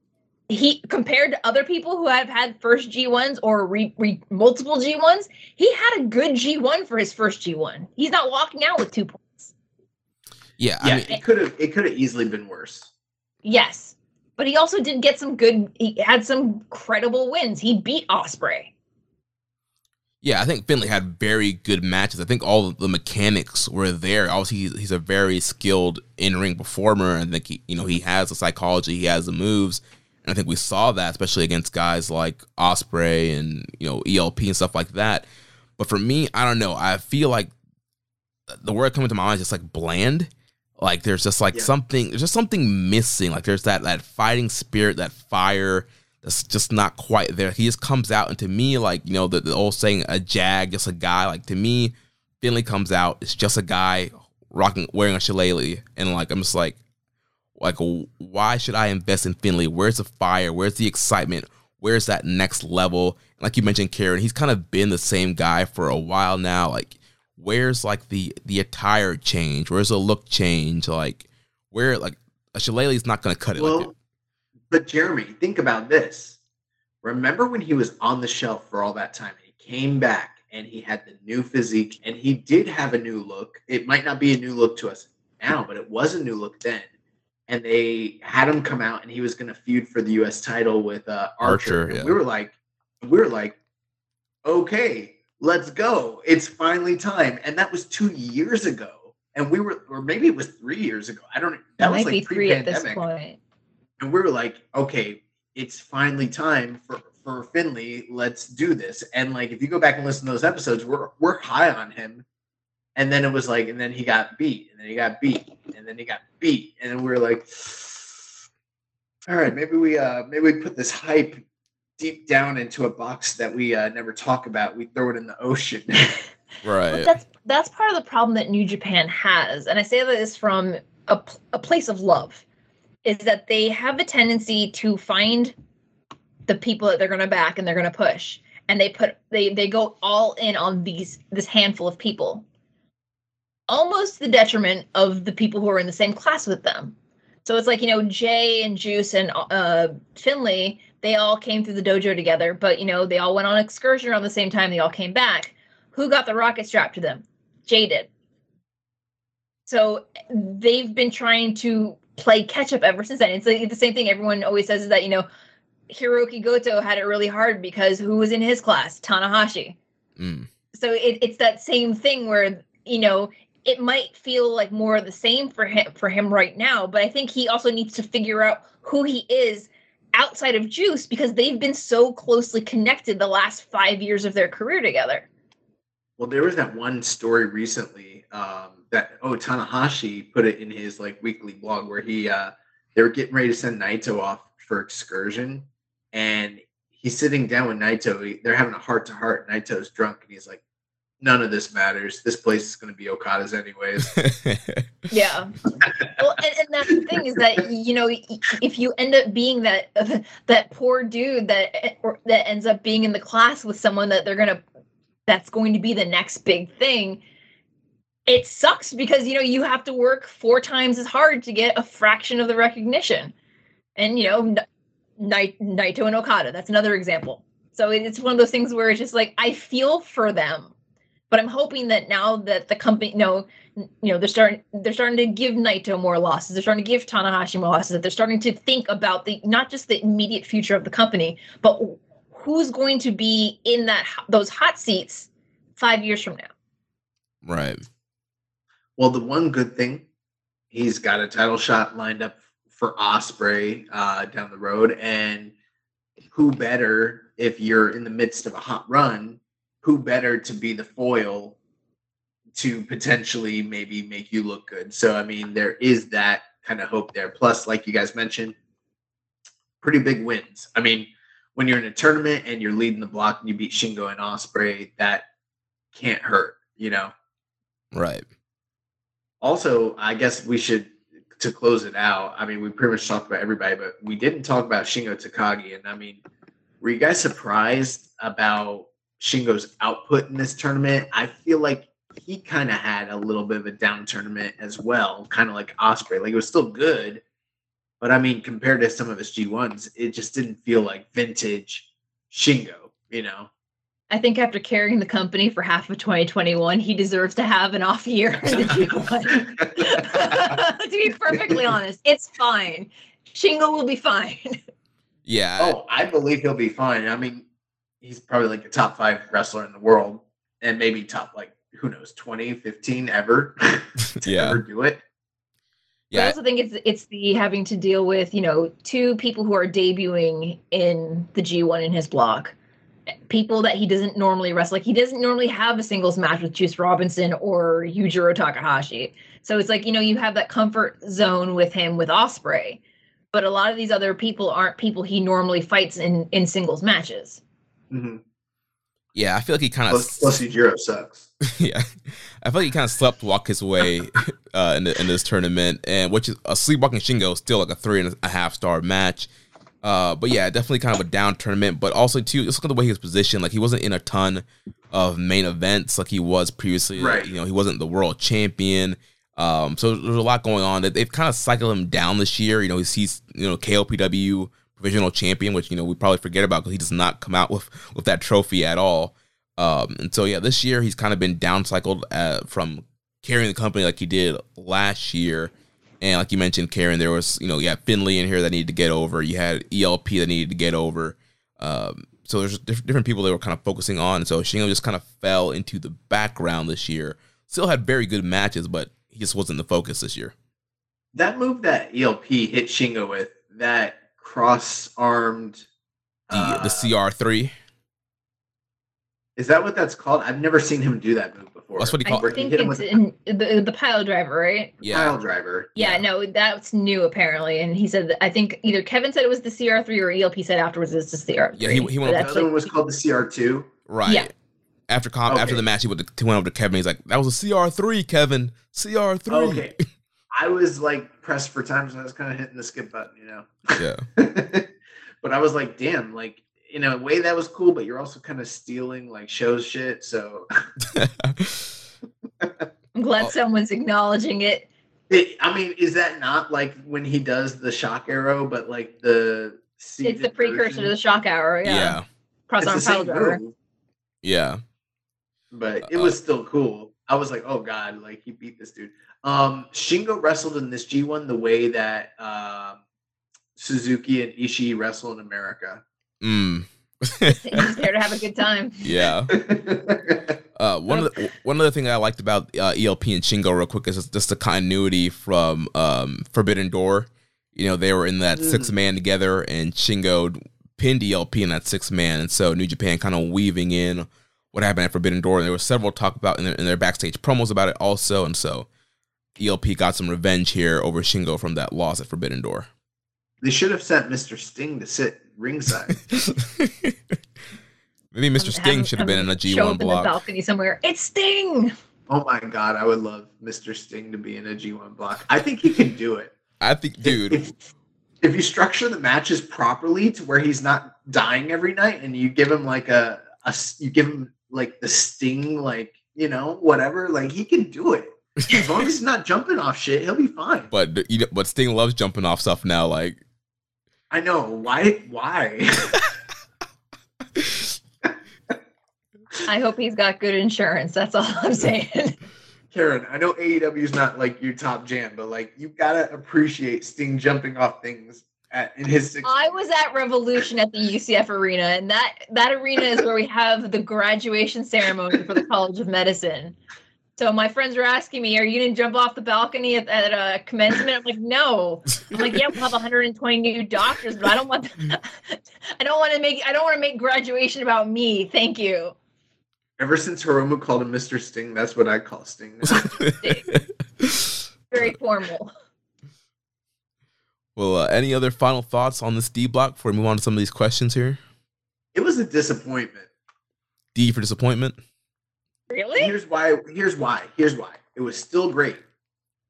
he compared to other people who have had first G ones or re, re, multiple G ones, he had a good G one for his first G one. He's not walking out with two points. Yeah. Yeah, I mean, it could have it could have easily been worse. Yes. But he also did get some good he had some credible wins. He beat Ospreay. Yeah, I think Finlay had very good matches. I think all of the mechanics were there. Obviously, he's, he's a very skilled in-ring performer. I think he, you know, he has the psychology, he has the moves, and I think we saw that, especially against guys like Ospreay and you know ELP and stuff like that. But for me, I don't know. I feel like the word coming to my mind is just like bland. Like there's just like Yeah. something, there's just something missing. Like there's that that fighting spirit, that fire that's just not quite there. He just comes out, and to me, like you know, the, the old saying, "A jag, just a guy." Like to me, Finlay comes out, it's just a guy rocking, wearing a shillelagh, and like I'm just like, like why should I invest in Finlay? Where's the fire? Where's the excitement? Where's that next level? Like you mentioned, Karen, he's kind of been the same guy for a while now. Like, where's like the the attire change? Where's the look change? Like, where like a shillelagh is not going to cut it. Well, that. but Jeremy, think about this. Remember when he was on the shelf for all that time? He came back and he had the new physique and he did have a new look. It might not be a new look to us now, but it was a new look then. And they had him come out and he was going to feud for the US title with uh, Archer. Archer, yeah. We were like, we were like, okay, let's go. It's finally time. And that was two years ago. And we were, or maybe it was three years ago. I don't know. That It was might be like three at this pre-pandemic point. and we were like, okay, it's finally time for for Finlay. Let's do this. And like, if you go back and listen to those episodes, we're we're high on him. And then it was like, and then he got beat, and then he got beat, and then he got beat, and then we were like, all right, maybe we uh maybe we put this hype deep down into a box that we uh, never talk about. We throw it in the ocean. Right. But that's that's part of the problem that New Japan has, and I say this from a, a place of love, is that they have a tendency to find the people that they're going to back and they're going to push, and they put they they go all in on these this handful of people, almost the detriment of the people who are in the same class with them. So it's like you know Jay and Juice and uh, Finlay, they all came through the dojo together, but you know they all went on excursion around the same time. They all came back who got the rocket strapped to them? Jay did. So they've been trying to play catch up ever since then. It's like the same thing everyone always says is that, you know, Hirooki Goto had it really hard because who was in his class? Tanahashi. Mm. So it, it's that same thing where, you know, it might feel like more of the same for him for him right now, but I think he also needs to figure out who he is outside of Juice because they've been so closely connected the last five years of their career together. Well, there was that one story recently um, that oh Tanahashi put it in his like weekly blog where he uh, they were getting ready to send Naito off for excursion, and he's sitting down with Naito. They're having a heart to heart. Naito's drunk, and he's like, "None of this matters. This place is going to be Okada's anyways." Yeah. well, and, and that's the thing is that you know if you end up being that that poor dude that or that ends up being in the class with someone that they're gonna that's going to be the next big thing. It sucks because you know you have to work four times as hard to get a fraction of the recognition, and you know, N- Nai- Naito and Okada. That's another example. So it's one of those things where it's just like I feel for them, but I'm hoping that now that the company, no, you know they're starting they're starting to give Naito more losses. They're starting to give Tanahashi more losses. That they're starting to think about the not just the immediate future of the company, but who's going to be in that those hot seats five years from now. right. Well, the one good thing, he's got a title shot lined up for Ospreay uh, down the road, and who better if you're in the midst of a hot run? Who better to be the foil to potentially maybe make you look good? So, I mean, there is that kind of hope there. Plus, like you guys mentioned, pretty big wins. I mean, when you're in a tournament and you're leading the block and you beat Shingo and Ospreay, that can't hurt, you know Right. also i guess we should to close it out i mean we pretty much talked about everybody but we didn't talk about shingo takagi and i mean were you guys surprised about shingo's output in this tournament i feel like he kind of had a little bit of a down tournament as well kind of like Ospreay like it was still good but i mean compared to some of his g1s it just didn't feel like vintage shingo you know I think after carrying the company for half of 2021, he deserves to have an off year in the G1. to be perfectly honest, it's fine. Shingo will be fine. Yeah. Oh, I believe he'll be fine. I mean, he's probably like a top five wrestler in the world and maybe top like who knows 20 15 ever to Yeah. ever do it yeah. But I also think it's it's the having to deal with you know two people who are debuting in the G1 in his block, people that he doesn't normally wrestle. Like he doesn't normally have a singles match with Juice Robinson or Yujiro Takahashi. So it's like you know you have that comfort zone with him with Ospreay, but a lot of these other people aren't people he normally fights in in singles matches. Mhm. Yeah. I feel like he kind of plus, plus Yujiro sucks yeah, I feel like he kind of slept walk his way uh, in, the, in this tournament, and which is a sleepwalking Shingo is still like a three and a half star match. Uh, but yeah, definitely kind of a down tournament. But also too, just look at the way he was positioned. Like he wasn't in a ton of main events like he was previously. Right. You know, he wasn't the world champion. Um, so there's a lot going on. They've kind of cycled him down this year. You know, he's, he's you know KOPW provisional champion, which you know we probably forget about because he does not come out with with that trophy at all. Um, and so yeah, this year he's kind of been downcycled uh, from carrying the company like he did last year. And like you mentioned, Karen, there was you know you had Finlay in here that needed to get over. You had ELP that needed to get over. Um, so there's different people they were kind of focusing on. So Shingo just kind of fell into the background this year. Still had very good matches, but he just wasn't the focus this year. That move that ELP hit Shingo with, that cross armed. The, uh, the CR3. Is that what that's called? I've never seen him do that move before. That's what he called. I think it's in the the pile driver, right? Yeah, pile driver. Yeah, yeah, no, that's new apparently. And he said, that, I think either Kevin said it was the CR3 or ELP said afterwards it's the CR3. Yeah, he, he went. The other one was called the CR2. Right. Yeah. After com- okay. after the match, he went, to, went over to Kevin. He's like, "That was a CR3, Kevin. CR3." Okay. I was like pressed for time, so I was kind of hitting the skip button, you know. Yeah. but I was like, "Damn!" Like in a way that was cool, but you're also kind of stealing like Sho's shit. So I'm glad oh. someone's acknowledging it. it. I mean, is that not like when he does the shock arrow, but like the it's the precursor version? to the shock arrow, yeah. yeah. Cross arm pile driver. Yeah. But it uh, was still cool. I was like, oh god, like he beat this dude. Um Shingo wrestled in this G1 the way that um, Suzuki and Ishii wrestle in America. Mm. He's there to have a good time. Yeah. Uh, one of the one of the things I liked about uh, ELP and Shingo real quick is just the continuity from um, Forbidden Door. You know, they were in that mm. six man together, and Shingo pinned ELP in that six man, and so New Japan kind of weaving in what happened at Forbidden Door. And there was several talk about in their, in their backstage promos about it also, and so ELP got some revenge here over Shingo from that loss at Forbidden Door. They should have sent Mr. Sting to sit ringside. Maybe Mr. Sting should have been in a G one block. In the balcony somewhere. It's Sting. Oh my god, I would love Mr. Sting to be in a G one block. I think he can do it. I think, dude. If, if you structure the matches properly to where he's not dying every night, and you give him like a, a you give him like the Sting, like you know whatever, like he can do it. As long as he's not jumping off shit, he'll be fine. But you know, but Sting loves jumping off stuff now. Like I know why. Why? I hope he's got good insurance. That's all I'm saying. Karen, I know AEW is not like your top jam, but like you gotta appreciate Sting jumping off things at, in his. Six- I was at Revolution at the UCF arena, and that that arena is where we have the graduation ceremony for the College of Medicine. So my friends were asking me, "Are you gonna jump off the balcony at, at a commencement?" I'm like, "No." I'm like, "Yeah, we'll have 120 new doctors, but I don't want. I don't want to make. I don't want to make graduation about me. Thank you." Ever since Hiromu called him Mr. Sting, that's what I call Sting. Sting. Very formal. Well, uh, any other final thoughts on this D block before we move on to some of these questions here? It was a disappointment. D for disappointment. Really? Here's why. Here's why. Here's why. It was still great,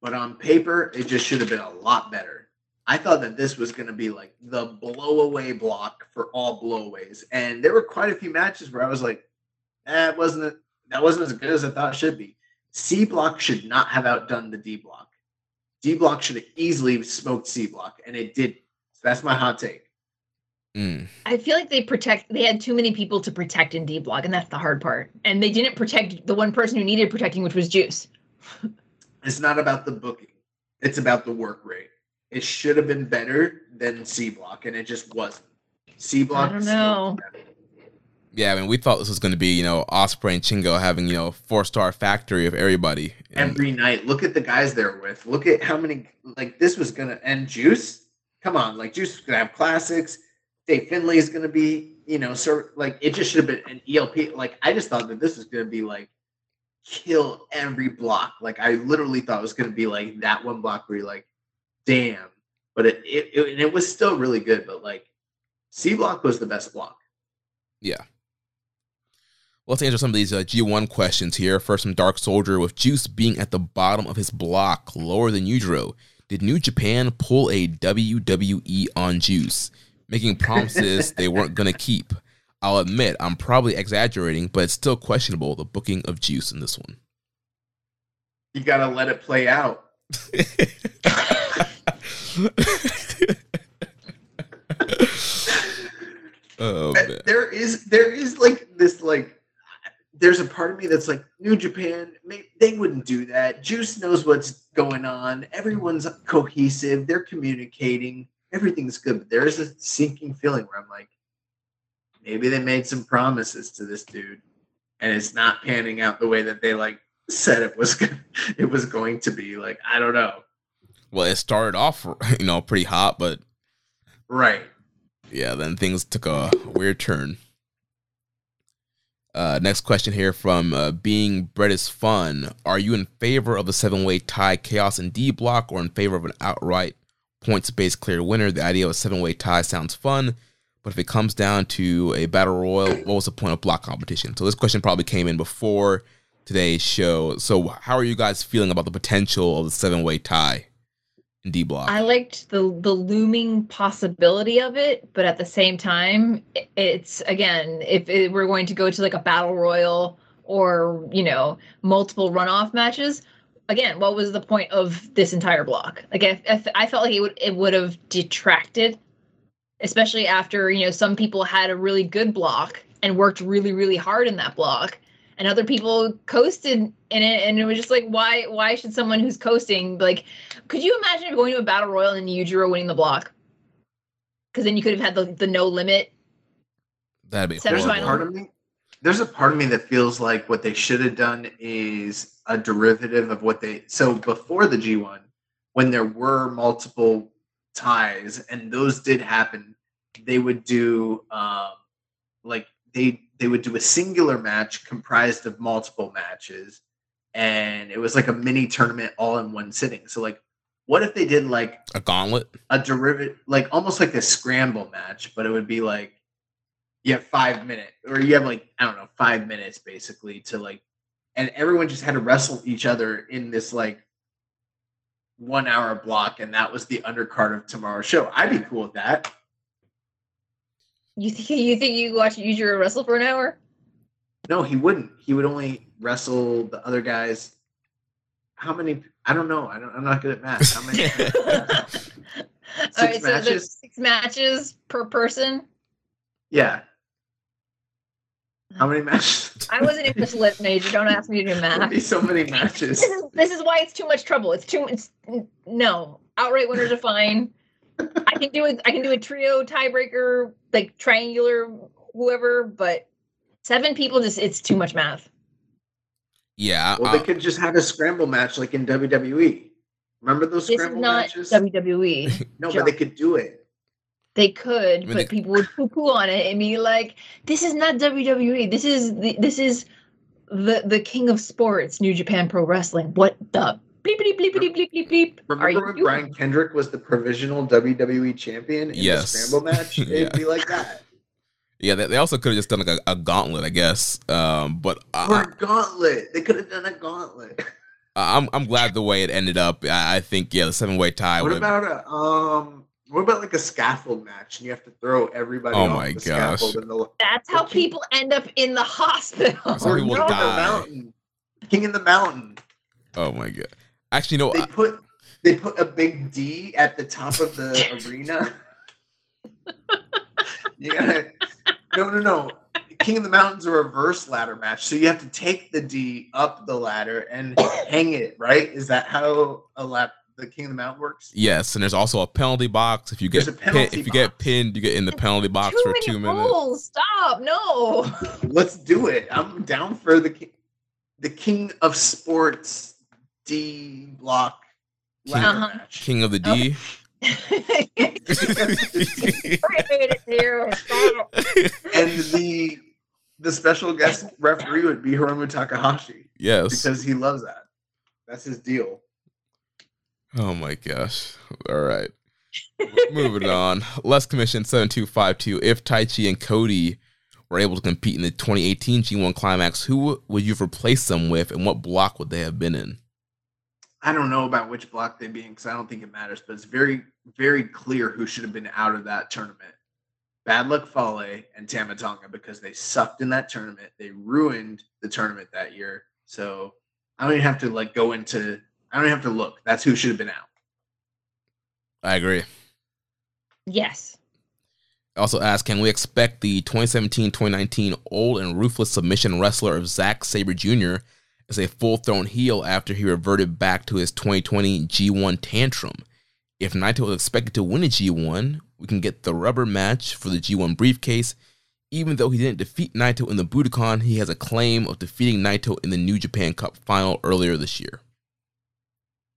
but on paper, it just should have been a lot better. I thought that this was going to be like the blowaway block for all blowaways, and there were quite a few matches where I was like, "That eh, wasn't that wasn't as good as I thought it should be." C block should not have outdone the D block. D block should have easily smoked C block, and it did. So that's my hot take. Mm. I feel like they protect. They had too many people to protect in D block, and that's the hard part. And they didn't protect the one person who needed protecting, which was Juice. it's not about the booking; it's about the work rate. It should have been better than C block, and it just wasn't. C block. I don't know. Yeah, I mean, we thought this was going to be, you know, Ospreay and Shingo having, you know, four star factory of everybody and every night. Look at the guys they're with. Look at how many. Like this was going to end Juice. Come on, like Juice was going to have classics. Dave Finlay is going to be, you know, so like it just should have been an ELP. Like I just thought that this was going to be like kill every block. Like I literally thought it was going to be like that one block where you're like, damn. But it it, it, and it was still really good. But like C block was the best block. Yeah. Well, let's answer some of these uh, G1 questions here. First, from Dark Soldier with Juice being at the bottom of his block, lower than Yujiro. Did New Japan pull a WWE on Juice? Making promises they weren't going to keep. I'll admit, I'm probably exaggerating, but it's still questionable the booking of Juice in this one. You gotta let it play out. oh Uh, man. there is there is like this like there's a part of me that's like New Japan may, they wouldn't do that. Juice knows what's going on. Everyone's cohesive. They're communicating. Everything's good. But there is a sinking feeling where I'm like, maybe they made some promises to this dude, and it's not panning out the way that they like said it was. It was going to be. Like I don't know. Well, it started off, you know, pretty hot, but Right. yeah, then things took a weird turn. Uh, next question here from uh, Being Bread is Fun. Are you in favor of a seven way tie chaos and D block or in favor of an outright points based clear winner? The idea of a seven way tie sounds fun, but if it comes down to a battle royal, what was the point of block competition? So this question probably came in before today's show. So how are you guys feeling about the potential of the seven way tie in D block? I liked the the looming possibility of it, but at the same time, it's again, if it, we're going to go to like a battle royal or you know multiple runoff matches, again, what was the point of this entire block? Like I, I, I felt like it would it would have detracted, especially after you know some people had a really good block and worked really really hard in that block. And other people coasted in it, and it was just like, why? Why should someone who's coasting like could you imagine going to a battle royal and Yujiro winning the block? Because then you could have had the, the no limit. That'd be There's There's a horrible. part of me. There's a part of me that feels like what they should have done is a derivative of what they. So before the G1, when there were multiple ties and those did happen, they would do um, like they they would do a singular match comprised of multiple matches, and it was like a mini tournament all in one sitting. So like, what if they did like A gauntlet? a derivative, like almost like a scramble match, but it would be like you have five minutes, or you have like I don't know, five minutes basically to like, and everyone just had to wrestle each other in this like one hour block, and that was the undercard of tomorrow's show. I'd be cool with that. You think you think you watch Yujiro wrestle for an hour? No, he wouldn't. He would only wrestle the other guys. How many? I don't know. I don't, I'm not good at math. How many? All right, so there's six matches per person. yeah. How many matches? I wasn't English lit major. Don't ask me to do There'd math. be so many matches. This is this is why it's too much trouble. It's too. It's no outright winners are fine. I can do it. I can do a trio tiebreaker, like triangular, whoever. But seven people, just it's too much math. Yeah. Well, I- they could just have a scramble match like in WWE. Remember those This is not matches? WWE. no, but they could do it. They could, mean, but they- people would poo-poo on it and be like, "This is not WWE. This is the, this is the the king of sports, New Japan Pro Wrestling. What the bleepity bleepity bleep bleep bleep? Are Remember when you Brian Kendrick was the provisional WWE champion in Yes. the scramble match? It'd Yeah. be like that. yeah, they, they also could have just done like a, a gauntlet, I guess. Um, but Or I, a gauntlet. They could have done a gauntlet. I, I'm I'm glad the way it ended up. I, I think yeah, the seven way tie What would. about a um? What about like a scaffold match and you have to throw everybody Oh off my the gosh. scaffold in the That's how Okay. people end up in the hospital. Some or people no, the mountain. King in the mountain. Oh my god! Actually, no. They I- put they put a big D at the top of the arena. You gotta no no no. King of the Mountain's a reverse ladder match, so you have to take the D up the ladder and hang it. Right? Is that how a lap the King of the Mountain works? yes, and there's also a penalty box. If you get pin, if you get pinned, you get in the penalty box for two minutes. rules. Stop. No. Let's do it. I'm down for the ki- the King of Sports D block ladder Uh-huh. match. King of the D. And the the special guest referee would be Hiromu Takahashi yes. because he loves that. That's his deal. Oh my gosh. All right. Moving on. Less Commission 7252. If Taichi and Cody were able to compete in the 2018 G1 Climax, who would you replace them with and what block would they have been in? I don't know about which block they'd be in because I don't think it matters, but it's very, very clear who should have been out of that tournament. Bad Luck Fale and Tama Tonga because they sucked in that tournament. They ruined the tournament that year. So I don't even have to like go into. I don't even have to look. That's who should have been out. I agree. Yes. Also asked, can we expect the 2017-2019 old and ruthless submission wrestler of Zack Sabre Jr. as a full-thrown heel after he reverted back to his 2020 G1 tantrum? If Naito is expected to win a G1, we can get the rubber match for the G1 briefcase. Even though he didn't defeat Naito in the Budokan, he has a claim of defeating Naito in the New Japan Cup final earlier this year.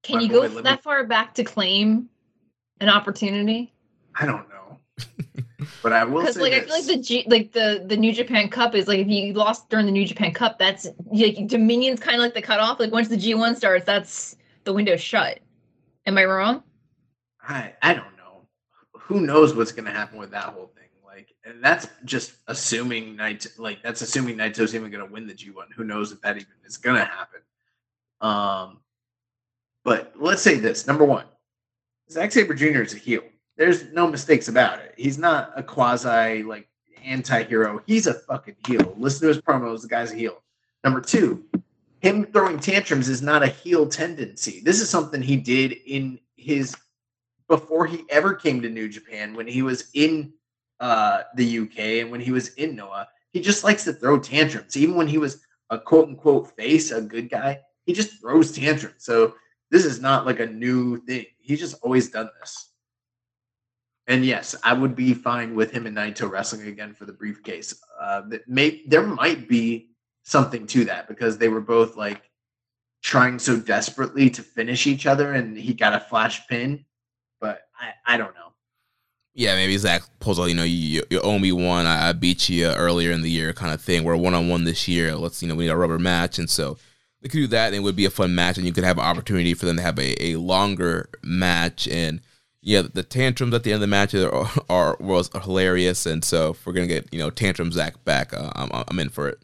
Can Right, you go wait, that me- far back to claim an opportunity? I don't know, but I will Because say like I feel like the G, like the the New Japan Cup is like if you lost during the New Japan Cup, that's like Dominion's kind of like the cutoff. Like once the G one starts, that's the window shut. Am I wrong? I I don't know. Who knows what's going to happen with that whole thing? Like, and that's just assuming Naito. Like, that's assuming Naito's even going to win the G one. Who knows if that even is going to happen? Um, but let's say this: number one, Zack Sabre Jr. is a heel. There's no mistakes about it. He's not a quasi like anti-hero. He's a fucking heel. Listen to his promos. The guy's a heel. Number two, him throwing tantrums is not a heel tendency. This is something he did in his before he ever came to New Japan when he was in uh, the UK and when he was in Noah. He just likes to throw tantrums. Even when he was a quote unquote face, a good guy, he just throws tantrums. So this is not like a new thing. He's just always done this. And yes, I would be fine with him and Naito wrestling again for the briefcase. Uh, that may there might be something to that because they were both like trying so desperately to finish each other, and he got a flash pin. But I, I don't know. Yeah, maybe Zack pulls out, you know, you, you owe me one. I, I beat you earlier in the year, kind of thing. We're one on one this year. Let's, you know, we need a rubber match, and so they could do that. And it would be a fun match, and you could have an opportunity for them to have a, a longer match. And yeah, the tantrums at the end of the match are, are was hilarious. And so if we're gonna get you know tantrum Zack back, uh, I'm I'm in for it.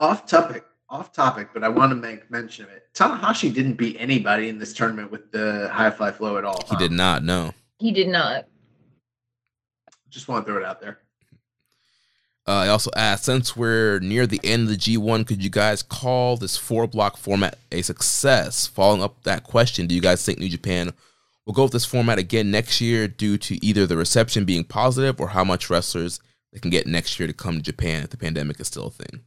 Off topic, off topic, but I want to make mention of it. Tanahashi didn't beat anybody in this tournament with the high fly flow at all. He huh? did not. No. He did not. Just want to throw it out there. Uh, I also asked, since we're near the end of the G1, could you guys call this four block format a success? Following up that question, do you guys think New Japan will go with this format again next year due to either the reception being positive or how much wrestlers they can get next year to come to Japan if the pandemic is still a thing?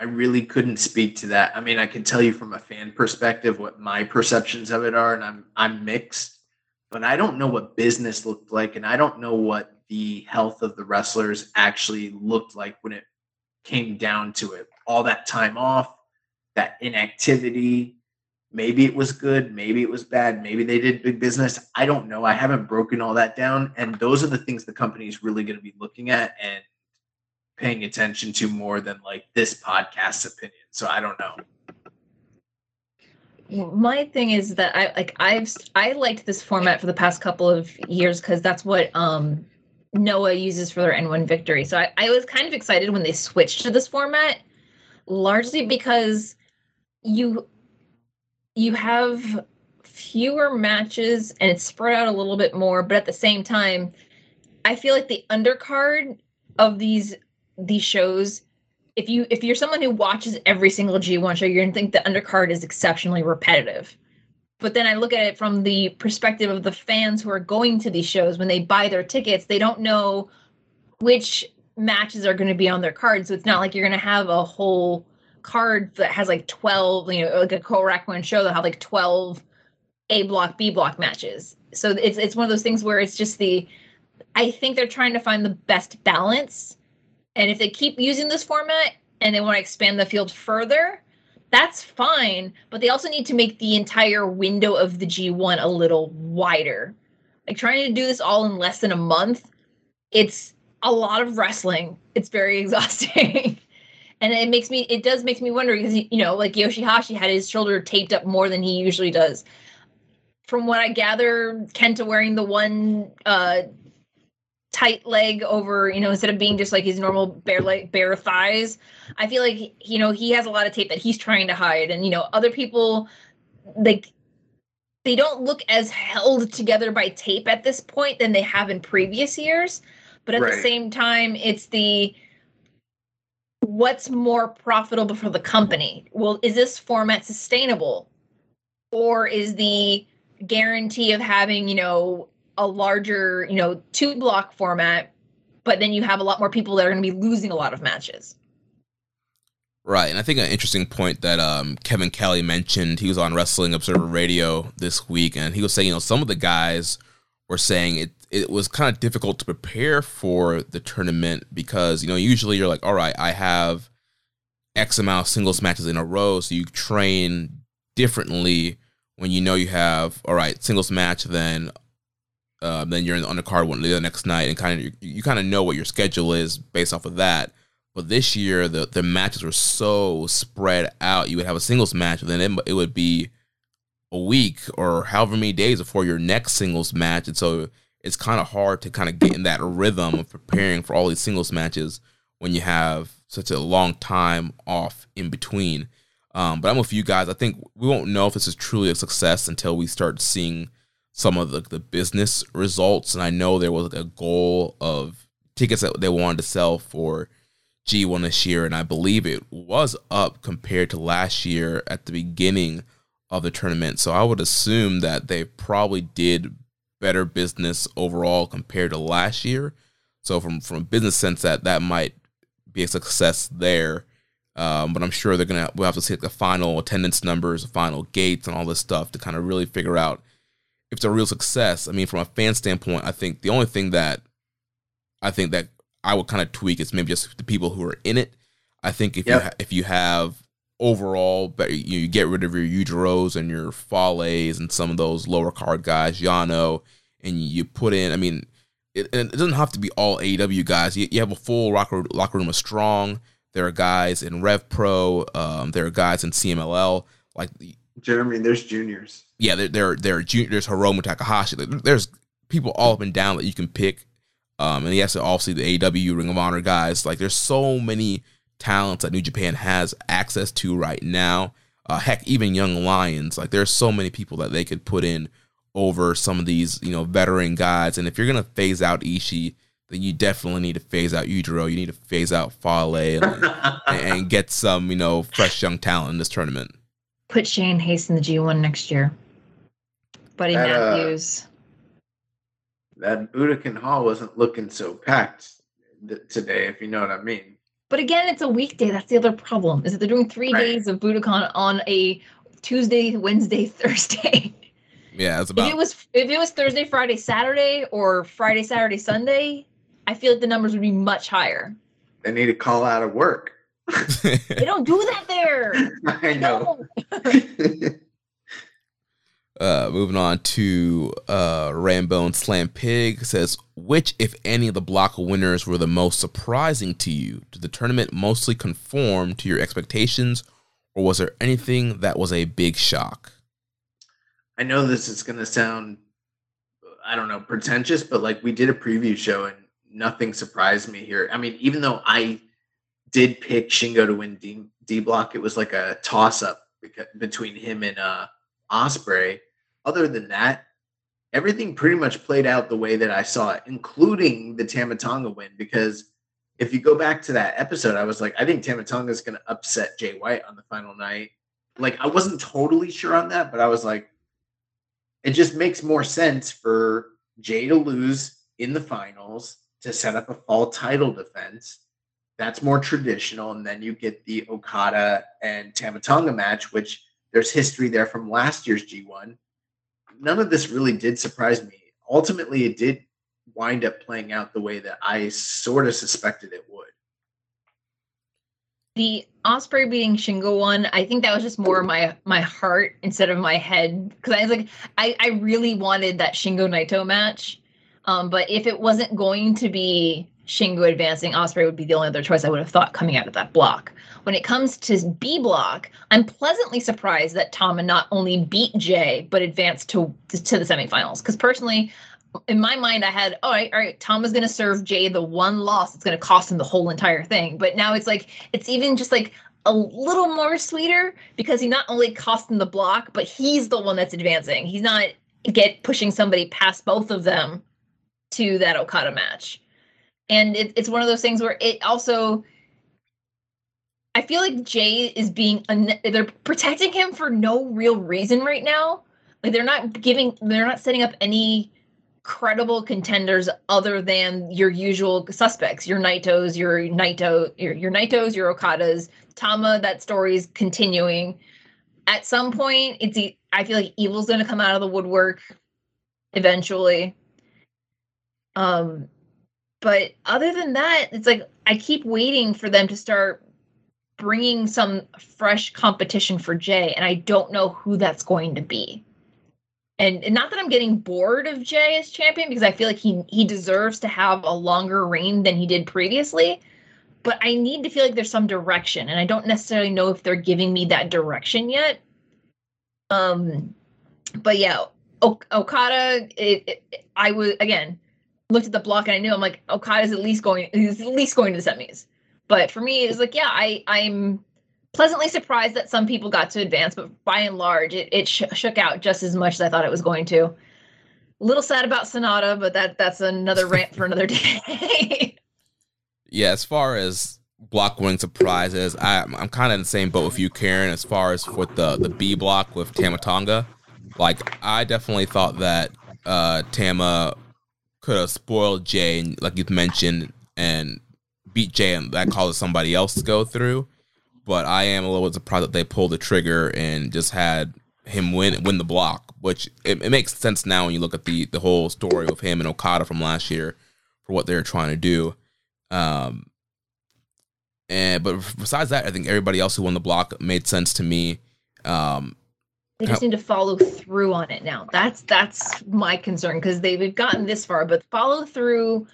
I really couldn't speak to that. I mean, I can tell you from a fan perspective what my perceptions of it are, and I'm I'm mixed. But I don't know what business looked like, and I don't know what the health of the wrestlers actually looked like when it came down to it. All that time off, that inactivity. Maybe it was good, maybe it was bad, maybe they did big business. I don't know. I haven't broken all that down, and those are the things the company is really going to be looking at and paying attention to more than like this podcast's opinion. So I don't know. my thing is that I like I've I liked this format for the past couple of years because that's what um Noah uses for their N1 victory. So I, I was kind of excited when they switched to this format, largely because you you have fewer matches and it's spread out a little bit more, but at the same time, I feel like the undercard of these these shows if you if you're someone who watches every single G1 show, you're gonna think the undercard is exceptionally repetitive. But then I look at it from the perspective of the fans who are going to these shows when they buy their tickets, they don't know which matches are going to be on their card. So it's not like you're going to have a whole card that has like 12, you know, like a Korakuen show that have like 12 A block, B block matches. So it's it's one of those things where it's just the I think they're trying to find the best balance. And if they keep using this format and they want to expand the field further, that's fine. But they also need to make the entire window of the G1 a little wider. Like trying to do this all in less than a month, it's a lot of wrestling. It's very exhausting. and it makes me, it does make me wonder because, you know, like Yoshihashi had his shoulder taped up more than he usually does. From what I gather, Kenta wearing the one uh, tight leg over, you know, instead of being just like his normal bare leg, bare thighs. I feel like you know he has a lot of tape that he's trying to hide, and you know other people like they don't look as held together by tape at this point than they have in previous years. But at the same time, it's the what's more profitable for the company? Well, is this format sustainable? Or is the guarantee of having, you know, a larger, you know, two block format, but then you have a lot more people that are going to be losing a lot of matches? Right, and I think an interesting point that um, Kevin Kelly mentioned. He was on Wrestling Observer Radio this week, and he was saying, you know, some of the guys were saying it it was kind of difficult to prepare for the tournament because you know usually you're like, all right, I have X amount of singles matches in a row, so you train differently when you know you have all right singles match, then uh, then you're in the undercard one the next night, and kind of you, you kind of know what your schedule is based off of that. But this year, the the matches were so spread out. You would have a singles match, and then it, it would be a week or however many days before your next singles match, and so it's kind of hard to kind of get in that rhythm of preparing for all these singles matches when you have such a long time off in between. Um, but I'm with you guys. I think we won't know if this is truly a success until we start seeing some of the, the business results. And I know there was like a goal of tickets that they wanted to sell for G1 this year, and I believe it was up compared to last year at the beginning of the tournament. So I would assume that they probably did better business overall compared to last year. So from from a business sense, that that might be a success there. Um, but I'm sure they're gonna we'll have to see the final attendance numbers, the final gates, and all this stuff to kind of really figure out if it's a real success. I mean, from a fan standpoint, I think the only thing that I think that I would kind of tweak is maybe just the people who are in it. I think if yep. you ha- if you have overall, but you, get rid of your Yujiros and your Fales and some of those lower card guys, Yano, and you put in. I mean, it, it doesn't have to be all AEW guys. You, you have a full locker locker room of strong. There are guys in Rev Pro. Um, there are guys in CMLL. Like Jeremy, there's juniors. Yeah, there there there are junior, there's Hiromu Takahashi. There's people all up and down that you can pick um, and yes, obviously the AEW Ring of Honor guys. Like there's so many talents that New Japan has access to right now. Uh, heck, even Young Lions. Like there's so many people that they could put in over some of these, you know, veteran guys. And if you're gonna phase out Ishii, then you definitely need to phase out Yujiro. You need to phase out Fale and, and, get some, you know, fresh young talent in this tournament. Put Shane Haste in the G1 next year. Buddy uh, Matthews that Budokan Hall wasn't looking so packed th- today, if you know what I mean. But again, it's a weekday. That's the other problem. Is that they're doing three right. days of Budokan on a Tuesday, Wednesday, Thursday. Yeah, it's about. If it was if it was Thursday, Friday, Saturday, or Friday, Saturday, Sunday, I feel like the numbers would be much higher. They need to call out of work. They don't do that there. I know. Uh, moving on to uh, Rambo and Slam Pig says, which, if any, of the block winners were the most surprising to you? Did the tournament mostly conform to your expectations, or was there anything that was a big shock? I know this is going to sound, I don't know, pretentious, but like we did a preview show and nothing surprised me here. I mean, even though I did pick Shingo to win D, D block, it was like a toss up between him and uh, Ospreay other than that, everything pretty much played out the way that I saw it, including the Tama Tonga win. Because if you go back to that episode, I was like, I think Tama Tonga is going to upset Jay White on the final night. Like, I wasn't totally sure on that, but I was like, it just makes more sense for Jay to lose in the finals to set up a fall title defense. That's more traditional. And then you get the Okada and Tama Tonga match, which there's history there from last year's G1 none of this really did surprise me. Ultimately, it did wind up playing out the way that I sort of suspected it would. The Ospreay beating Shingo one, I think that was just more my my heart instead of my head because I was like, I I really wanted that Shingo Naito match, um, but if it wasn't going to be Shingo advancing, Ospreay would be the only other choice I would have thought coming out of that block. When it comes to B block, I'm pleasantly surprised that Tama not only beat Jay but advanced to to the semifinals. Because personally, in my mind, I had, all right, all right, Tama's going to serve Jay the one loss that's going to cost him the whole entire thing. But now it's like it's even just like a little more sweeter because he not only cost him the block, but he's the one that's advancing. He's not get pushing somebody past both of them to that Okada match. And it, it's one of those things where it also I feel like Jay is being they're protecting him for no real reason right now. Like they're not giving they're not setting up any credible contenders other than your usual suspects, your Naitos, your Naito, your, your Naitos, your Okadas. Tama, that story's continuing. At some point, it's I feel like Evil's going to come out of the woodwork eventually. Um, but other than that, it's like I keep waiting for them to start bringing some fresh competition for Jay, and I don't know who that's going to be. And, and not that I'm getting bored of Jay as champion because I feel like he he deserves to have a longer reign than he did previously, but I need to feel like there's some direction, and I don't necessarily know if they're giving me that direction yet. Um, but yeah, Okada, it, it, I was again looked at the block and I knew I'm like Okada's at least going, he's at least going to the semis. But for me, it's like, yeah, I I'm pleasantly surprised that some people got to advance, but by and large, it it sh- shook out just as much as I thought it was going to. A little sad about Sanada, but that that's another rant for another day. yeah, as far as block winning surprises, I, I'm kind of in the same boat with you, Karen. As far as with the the B block with Tama Tonga, like I definitely thought that uh, Tama could have spoiled Jay, and, like you've mentioned, and beat Jay, and that caused somebody else to go through. But I am a little surprised that they pulled the trigger and just had him win win the block, which it, it makes sense now when you look at the the whole story of him and Okada from last year for what they're trying to do. Um, and but besides that, I think everybody else who won the block made sense to me. Um, they just need to follow through on it now. That's that's my concern because they we've gotten this far, but follow through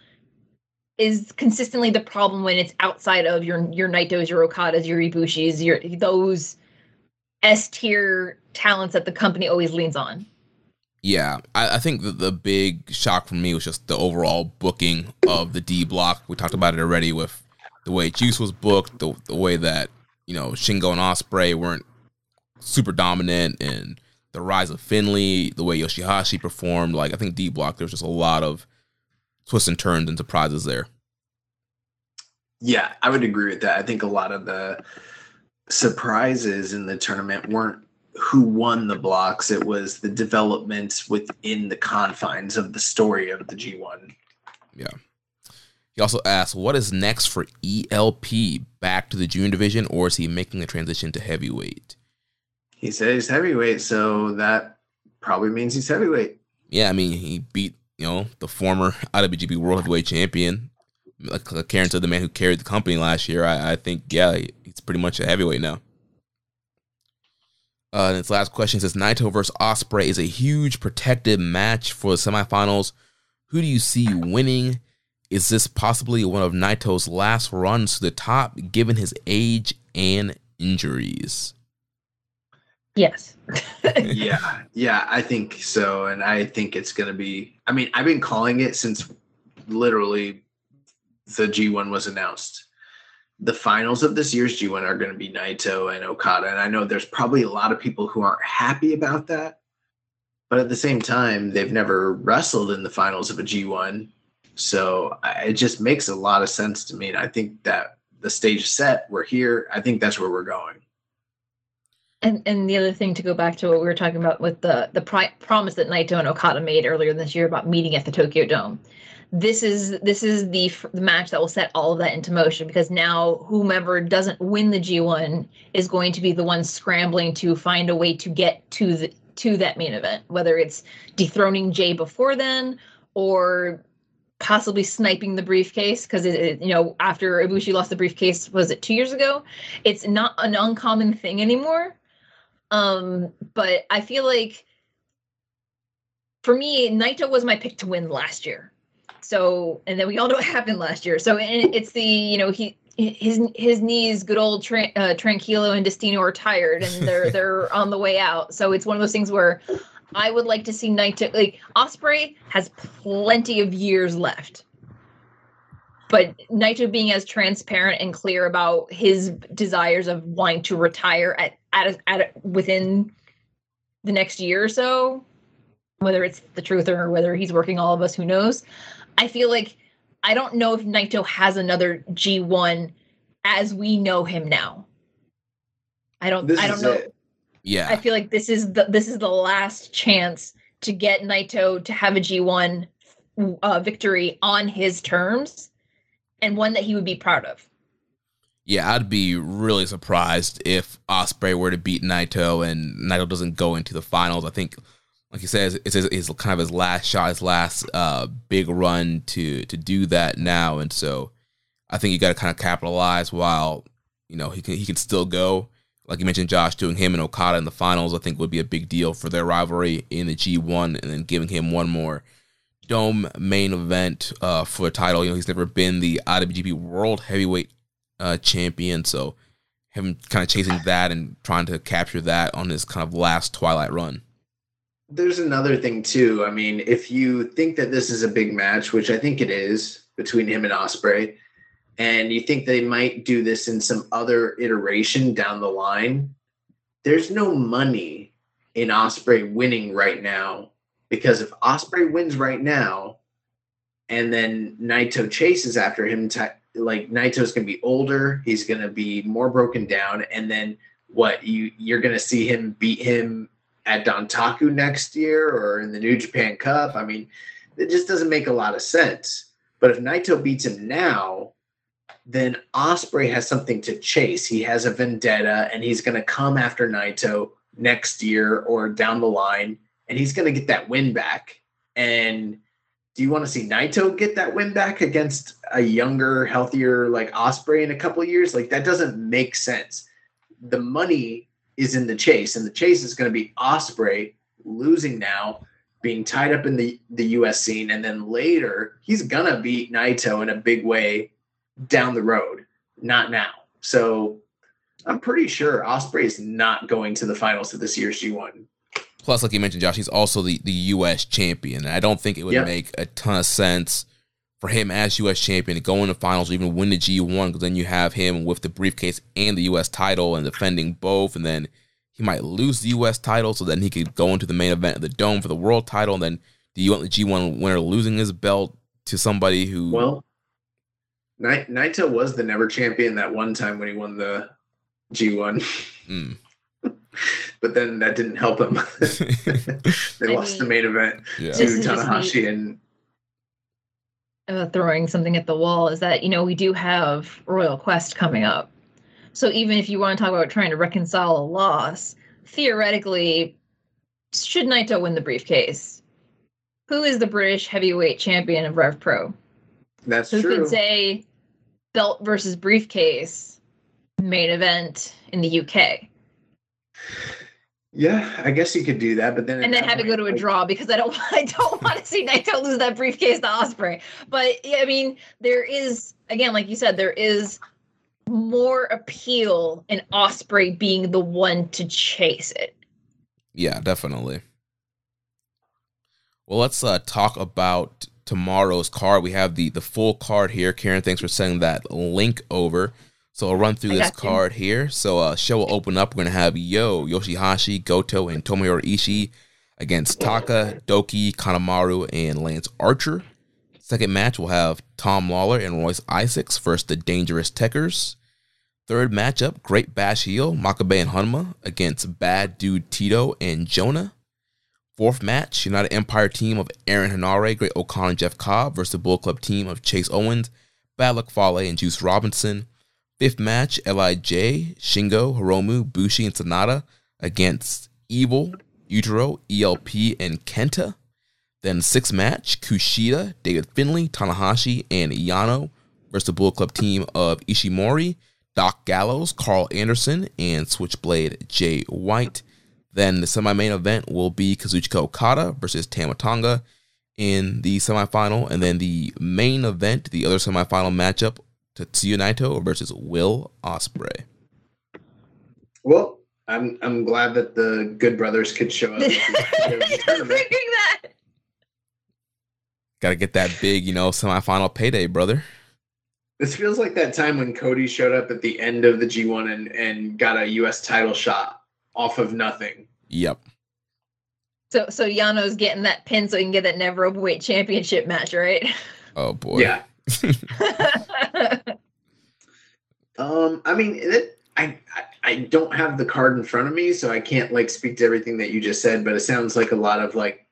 is consistently the problem when it's outside of your your Naitos, your Okadas, your Ibushis, your those S tier talents that the company always leans on. Yeah, I, I think the, the big shock for me was just the overall booking of the D block. We talked about it already with the way Juice was booked, the the way that you know Shingo and Ospreay weren't super dominant, and the rise of Finlay, the way Yoshihashi performed. Like I think D block, there's just a lot of twists and turns and surprises there. Yeah, I would agree with that. I think a lot of the surprises in the tournament weren't who won the blocks, it was the developments within the confines of the story of the G1. Yeah. He also asked, what is next for ELP? Back to the junior division, or is he making the transition to heavyweight? He said he's heavyweight, so that probably means he's heavyweight. Yeah, I mean, he beat you know, the former IWGP World Heavyweight Champion, like Karen said, the man who carried the company last year. I, I think, yeah, he's pretty much a heavyweight now. Uh, and its last question says Naito versus Ospreay is a huge protected match for the semifinals. Who do you see winning? Is this possibly one of Naito's last runs to the top, given his age and injuries? Yes. yeah, yeah, I think so, and I think it's going to be. I mean, I've been calling it since literally the G1 was announced. The finals of this year's G1 are going to be Naito and Okada, and I know there's probably a lot of people who aren't happy about that, but at the same time, they've never wrestled in the finals of a G1, so it just makes a lot of sense to me. And I think that the stage set, we're here. I think that's where we're going. And and the other thing to go back to what we were talking about with the the pri- promise that Naito and Okada made earlier this year about meeting at the Tokyo Dome. This is this is the, the match that will set all of that into motion because now whomever doesn't win the G1 is going to be the one scrambling to find a way to get to the to that main event, whether it's dethroning Jay before then or possibly sniping the briefcase because it, it, you know after Ibushi lost the briefcase was it 2 years ago it's not an uncommon thing anymore um, but I feel like for me, Naito was my pick to win last year. So, and then we all know what happened last year. So and it's the you know he his his knees, good old uh, Tranquilo and Destino are tired and they're they're on the way out. So it's one of those things where I would like to see Naito like Ospreay has plenty of years left. But Naito being as transparent and clear about his desires of wanting to retire at at, a, at a, within the next year or so, whether it's the truth or whether he's working all of us, who knows? I feel like I don't know if Naito has another G1 as we know him now. I don't. This I don't know. it. Yeah. I feel like this is the this is the last chance to get Naito to have a G1 uh, victory on his terms, and one that he would be proud of. Yeah, I'd be really surprised if Ospreay were to beat Naito and Naito doesn't go into the finals. I think, like you said, it's his, it's kind of his last shot, his last uh, big run to to do that now, and so I think you got to kind of capitalize while you know he can he can still go. Like you mentioned, Josh doing him and Okada in the finals, I think would be a big deal for their rivalry in the G1, and then giving him one more dome main event uh, for a title. You know, he's never been the IWGP World Heavyweight uh, champion, so him kind of chasing that and trying to capture that on his kind of last Twilight run. There's another thing too. I mean, if you think that this is a big match, which I think it is between him and Ospreay, and you think they might do this in some other iteration down the line, there's no money in Ospreay winning right now because if Ospreay wins right now, and then Naito chases after him, t- like Naito's going to be older, he's going to be more broken down, and then what you you're going to see him beat him at Dontaku next year or in the New Japan Cup. I mean, it just doesn't make a lot of sense. But if Naito beats him now, then Ospreay has something to chase. He has a vendetta, and he's going to come after Naito next year or down the line, and he's going to get that win back. And do you want to see Naito get that win back against a younger, healthier like Ospreay in a couple years? Like that doesn't make sense. The money is in the chase, and the chase is going to be Ospreay losing now, being tied up in the the U.S. scene, and then later he's gonna beat Naito in a big way down the road, not now. So I'm pretty sure Ospreay is not going to the finals of this year's G1. Plus, like you mentioned, Josh, he's also the, the U.S. champion. And I don't think it would Yeah. make a ton of sense for him as U.S. champion to go in the finals or even win the G1 because then you have him with the briefcase and the U.S. title and defending both. And then he might lose the U.S. title so then he could go into the main event of the Dome for the world title. And then do you want the G1 winner losing his belt to somebody who. Well, Nai- Naito was the never champion that one time when he won the G1, Mm. But then that didn't help him. they I lost the main event yeah. To Tanahashi and uh, throwing something at the wall is that you know we do have Royal Quest coming up. So even if you want to talk about trying to reconcile a loss, theoretically, should Naito win the briefcase? Who is the British heavyweight champion of Rev Pro? that's Who true. could say belt versus briefcase main event in the UK? Yeah, I guess you could do that, but then at and then that have to go to a like, draw because I don't I don't want to see Naito lose that briefcase to Ospreay. But yeah, I mean, there is again, like you said, there is more appeal in Ospreay being the one to chase it. Yeah, definitely. Well, let's uh, talk about tomorrow's card. We have the the full card here. Karen, thanks for sending that link over. So I'll run through I this card here. So uh, show will open up. We're gonna have Yo, Yoshihashi, Goto, and Tomohiro Ishii against Taka, Douki, Kanemaru, and Lance Archer. Second match, we'll have Tom Lawlor and Royce Isaacs versus the Dangerous Tekkers. Third matchup, Great Bash Heel, Makabe and Hanma against Bad Dude Tito and Jonah. Fourth match, United Empire team of Aaron Henare, Great O-Khan, and Jeff Cobb versus the Bullet Club team of Chase Owens, Bad Luck Fale, and Juice Robinson. Fifth match, L.I.J., Shingo, Hiromu, Bushi, and Sanada against Evil, Yujiro, ELP, and Kenta. Then sixth match, Kushida, David Finlay, Tanahashi, and Yano versus the Bullet Club team of Ishimori, Doc Gallows, Karl Anderson, and Switchblade Jay White. Then the semi-main event will be Kazuchika Okada versus Tama Tonga in the semifinal, and then the main event, the other semifinal matchup, Tetsuya Naito versus Will Ospreay. Well, I'm I'm glad that the Good Brothers could show up. at the- the. Thinking that. Got to get that big, you know, semifinal payday, brother. This feels like that time when Cody showed up at the end of the G1 and, and got a US title shot off of nothing. Yep. So so Yano's getting that pin so he can get that never openweight championship match, right? Oh boy. Yeah. Um, I mean, it, I, I I don't have the card in front of me, so I can't like speak to everything that you just said, but it sounds like a lot of like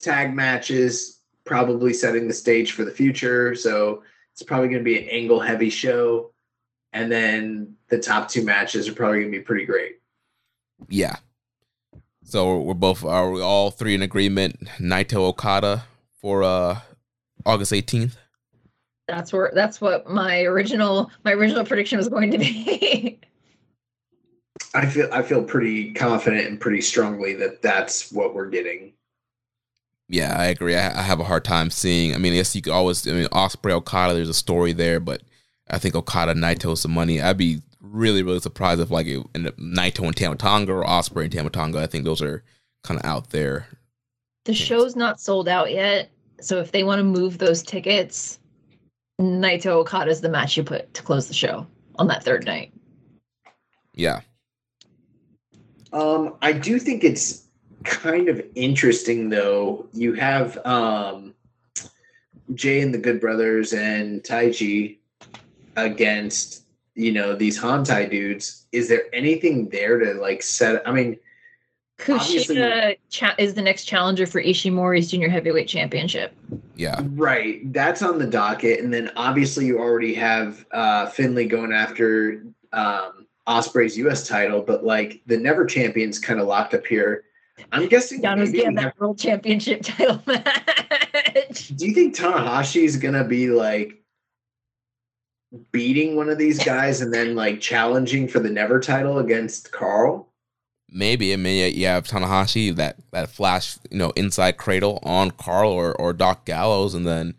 tag matches, probably setting the stage for the future. So it's probably going to be an angle heavy show. And then the top two matches are probably going to be pretty great. Yeah. So we're both are we all three in agreement? Naito Okada for uh August 18th. That's where that's what my original my original prediction was going to be. I feel I feel pretty confident and pretty strongly that that's what we're getting. Yeah, I agree. I, I have a hard time seeing. I mean, yes, you could always. I mean, Ospreay Okada. There's a story there, but I think Okada Naito some money. I'd be really really surprised if like it ended up Naito and Tama Tonga or Ospreay and Tama Tonga. I think those are kind of out there. The show's not sold out yet, so if they want to move those tickets, Naito Okada is the match you put to close the show on that third night. Yeah. Um, I do think it's kind of interesting though. You have um Jay and the Good Brothers and Taichi against you know these Hontai dudes. Is there anything there to like set? I mean, Obviously- Kushida cha- is the next challenger for Ishimori's junior heavyweight championship. Yeah. right? That's on the docket, and then obviously you already have uh Finlay going after um Ospreay's U.S. title, but like the Never Champions kind of locked up here. I'm guessing. Yano's maybe getting we that have- world championship title match. Do you think Tanahashi is gonna be like beating one of these guys and then like challenging for the Never title against Karl? Maybe. I mean, yeah, you have Tanahashi that that flash, you know, inside cradle on Karl or or Doc Gallows, and then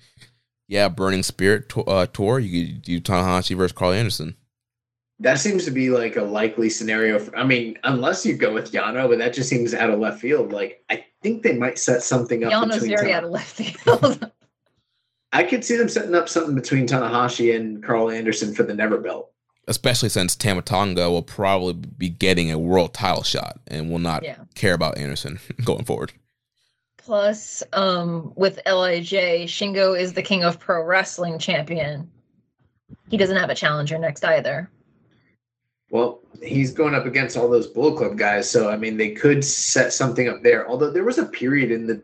yeah, Burning Spirit to, uh, tour. You could do Tanahashi versus Karl Anderson. That seems to be like a likely scenario. For, I mean, unless you go with Yano, but that just seems out of left field. Like I think they might set something up. Yano's between very out of left field. I could see them setting up something between Tanahashi and Karl Anderson for the Never belt. Especially since Tama Tonga will probably be getting a world title shot and will not yeah. care about Anderson going forward. Plus, um, with Lij, Shingo is the king of pro wrestling champion. He doesn't have a challenger next either. Well, he's going up against all those Bullet Club guys, so I mean, they could set something up there. Although there was a period in the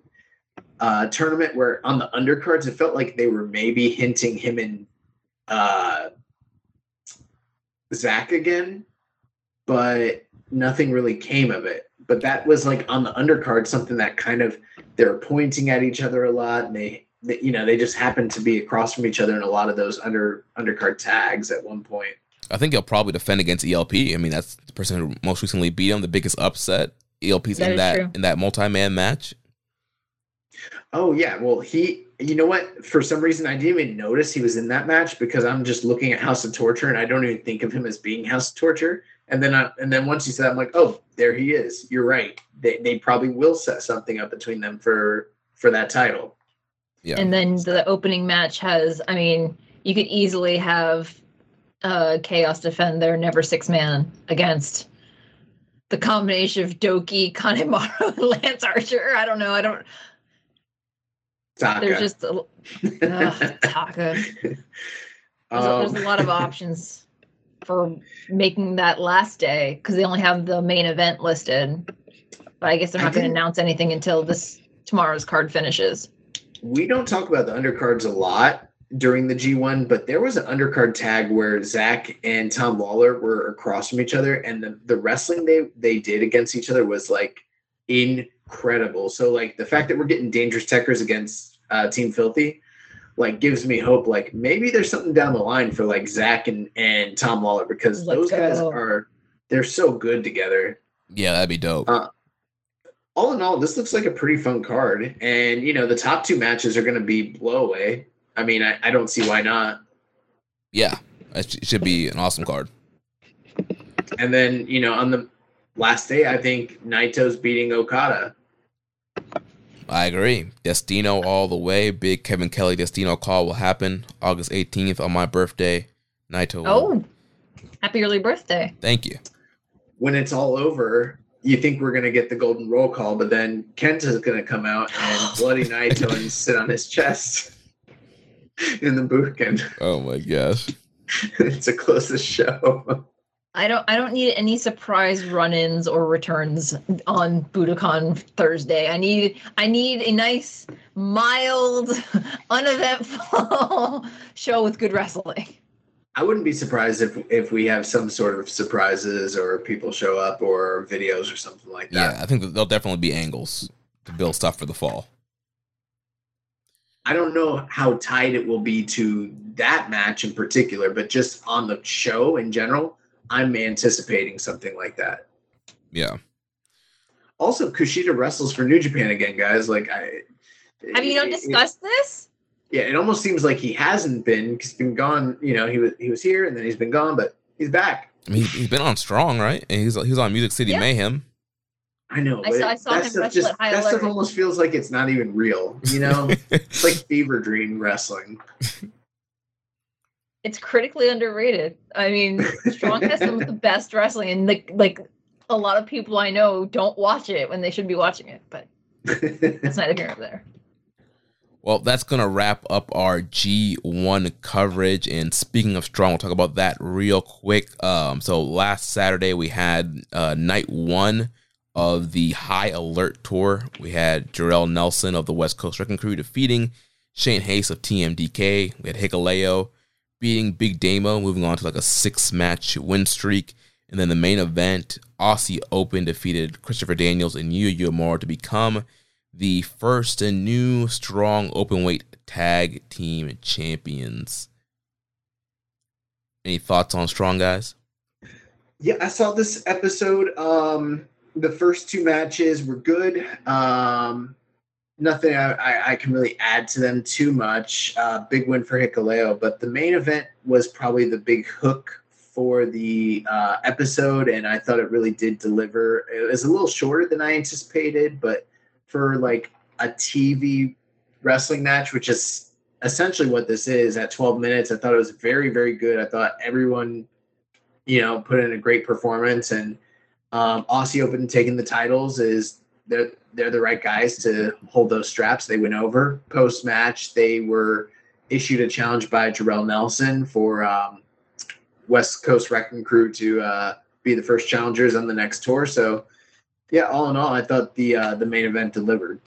uh, tournament where on the undercards, it felt like they were maybe hinting him and uh, Zack again, but nothing really came of it. But that was like on the undercard, something that kind of they're pointing at each other a lot, and they, they you know, they just happened to be across from each other in a lot of those under undercard tags at one point. I think he'll probably defend against ELP. I mean, that's the person who most recently beat him, the biggest upset. ELP's That in that true. in that multi man match. Oh yeah, well he, you know what? For some reason, I didn't even notice he was in that match because I'm just looking at House of Torture and I don't even think of him as being House of Torture. And then I, and then once you said, that, I'm like, oh, there he is. You're right. They they probably will set something up between them for for that title. Yeah. And then the opening match has, I mean, you could easily have uh, Chaos defend their never six man against the combination of Doki, Kanemaru, and Lance Archer. I don't know. I don't. Taka. There's just a, ugh, Taka. There's, a, Um, there's a lot of options for making that last day because they only have the main event listed. But I guess they're not going to announce anything until this tomorrow's card finishes. we don't talk about the undercards a lot during the G1, but there was an undercard tag where Zack and Tom Lawlor were across from each other, and the, the wrestling they they did against each other was like incredible. So like the fact that we're getting dangerous Tekkers against uh, Team Filthy, like gives me hope. Like maybe there's something down the line for like Zack and and Tom Lawlor because Let's those guys go. are they're so good together Yeah, that'd be dope. Uh, all in all, this looks like a pretty fun card. And you know, the top two matches are going to be blowaway. I mean, I, I don't see why not. yeah, it should be an awesome card. And then you know, on the last day, I think Naito's beating Okada. I agree. Destino all the way. Big Kevin Kelly Destino call will happen August 18th on my birthday. Naito. will- Oh, happy early birthday. thank you. When it's all over, you think we're going to get the golden roll call, but then Kenta's going to come out and bloody Naito and sit on his chest in the book, and Oh my gosh. it's a closest show. I don't I don't need any surprise run-ins or returns on Budokan Thursday. I need I need a nice mild uneventful show with good wrestling. I wouldn't be surprised if if we have some sort of surprises or people show up or videos or something like that. Yeah, I think that there'll definitely be angles to build stuff for the fall. I don't know how tight it will be to that match in particular, but just on the show in general, I'm anticipating something like that. Yeah. Also, Kushida wrestles for New Japan again, guys. Like, I have you not discussed it, this? Yeah, it almost seems like he hasn't been. He's been gone. You know, he was he was here and then he's been gone, but he's back. I mean, he's been on strong, right? And he's he's on Music City yeah. Mayhem. I know. I saw, I saw that stuff just that alert. stuff almost feels like it's not even real. You know, it's like fever dream wrestling. It's critically underrated. I mean, Strong has some of the best wrestling, and like like a lot of people I know don't watch it when they should be watching it. But it's neither here nor there. Well, that's going to wrap up our G1 coverage. And speaking of strong, we'll talk about that real quick. Um, so last Saturday, we had uh, night one of the High Alert Tour. We had Jorel Nelson of the West Coast Wrecking Crew defeating Shane Haste of TMDK. We had Hikuleo beating Big Damo, moving on to like a six match win streak. And then the main event, Aussie Open defeated Christopher Daniels and Yuya Uemura to become the first and new strong openweight tag team champions. Any thoughts on strong guys? Yeah, I saw this episode. Um, the first two matches were good. Um, nothing I, I, can really add to them too much. Uh, big win for Hikuleo, but the main event was probably the big hook for the uh, episode, and I thought it really did deliver. It was a little shorter than I anticipated, but for like a TV wrestling match, which is essentially what this is at 12 minutes, I thought it was very, very good. I thought everyone, you know, put in a great performance, and um, Aussie Open taking the titles is they're they're the right guys to hold those straps. They went over post match. They were issued a challenge by Jorel Nelson for um, West Coast Wrecking Crew to uh, be the first challengers on the next tour. So, yeah, all in all, I thought the uh, the main event delivered.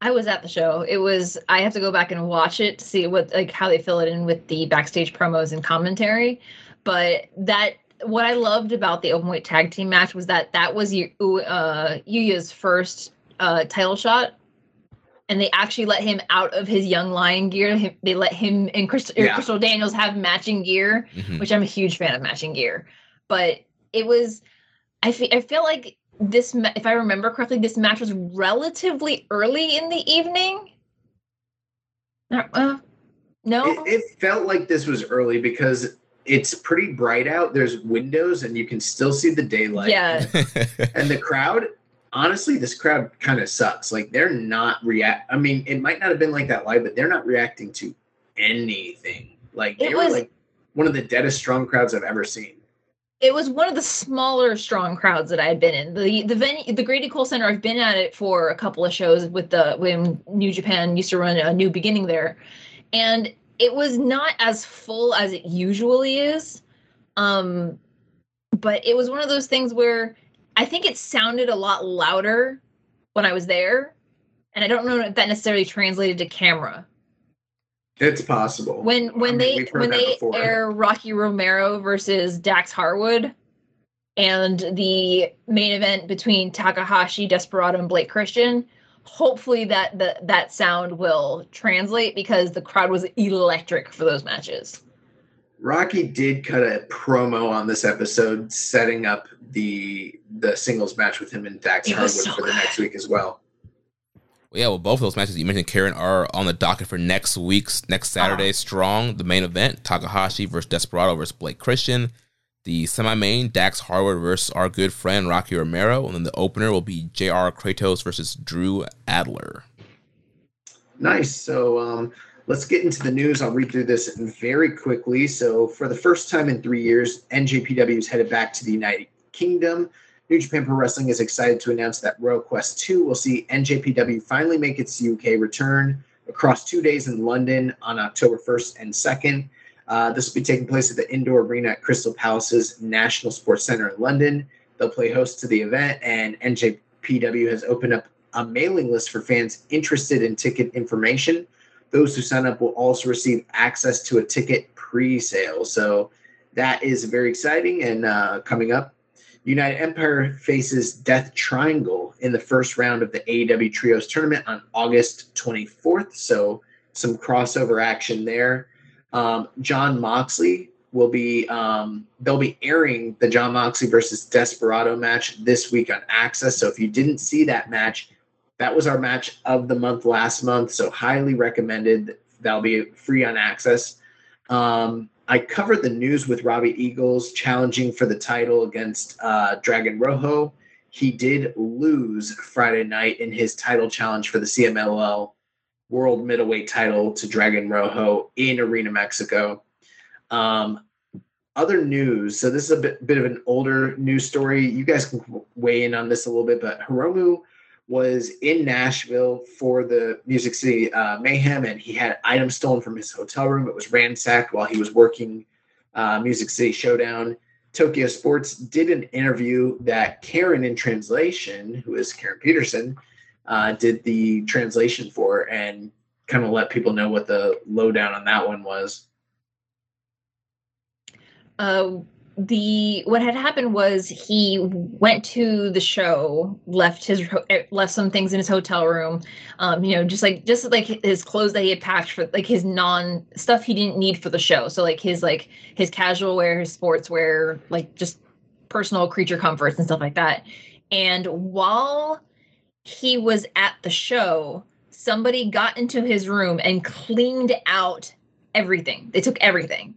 I was at the show. It was I have to go back and watch it to see what like how they fill it in with the backstage promos and commentary. But that what I loved about the openweight tag team match was that that was uh, Yuya's first uh, title shot, and they actually let him out of his young lion gear. They let him and Crystal, yeah. Crystal Daniels have matching gear, mm-hmm. which I'm a huge fan of matching gear. But it was, I feel, I feel like this, if I remember correctly, this match was relatively early in the evening. Uh, no, it, it felt like this was early because it's pretty bright out. There's windows and you can still see the daylight. Yeah. and the crowd, honestly, this crowd kind of sucks. Like they're not react. I mean, it might not have been like that live, but they're not reacting to anything. Like they it were like one of the deadest strong crowds I've ever seen. It was one of the smaller strong crowds that I had been in. The the venue, the Grady Cole Center. I've been at it for a couple of shows with the when New Japan used to run a new beginning there, and it was not as full as it usually is. Um, but it was one of those things where I think it sounded a lot louder when I was there. And I don't know if that necessarily translated to camera. It's possible. When when I mean, they when they before. air Rocky Romero versus Dax Harwood and the main event between Takahashi, Desperado, and Blake Christian, hopefully that the, that sound will translate because the crowd was electric for those matches. Rocky did cut a promo on this episode, setting up the the singles match with him and Dax Harwood so for the next week as well. well. Yeah, well, both of those matches you mentioned, Karen, are on the docket for next week's next Saturday. Uh-huh. Strong, the main event: Takahashi versus Desperado versus Blake Christian. The semi-main, Dax Harwood versus our good friend Rocky Romero, and then the opener will be J.R. Kratos versus Drew Adler. Nice. So um, let's get into the news. I'll read through this very quickly. So for the first time in three years, NJPW is headed back to the United Kingdom. New Japan Pro Wrestling is excited to announce that Royal Quest 2 will see NJPW finally make its UK return across two days in London on October 1st and 2nd. Uh, this will be taking place at the indoor arena at Crystal Palace's National Sports Centre in London. They'll play host to the event, and NJPW has opened up a mailing list for fans interested in ticket information. Those who sign up will also receive access to a ticket pre-sale. So that is very exciting and uh, coming up. United Empire faces Death Triangle in the first round of the AEW Trios tournament on August 24th. So some crossover action there. Um, Jon Moxley will be um, they'll be airing the Jon Moxley versus Desperado match this week on Access. So if you didn't see that match, that was our match of the month last month. So highly recommended. That'll be free on Access. Um, I covered the news with Robbie Eagles challenging for the title against uh, Dragon Rojo. He did lose Friday night in his title challenge for the CMLL World Middleweight title to Dragon Rojo in Arena Mexico. Um, other news. So this is a bit, bit of an older news story. You guys can weigh in on this a little bit, but Hiromu was in Nashville for the Music City uh, Mayhem, and he had items stolen from his hotel room. It was ransacked while he was working uh, Music City Showdown. Tokyo Sports did an interview that Karen, in translation, who is Karen Peterson, uh, did the translation for, and kind of let people know what the lowdown on that one was. Uh, the what had happened was he went to the show left his eh, left some things in his hotel room um you know just like just like his clothes that he had packed for like his non stuff he didn't need for the show so like his like his casual wear his sports wear like just personal creature comforts and stuff like that and while he was at the show somebody got into his room and cleaned out everything they took everything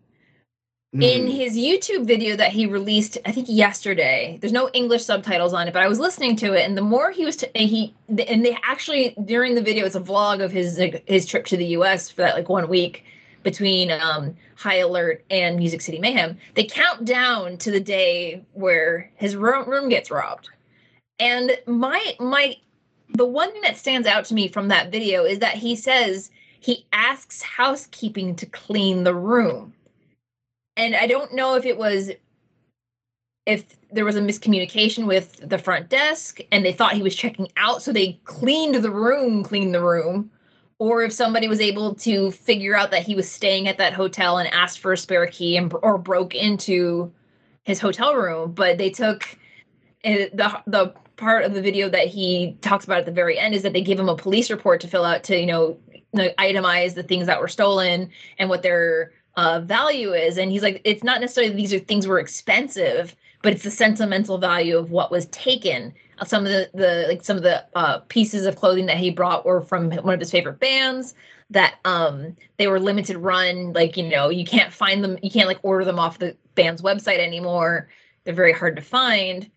in Mm. his YouTube video that he released, I think yesterday, there's no English subtitles on it, but I was listening to it, and the more he was, t- and he, and they actually during the video, it's a vlog of his like, his trip to the U.S. for that like one week between um, High Alert and Music City Mayhem. They count down to the day where his room, room gets robbed, and my my the one thing that stands out to me from that video is that he says he asks housekeeping to clean the room. And I don't know if it was if there was a miscommunication with the front desk and they thought he was checking out, so they cleaned the room, cleaned the room, or if somebody was able to figure out that he was staying at that hotel and asked for a spare key and or broke into his hotel room, but they took uh, the the part of the video that he talks about at the very end is that they give him a police report to fill out to you know itemize the things that were stolen and what their uh, value is. And he's like, it's not necessarily these are things were expensive, but it's the sentimental value of what was taken. Uh, Some of the, the like some of the uh, pieces of clothing that he brought were from one of his favorite bands that um they were limited run like you know you can't find them you can't like order them off the band's website anymore they're very hard to find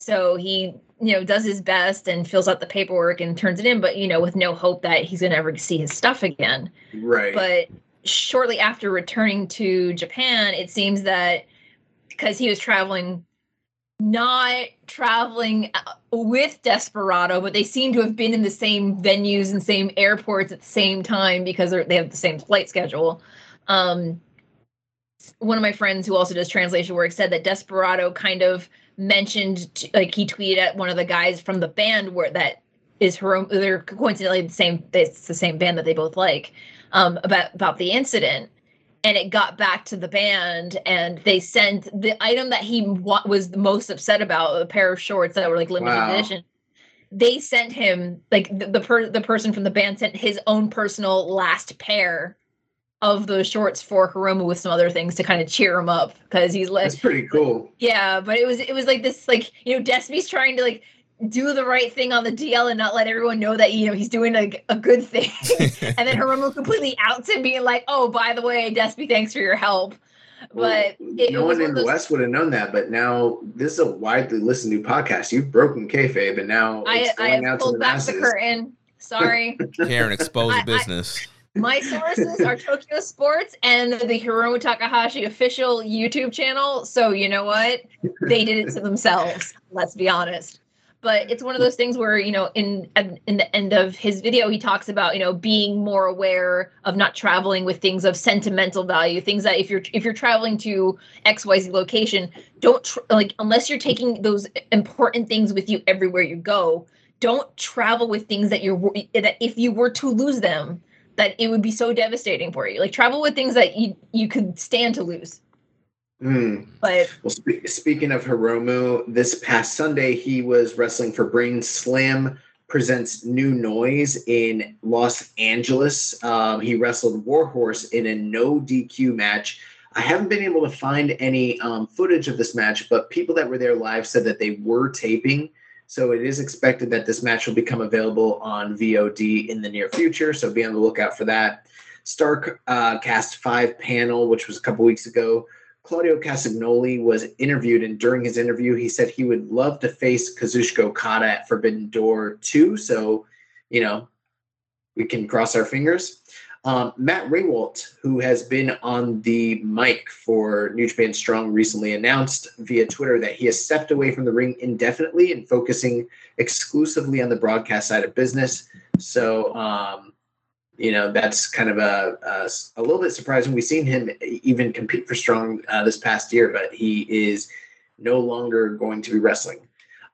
so he you know does his best and fills out the paperwork and turns it in but you know with no hope that he's going to ever see his stuff again Right. but shortly after returning to Japan, it seems that because he was traveling, not traveling uh, with Desperado, but they seem to have been in the same venues and same airports at the same time because they have the same flight schedule. Um, one of my friends who also does translation work said that Desperado kind of mentioned, like he tweeted at one of the guys from the band where that is her. They're coincidentally the same. It's the same band that they both like um, about about the incident, and it got back to the band, and they sent the item that he wa- was most upset about, a pair of shorts that were like limited Wow. edition. They sent him like the the, per- the person from the band sent his own personal last pair of those shorts for Hiromu with some other things to kind of cheer him up because he's like That's pretty cool. yeah, but it was it was like this like you know Despy's trying to like do the right thing on the DL and not let everyone know that you know he's doing a, a good thing, and then Hiromu completely outs him, being like, "Oh, by the way, Despy, thanks for your help." But Well, it, no it was one in the West would have known that, but now this is a widely listened to podcast. You've broken kayfabe, and now I, it's I going have out to pulled the back masses. the curtain. Sorry. Karen, expose I- the business. My sources are Tokyo Sports and the Hiromu Takahashi official YouTube channel. So you know what? They did it to themselves. Let's be honest. but it's one of those things where you know in in the end of his video he talks about you know being more aware of not traveling with things of sentimental value things that if you're if you're traveling to xyz location don't tr- like unless you're taking those important things with you everywhere you go don't travel with things that you're that if you were to lose them that it would be so devastating for you like travel with things that you you could stand to lose Mm. but Well, spe- speaking of Hiromu, this past Sunday he was wrestling for Brain Slam presents New Noise in Los Angeles. Um, he wrestled Warhorse in a no DQ match. I haven't been able to find any um, footage of this match, but people that were there live said that they were taping. So it is expected that this match will become available on VOD in the near future. So be on the lookout for that. Stark uh, Cast 5 panel, which was a couple weeks ago. Claudio Castagnoli was interviewed, and during his interview, he said he would love to face Kazuchika Okada at Forbidden Door 2. So, you know, we can cross our fingers. Um, Matt Rehwoldt, who has been on the mic for New Japan Strong, recently announced via Twitter that he has stepped away from the ring indefinitely and focusing exclusively on the broadcast side of business. So, um, you know that's kind of a, a, a little bit surprising. We've seen him even compete for Strong uh, this past year, but he is no longer going to be wrestling.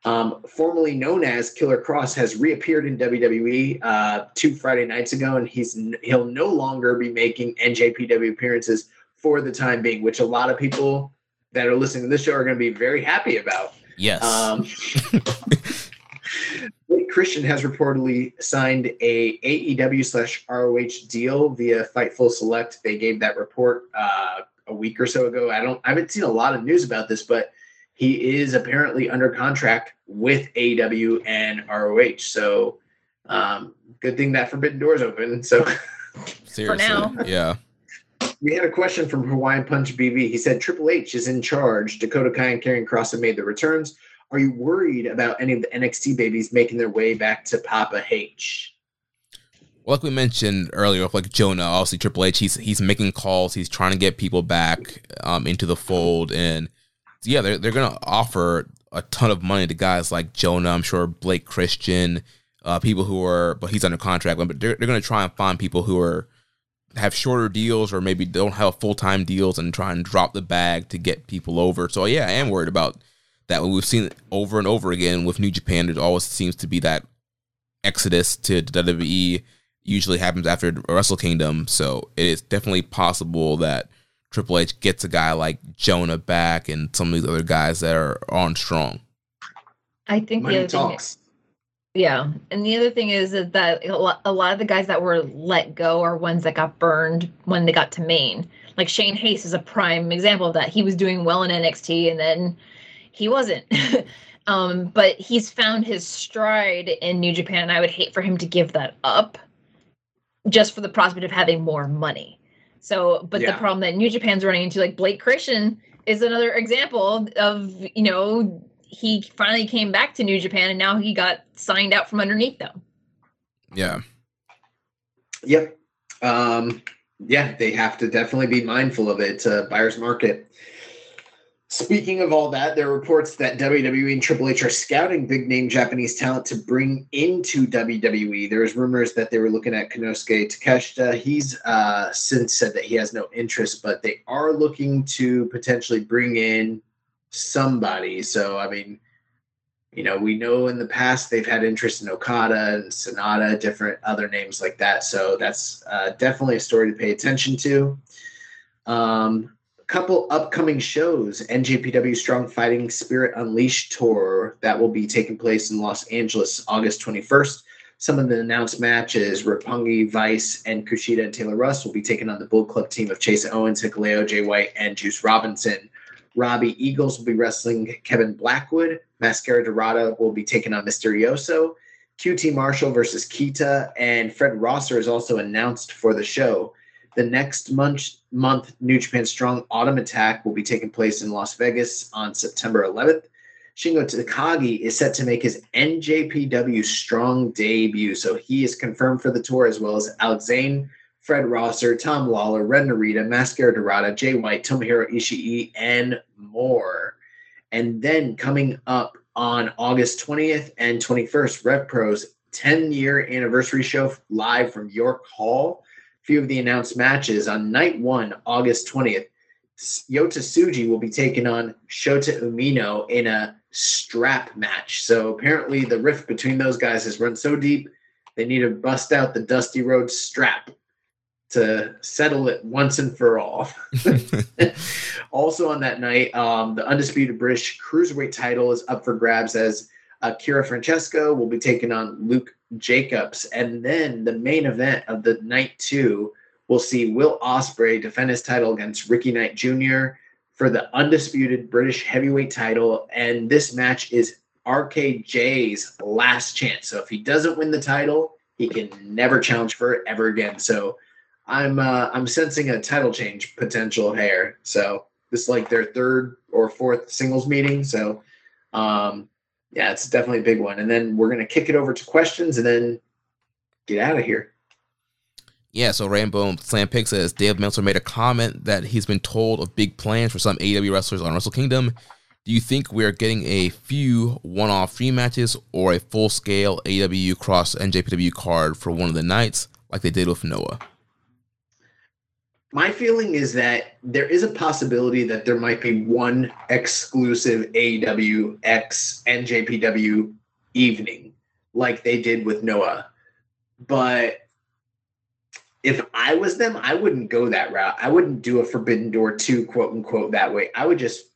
Um, formerly known as Killer Kross, has reappeared in WWE uh, two Friday nights ago, and he's he'll no longer be making NJPW appearances for the time being, which a lot of people that are listening to this show are going to be very happy about. Yes. Um, Christian has reportedly signed a AEW slash ROH deal via Fightful Select. They gave that report uh, a week or so ago. I don't, I haven't seen a lot of news about this, but he is apparently under contract with AEW and ROH. So, um, good thing that Forbidden Doors open. So. Seriously. now. Yeah. We had a question from Hawaiian Punch BB. He said Triple H is in charge. Dakota Kai and Karrion Kross have made the returns. Are you worried about any of the NXT babies making their way back to Papa H? Well, Like we mentioned earlier, like Jonah, obviously Triple H, he's he's making calls, he's trying to get people back um, into the fold, and yeah, they're they're gonna offer a ton of money to guys like Jonah. I'm sure Blake Christian, uh, people who are, but he's under contract, but they're they're gonna try and find people who are have shorter deals or maybe don't have full time deals and try and drop the bag to get people over. So yeah, I am worried about that. We've seen it over and over again with New Japan. It always seems to be that exodus to WWE usually happens after Wrestle Kingdom. So it is definitely possible that Triple H gets a guy like Jonah back and some of these other guys that are on strong. I think the Money other thing, yeah, and the other thing is that, that a lot, a lot of the guys that were let go are ones that got burned when they got to main. Like Shane Haste is a prime example of that. He was doing well in NXT and then he wasn't. um, but he's found his stride in New Japan, and I would hate for him to give that up just for the prospect of having more money. So, but Yeah. the problem that New Japan's running into, like Blake Christian, is another example of you know he finally came back to New Japan and now he got signed out from underneath them. Yeah. Yep. Um, yeah, they have to definitely be mindful of it. It's a buyer's market. Speaking of all that, there are reports that WWE and Triple H are scouting big name Japanese talent to bring into WWE. There's rumors that they were looking at Konosuke Takeshita. He's uh, since said that he has no interest, but they are looking to potentially bring in somebody. So, I mean, you know, we know in the past they've had interest in Okada and Sanada, different other names like that. So that's uh, definitely a story to pay attention to. Um, couple upcoming shows NJPW Strong Fighting Spirit Unleashed tour that will be taking place in Los Angeles August 21st. Some of the announced matches Roppongi, Vice, and Kushida and Taylor Rust will be taking on the Bullet Club team of Chase Owens, Hikuleo, Jay White, and Juice Robinson. Robbie Eagles will be wrestling Kevin Blackwood. Mascara Dorada will be taking on Mysterioso. QT Marshall versus Kita. And Fred Rosser is also announced for the show. The next month, month, New Japan Strong Autumn Attack will be taking place in Las Vegas on September 11th. Shingo Takagi is set to make his NJPW Strong debut. So he is confirmed for the tour, as well as Alex Zayne, Fred Rosser, Tom Lawlor, Ren Narita, Mascara Dorada, Jay White, Tomohiro Ishii, and more. And then coming up on August 20th and 21st. Rev Pro's 10 year anniversary show live from York Hall. Few of the announced matches on night one, August 20th. Yota Tsuji will be taking on Shota Umino in a strap match. So apparently the rift between those guys has run so deep they need to bust out the Dusty Road strap to settle it once and for all. also on that night, um, the undisputed British cruiserweight title is up for grabs as Akira Francesco will be taking on Luke Jacobs, and then the main event of the night two will see Will Ospreay defend his title against Ricky Knight Jr. for the undisputed British heavyweight title, and this match is RKJ's last chance. So if he doesn't win the title, he can never challenge for it ever again. So I'm uh, I'm sensing a title change potential here. So this is like their third or fourth singles meeting. So um, yeah, it's definitely a big one. And then we're gonna kick it over to questions and then get out of here. Yeah, so Rainbow Slam Pick says Dave Meltzer made a comment that he's been told of big plans for some AEW wrestlers on Wrestle Kingdom. Do you think we're getting a few one off free matches or a full scale AEW cross NJPW card for one of the nights like they did with Noah? My feeling is that there is a possibility that there might be one exclusive AEW X NJPW evening like they did with Noah. But if I was them, I wouldn't go that route. I wouldn't do a Forbidden Door 2, quote unquote, that way. I would just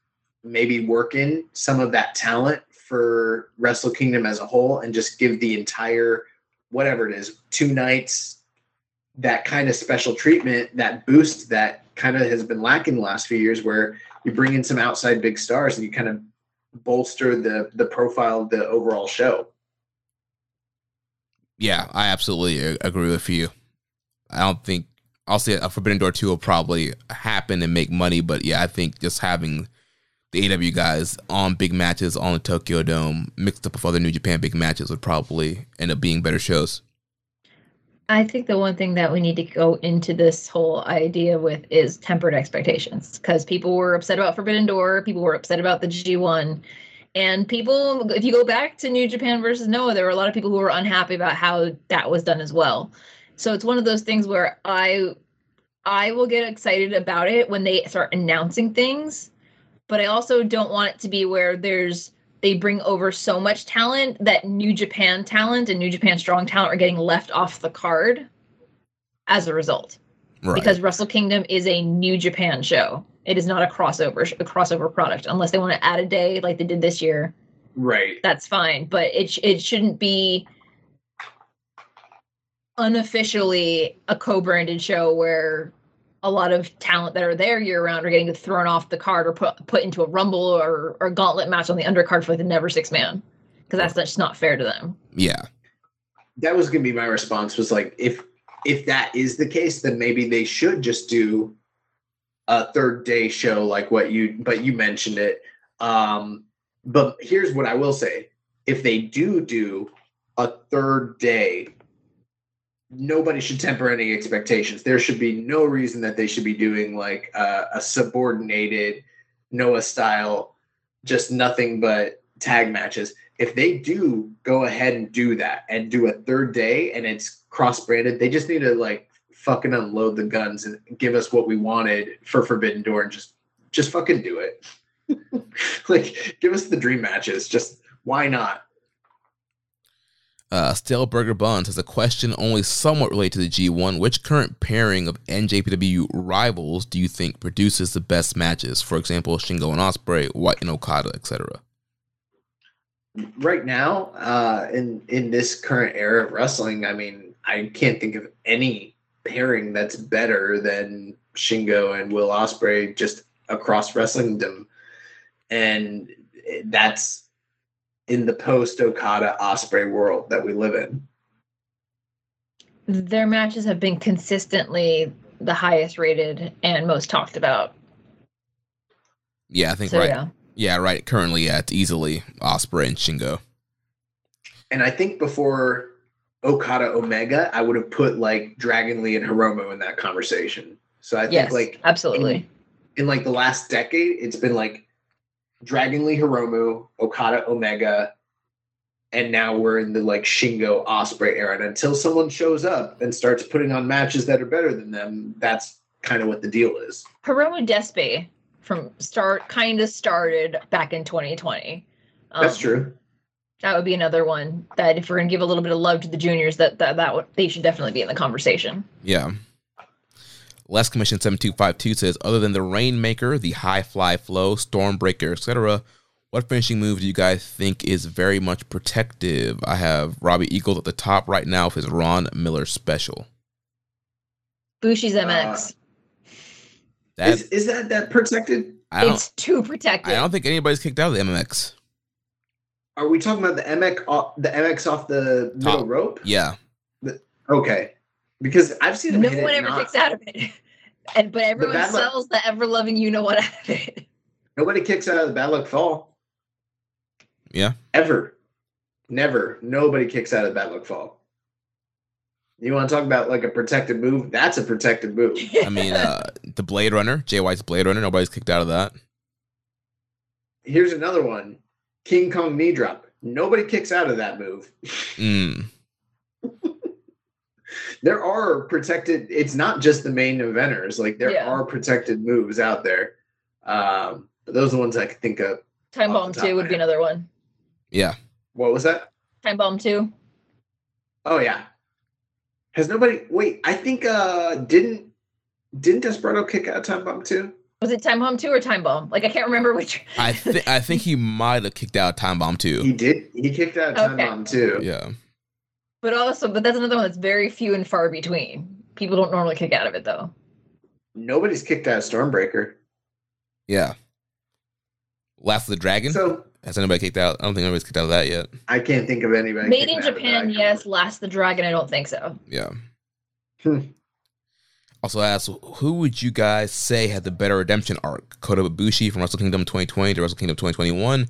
maybe work in some of that talent for Wrestle Kingdom as a whole and just give the entire whatever it is, two nights, that kind of special treatment, that boost that kind of has been lacking the last few years where you bring in some outside big stars and you kind of bolster the the profile of the overall show. Yeah, I absolutely agree with you. I don't think I'll say a Forbidden Door 2 will probably happen and make money, but yeah, I think just having the AW guys on big matches on the Tokyo Dome mixed up with other New Japan big matches would probably end up being better shows. I think the one thing that we need to go into this whole idea with is tempered expectations because people were upset about Forbidden Door, people were upset about the G1. And people, if you go back to New Japan versus Noah, there were a lot of people who were unhappy about how that was done as well. So it's one of those things where I I will get excited about it when they start announcing things but I also don't want it to be where there's they bring over so much talent that New Japan talent and New Japan strong talent are getting left off the card as a result. Right. Because Wrestle Kingdom is a New Japan show. It is not a crossover a crossover product unless they want to add a day like they did this year. Right. That's fine, but it it shouldn't be unofficially a co-branded show where a lot of talent that are there year round are getting thrown off the card or put put into a rumble or or gauntlet match on the undercard for like the never six man because that's just not fair to them. Yeah, that was gonna be my response. Was like if if that is the case, then maybe they should just do a third day show like what you but you mentioned it. Um, but here's what I will say: if they do do a third day nobody should temper any expectations. There should be no reason that they should be doing like a subordinated Noah style, just nothing but tag matches. If they do go ahead and do that and do a third day and it's cross branded, they just need to like fucking unload the guns and give us what we wanted for Forbidden Door and just just fucking do it. like give us the dream matches. Just why not? Uh, Stale Burger Buns has a question only somewhat related to the G1. Which current pairing of NJPW rivals do you think produces the best matches? For example, Shingo and Ospreay, White and Okada, etc. Right now, uh, in in this current era of wrestling, I mean, I can't think of any pairing that's better than Shingo and Will Ospreay just across wrestling them. and that's in the post Okada Ospreay world that we live in. Their matches have been consistently the highest rated and most talked about. Yeah, I think so, right. Yeah. yeah, right. Currently, at easily Ospreay and Shingo. And I think before Okada Omega, I would have put like Dragon Lee and Hiromu in that conversation. So I think yes, like absolutely in, in like the last decade, it's been like Dragon Lee Hiromu, Okada Omega, and now we're in the like Shingo Ospreay era. And until someone shows up and starts putting on matches that are better than them, that's kind of what the deal is. Hiromu Despe from start kind of started back in 2020. Um, That's true. That would be another one that if we're gonna give a little bit of love to the juniors, that that that would, they should definitely be in the conversation. Yeah. Les Commission 7252 says, other than the Rainmaker, the High Fly Flow, Stormbreaker, etc., what finishing move do you guys think is very much protective? I have Robbie Eagles at the top right now with his Ron Miller special. Bushi's uh, MX. That Is, is that that protected? I don't it's too protected. I don't think anybody's kicked out of the MX. Are we talking about the MX off, the MX off the middle Top. rope? Yeah. Okay, because I've seen him no hit one it ever not- kicks out of it. And but everyone bad luck- sells the ever loving you know what out of it. Nobody kicks out of the bad luck fall Yeah. ever. Never. Nobody kicks out of the bad luck fall. You want to talk about like a protected move? That's a protected move. I mean, uh, the Blade Runner, Jay White's Blade Runner, nobody's kicked out of that. Here's another one: King Kong knee drop. Nobody kicks out of that move. Mm. There are protected. It's not just the main eventers. Like there Yeah. are protected moves out there. Um, but those are the ones I could think of. Time Bomb 2 would be another one. Yeah. What was that? Time Bomb 2. Oh yeah. Has nobody? Wait, I think uh didn't didn't Desperado kick out Time Bomb two? Was it Time Bomb 2 or Time Bomb? Like I can't remember which. I think I think he might have kicked out Time Bomb two. He did. He kicked out Time Okay. Bomb two. Yeah. But also, but that's another one that's very few and far between. People don't normally kick out of it though. Nobody's kicked out of Stormbreaker. Yeah. Last of the Dragon. So Has anybody kicked out? I don't think anybody's kicked out of that yet. I can't think of anybody. Made in out of that I Japan, yes. Last the Dragon, I don't think so. Yeah. Hmm. Also asked, who would you guys say had the better redemption arc? Kota Ibushi from Wrestle Kingdom 2020 to Wrestle Kingdom 2021,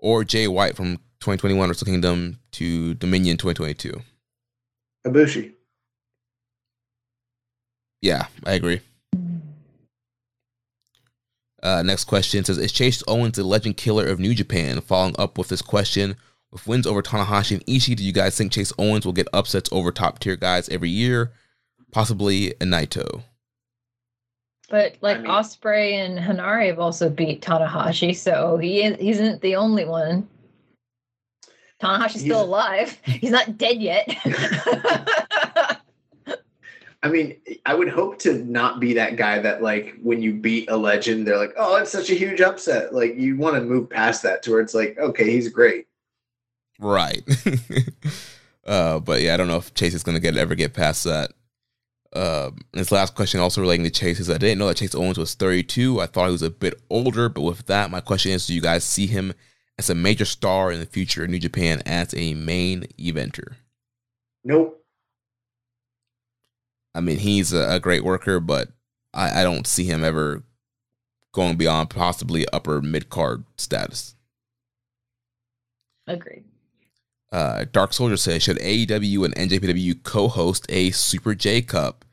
or Jay White from 2021 Wrestle Kingdom to Dominion 2022? Ibushi. Yeah, I agree. Uh, next question says, Is Chase Owens the legend killer of New Japan? Following up with this question, with wins over Tanahashi and Ishii, do you guys think Chase Owens will get upsets over top tier guys every year? Possibly a Naito. But like mean- Ospreay and Henare have also beat Tanahashi, so he is, he isn't the only one. Tanahashi's He's- still alive. He's not dead yet. I mean, I would hope to not be that guy that like when you beat a legend, they're like, "Oh, it's such a huge upset." Like you want to move past that to where it's like, "Okay, he's great." Right. uh, but yeah, I don't know if Chase is going to get ever get past that. Um, this last question also relating to Chase is I didn't know that Chase Owens was 32. I thought he was a bit older, but with that, my question is: Do you guys see him as a major star in the future in New Japan as a main eventer? Nope. I mean, he's a, a great worker, but I, I don't see him ever going beyond possibly upper mid card status. Agreed. Uh, Dark Soldier says, should AEW and NJPW co-host a Super J Cup?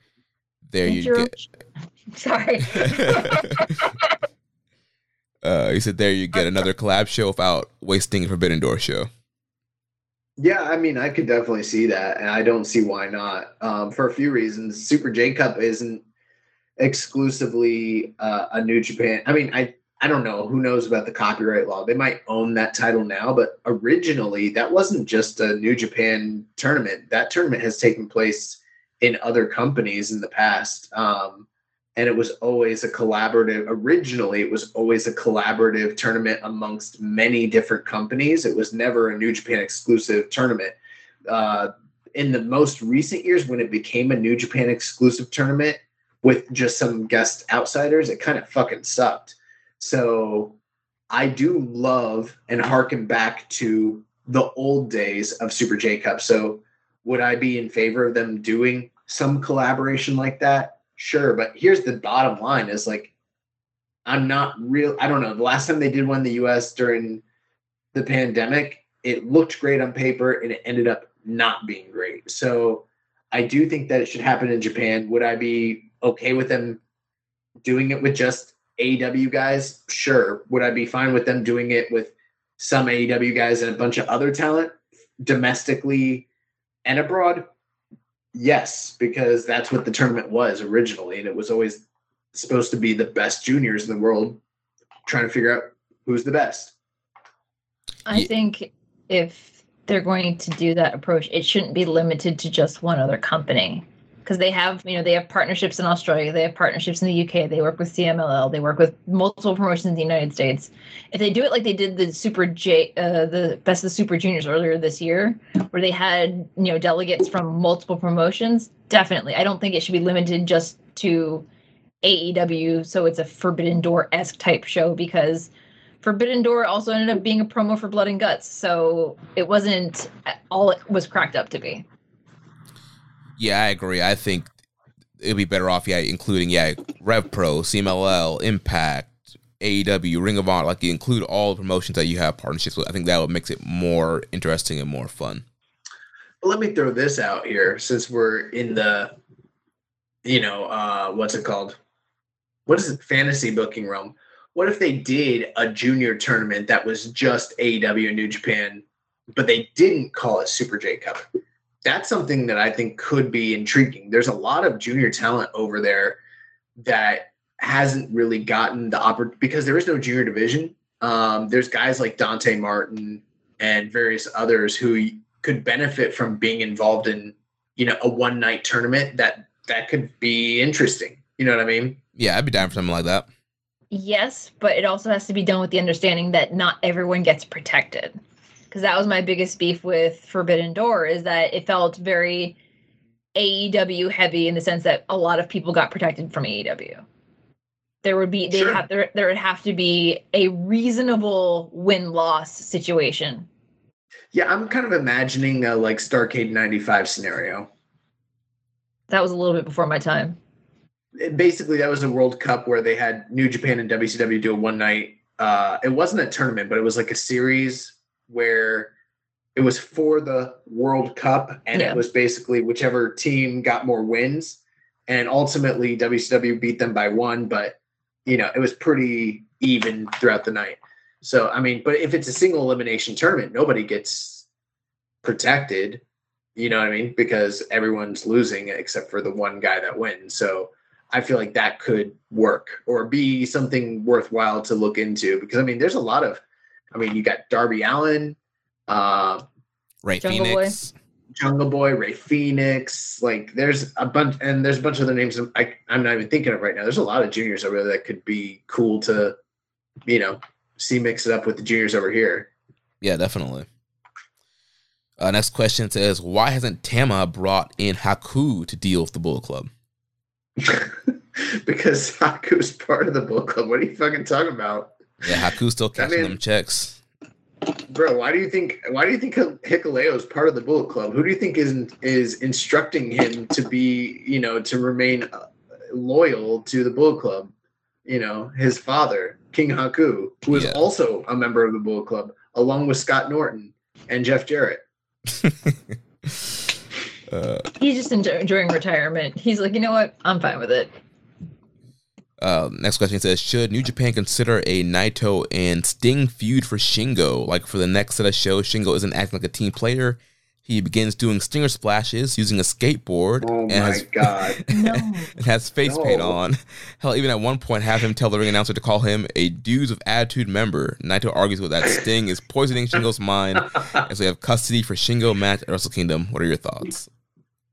There you go. Sorry. uh, he said, there you get another collab show without wasting a Forbidden Door show. Yeah, I mean, I could definitely see that, and I don't see why not. Um, for a few reasons, Super J Cup isn't exclusively uh, a New Japan. I mean, I I don't know who knows about the copyright law. They might own that title now, but originally that wasn't just a New Japan tournament. That tournament has taken place in other companies in the past. Um, and it was always a collaborative originally it was always a collaborative tournament amongst many different companies. It was never a new japan exclusive tournament. Uh, in the most recent years when it became a new japan exclusive tournament with just some guest outsiders it kind of fucking sucked. So i do love and harken back to the old days of super j cup. So would i be in favor of them doing some collaboration like that sure but here's the bottom line is like i'm not real i don't know the last time they did one in the us during the pandemic it looked great on paper and it ended up not being great so i do think that it should happen in japan would i be okay with them doing it with just AEW guys, sure. Would I be fine with them doing it with some AEW guys and a bunch of other talent domestically and abroad? Yes, because that's what the tournament was originally, and it was always supposed to be the best juniors in the world trying to figure out who's the best. I think if they're going to do that approach, it shouldn't be limited to just one other company. Because they have, you know, they have partnerships in Australia, they have partnerships in the UK, they work with CMLL, they work with multiple promotions in the United States. If they do it like they did the Super J, uh, the Best of Super Juniors earlier this year, where they had, you know, delegates from multiple promotions, definitely. I don't think it should be limited just to AEW, so it's a Forbidden Door esque type show because Forbidden Door also ended up being a promo for Blood and Guts, so it wasn't all it was cracked up to be. Yeah, I agree. I think it'd be better off, yeah, including yeah, Rev Pro, CMLL, Impact, AEW, Ring of Honor. Like you include all the promotions that you have partnerships with. I think that would makes it more interesting and more fun. But let me throw this out here since we're in the, you know, uh, what's it called? What is it? Fantasy booking realm. What if they did a junior tournament that was just AEW and New Japan, but they didn't call it Super J Cup? That's something that I think could be intriguing. There's a lot of junior talent over there that hasn't really gotten the opportunity because there is no junior division. Um, there's guys like Dante Martin and various others who could benefit from being involved in you know a one night tournament that that could be interesting you know what i mean Yeah, I'd be down for something like that. Yes, but it also has to be done with the understanding that not everyone gets protected. Because that was my biggest beef with Forbidden Door is that it felt very AEW heavy in the sense that a lot of people got protected from AEW. There would be they Sure. have there, there would have to be a reasonable win loss situation. yeah i'm kind of imagining a like starcade 95 scenario That was a little bit before my time. Basically that was a world cup where they had new japan and wcw do a one night uh it wasn't a tournament but it was like a series where it was for the world cup and Yeah. it was basically whichever team got more wins and ultimately wcw beat them by one but you know it was pretty even throughout the night so i mean but if it's a single elimination tournament nobody gets protected you know what i mean because everyone's losing except for the one guy that wins so i feel like that could work or be something worthwhile to look into because i mean there's a lot of i mean you got darby allin uh Right, Jungle Boy. Phoenix. Jungle Boy, Rey Fenix, like there's a bunch, and there's a bunch of other names I, I'm not even thinking of right now. There's a lot of juniors over there that could be cool to, you know, see mix it up with the juniors over here. Yeah, definitely. Uh, next question says, why hasn't Tama brought in Haku to deal with the Bull Club? because Haku's part of the Bull club. What are you fucking talking about, Yeah, Haku's still I cashing mean- them checks. bro? Why do you think? Why do you think Hikuleo is part of the Bullet Club? Who do you think is is instructing him to be, you know, to remain uh, loyal to the Bullet Club? You know, his father, King Haku, who is Yeah. also a member of the Bullet Club, along with Scott Norton and Jeff Jarrett. uh, He's just enjoying retirement. He's like, you know what? I'm fine with it. Uh, next question says, should New Japan consider a Naito and Sting feud for Shingo? Like for the next set of shows, Shingo isn't acting like a team player. He begins doing stinger splashes using a skateboard Oh and, my has, god! No. and has face paint on. Hell, even at one point, have him tell the ring announcer to call him a dudes of attitude member. Naito argues with that Sting is poisoning Shingo's mind, as we have custody for Shingo match at Wrestle Kingdom. What are your thoughts?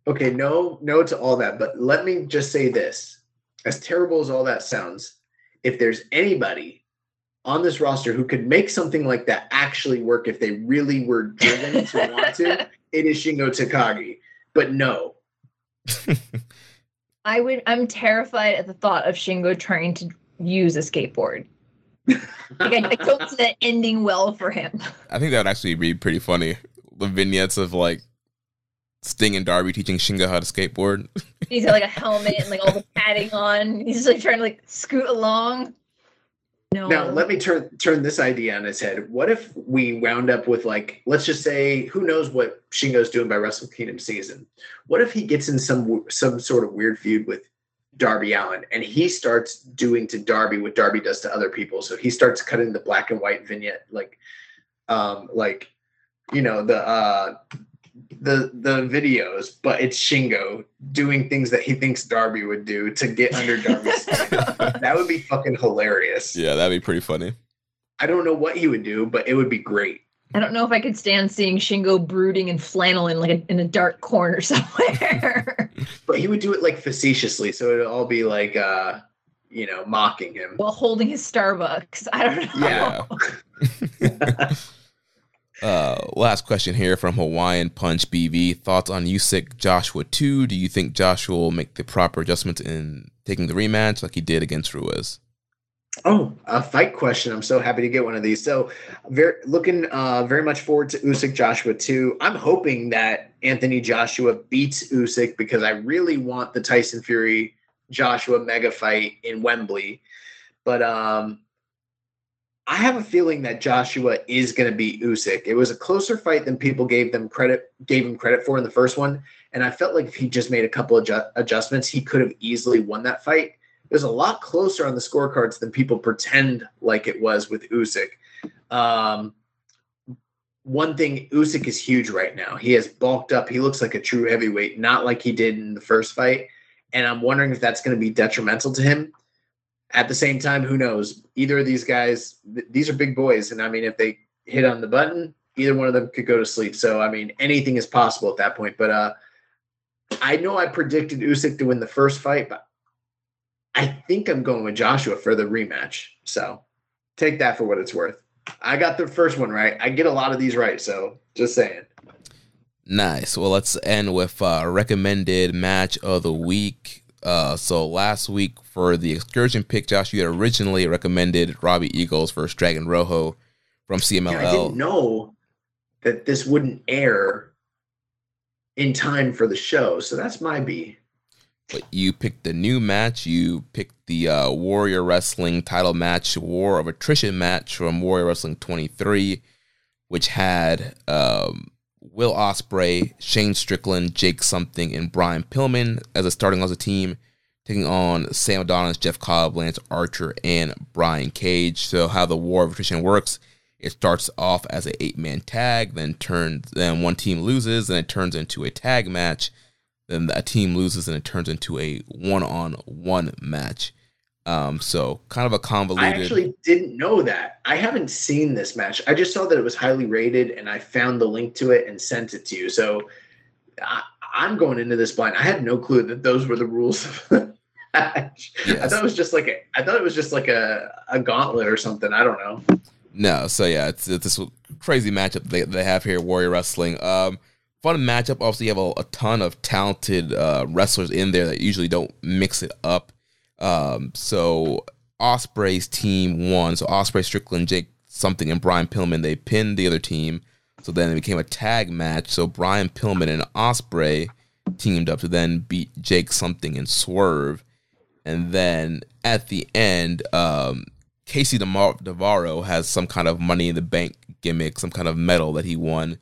okay, no, no to all that, but let me just say this: as terrible as all that sounds, if there's anybody on this roster who could make something like that actually work if they really were driven to want to, it is Shingo Takagi. But no, I would. I'm terrified at the thought of Shingo trying to use a skateboard. Like I, I don't see that ending well for him. I think that would actually be pretty funny. The vignettes of like Sting and Darby teaching Shingo how to skateboard. He's got like a helmet and like all the padding on. He's just like trying to like scoot along. No. Now let me turn turn this idea on its head. What if we wound up with like, let's just say, who knows what Shingo's doing by Wrestle Kingdom season? What if he gets in some some sort of weird feud with Darby Allin, and he starts doing to Darby what Darby does to other people. So he starts cutting the black and white vignette, like, um, like, you know, the uh, the the videos, but it's Shingo doing things that he thinks Darby would do to get under Darby's skin. that would be fucking hilarious. Yeah, that'd be pretty funny. I don't know what he would do, but it would be great. I don't know if I could stand seeing Shingo brooding in flannel in like a, in a dark corner somewhere But he would do it like facetiously, so it'd all be like uh, you know, mocking him. while holding his Starbucks. I don't know. Yeah. uh, last question here from Hawaiian Punch BV. Thoughts on Usyk Joshua 2? Do you think Joshua will make the proper adjustments in taking the rematch like he did against Ruiz? Oh, a fight question. I'm so happy to get one of these. So, very looking uh, very much forward to Usyk Joshua 2. I'm hoping that Anthony Joshua beats Usyk because I really want the Tyson Fury Joshua mega fight in Wembley. But um I have a feeling that Joshua is going to beat Usyk. It was a closer fight than people gave them credit gave him credit for in the first one, and I felt like if he just made a couple of adju- adjustments, he could have easily won that fight. It was a lot closer on the scorecards than people pretend like it was with Usyk. Um, one thing, Usyk is huge right now. He has bulked up. He looks like a true heavyweight, not like he did in the first fight. And I'm wondering if that's going to be detrimental to him. At the same time, who knows? Either of these guys, th- these are big boys, and I mean, if they hit on the button, either one of them could go to sleep. So I mean, anything is possible at that point. But uh, I know I predicted Usyk to win the first fight, but I think I'm going with Joshua for the rematch. So take that for what it's worth. I got the first one right. I get a lot of these right, so just saying. Nice. Well, let's end with uh, recommended match of the week. Uh, so last week for the excursion pick, Josh, you had originally recommended Robbie Eagles versus Dragon Rojo from CMLL. Yeah, I didn't know that this wouldn't air in time for the show, so that's my B. But you picked the new match. You picked the uh, Warrior Wrestling title match, War of Attrition match from Warrior Wrestling 23, which had um, Will Ospreay, Shane Strickland, Jake Something, and Brian Pillman as a starting as a team, taking on Sam Adonis, Jeff Cobb, Lance Archer, and Brian Cage. So how the War of Attrition works. It starts off as an eight man tag, then turns then one team loses, and it turns into a tag match then a team loses and it turns into a one-on-one match. Um, so kind of a convoluted. I actually didn't know that. I haven't seen this match. I just saw that it was highly rated, and I found the link to it and sent it to you. So I, I'm going into this blind. I had no clue that those were the rules of the match. I thought it was just like a. I thought it was just like a, a gauntlet or something. I don't know. no, so yeah, it's, it's this crazy matchup they they have here, Warrior Wrestling. Um, fun matchup. Obviously, you have a, a ton of talented uh, wrestlers in there that usually don't mix it up. Um, so Ospreay's team won. So Ospreay, Strickland, Jake Something, and Brian Pillman they pinned the other team. So then it became a tag match. So Brian Pillman and Ospreay teamed up to then beat Jake Something and Swerve. And then at the end, um, Casey Navarro has some kind of money in the bank gimmick, some kind of medal that he won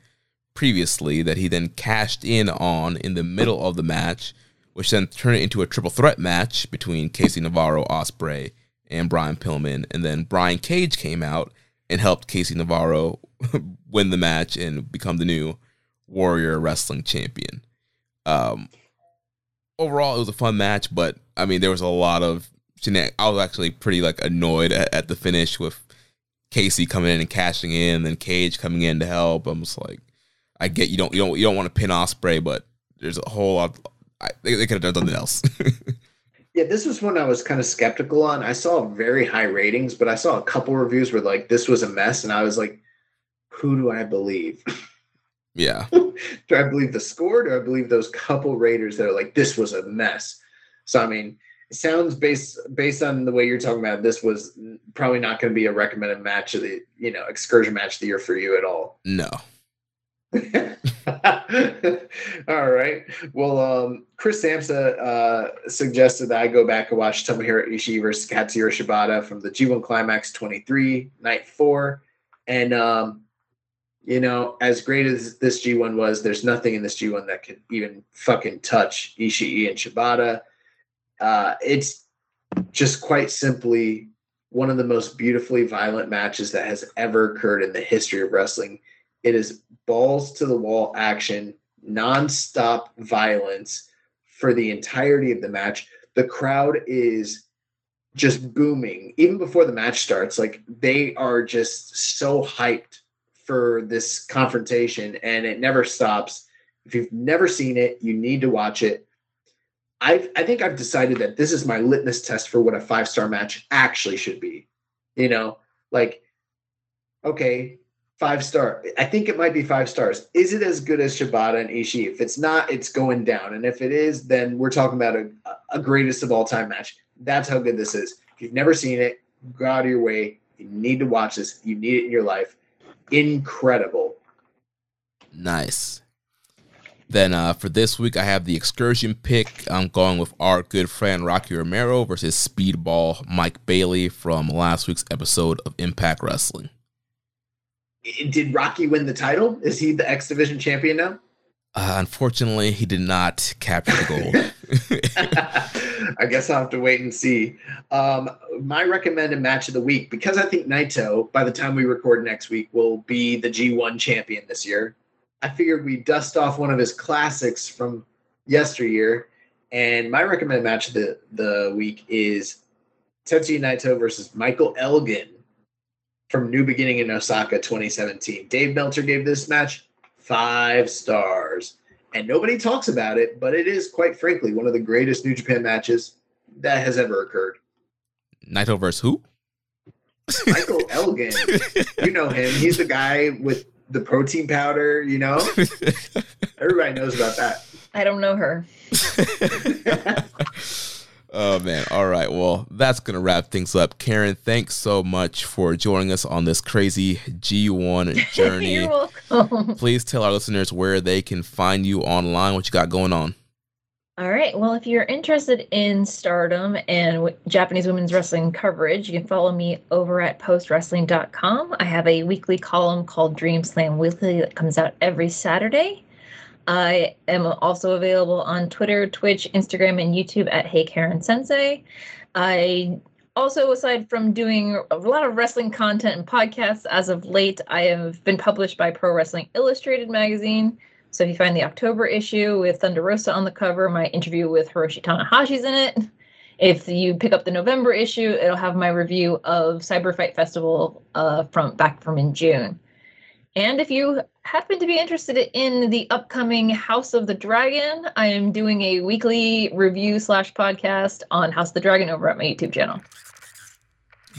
previously that he then cashed in on in the middle of the match, which then turned it into a triple threat match between Casey Navarro, Ospreay, and Brian Pillman. And then Brian Cage came out and helped Casey Navarro win the match and become the new Warrior Wrestling Champion. Um, overall, it was a fun match, but I mean, there was a lot of I was actually pretty like annoyed at, at the finish with Casey coming in and cashing in, and then Cage coming in to help. I'm just like, I get you don't you don't you don't want to pin Ospreay, but there's a whole lot. I, they, they could have done something else. Yeah, this was one I was kind of skeptical on. I saw very high ratings, but I saw a couple reviews where like this was a mess, and I was like, who do I believe? yeah, do I believe the score? Do I believe those couple raters that are like, this was a mess? So I mean, it sounds based based on the way you're talking about. This was probably not going to be a recommended match of the you know excursion match of the year for you at all. no, all right. Well, um, Chris Samsa uh, suggested that I go back and watch Tomohiro Ishii versus Katsuyori Shibata from the G1 Climax 23, night four. And, um, you know, as great as this G1 was, there's nothing in this G1 that could even fucking touch Ishii and Shibata. Uh, it's just quite simply one of the most beautifully violent matches that has ever occurred in the history of wrestling. It is balls to the wall action, non-stop violence for the entirety of the match. The crowd is just booming even before the match starts. Like they are just so hyped for this confrontation and it never stops. If you've never seen it, you need to watch it. I I think I've decided that this is my litmus test for what a five star match actually should be. You know, like okay, five star. I think it might be five stars. Is it as good as Shibata and Ishii? If it's not, it's going down. And if it is, then we're talking about a, a greatest of all time match. That's how good this is. If you've never seen it, go out of your way. You need to watch this. You need it in your life. Incredible. Nice. Then uh, for this week, I have the excursion pick. I'm going with our good friend Rocky Romero versus Speedball Mike Bailey from last week's episode of Impact Wrestling. Did Rocky win the title? Is he the X Division champion now? Uh, unfortunately, he did not capture the gold. I guess I'll have to wait and see. Um, my recommended match of the week, because I think Naito, by the time we record next week, will be the G1 champion this year. I figured we dust off one of his classics from yesteryear. And my recommended match of the, the week is Tetsuya Naito versus Michael Elgin from New Beginning in Osaka 2017. Dave Meltzer gave this match five stars. And nobody talks about it, but it is quite frankly one of the greatest New Japan matches that has ever occurred. Naito versus who? Michael Elgin. you know him. He's the guy with the protein powder, you know? Everybody knows about that. I don't know her. Oh man. All right. Well, that's going to wrap things up. Karen, thanks so much for joining us on this crazy G1 journey. You're welcome. Please tell our listeners where they can find you online, what you got going on. All right. Well, if you're interested in stardom and w- Japanese women's wrestling coverage, you can follow me over at postwrestling.com. I have a weekly column called Dream Slam Weekly that comes out every Saturday. I am also available on Twitter, Twitch, Instagram, and YouTube at Hey Karen Sensei. I also, aside from doing a lot of wrestling content and podcasts, as of late, I have been published by Pro Wrestling Illustrated magazine. So if you find the October issue with Thunder Rosa on the cover, my interview with Hiroshi Tanahashi's in it. If you pick up the November issue, it'll have my review of Cyber Fight Festival uh, from back from in June. And if you happen to be interested in the upcoming House of the Dragon, I am doing a weekly review slash podcast on House of the Dragon over at my YouTube channel.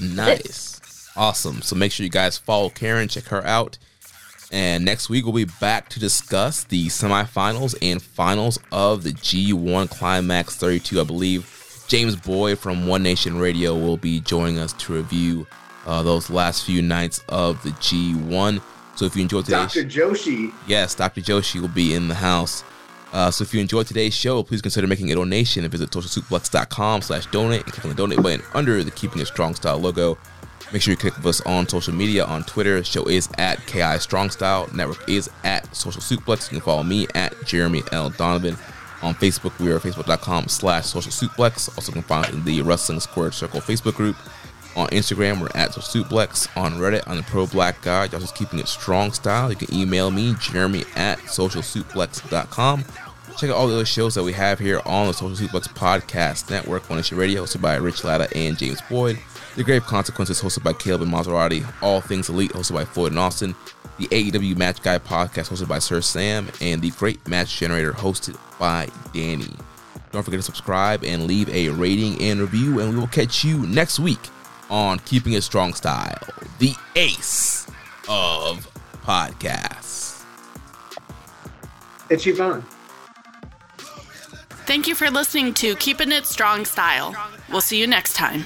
Nice. Awesome. So make sure you guys follow Karen, check her out. And next week we'll be back to discuss the semifinals and finals of the G1 Climax 32. I believe James Boyd from One Nation Radio will be joining us to review uh, those last few nights of the G1. So if you enjoyed today's Dr. Joshi. Yes, Dr. Joshi will be in the house. Uh, so if you enjoyed today's show, please consider making a donation and visit socialsuplex.com slash donate and click on the donate button under the Keeping It Strong Style logo. Make sure you click with us on social media on Twitter. The show is at KI Strong Style. Network is at Social Suplex. You can follow me at Jeremy L. Donovan. On Facebook, we are facebook.com slash social suplex. Also can find us in the Wrestling Squared Circle Facebook group. On Instagram, we're at Suplex. On Reddit, I'm the Pro Black Guy. Y'all just keeping it strong style. You can email me, Jeremy at socialsuplex.com. Check out all the other shows that we have here on the Social Suplex Podcast Network. One Nation Radio, hosted by Rich Latta and James Boyd. The Grave Consequences, hosted by Caleb and Maserati. All Things Elite, hosted by Floyd and Austin. The AEW Match Guy podcast, hosted by Sir Sam. And the Great Match Generator, hosted by Danny. Don't forget to subscribe and leave a rating and review, and we will catch you next week on Keeping It Strong Style, the ace of podcasts. It's Yvonne. Thank you for listening to Keeping It Strong Style. We'll see you next time.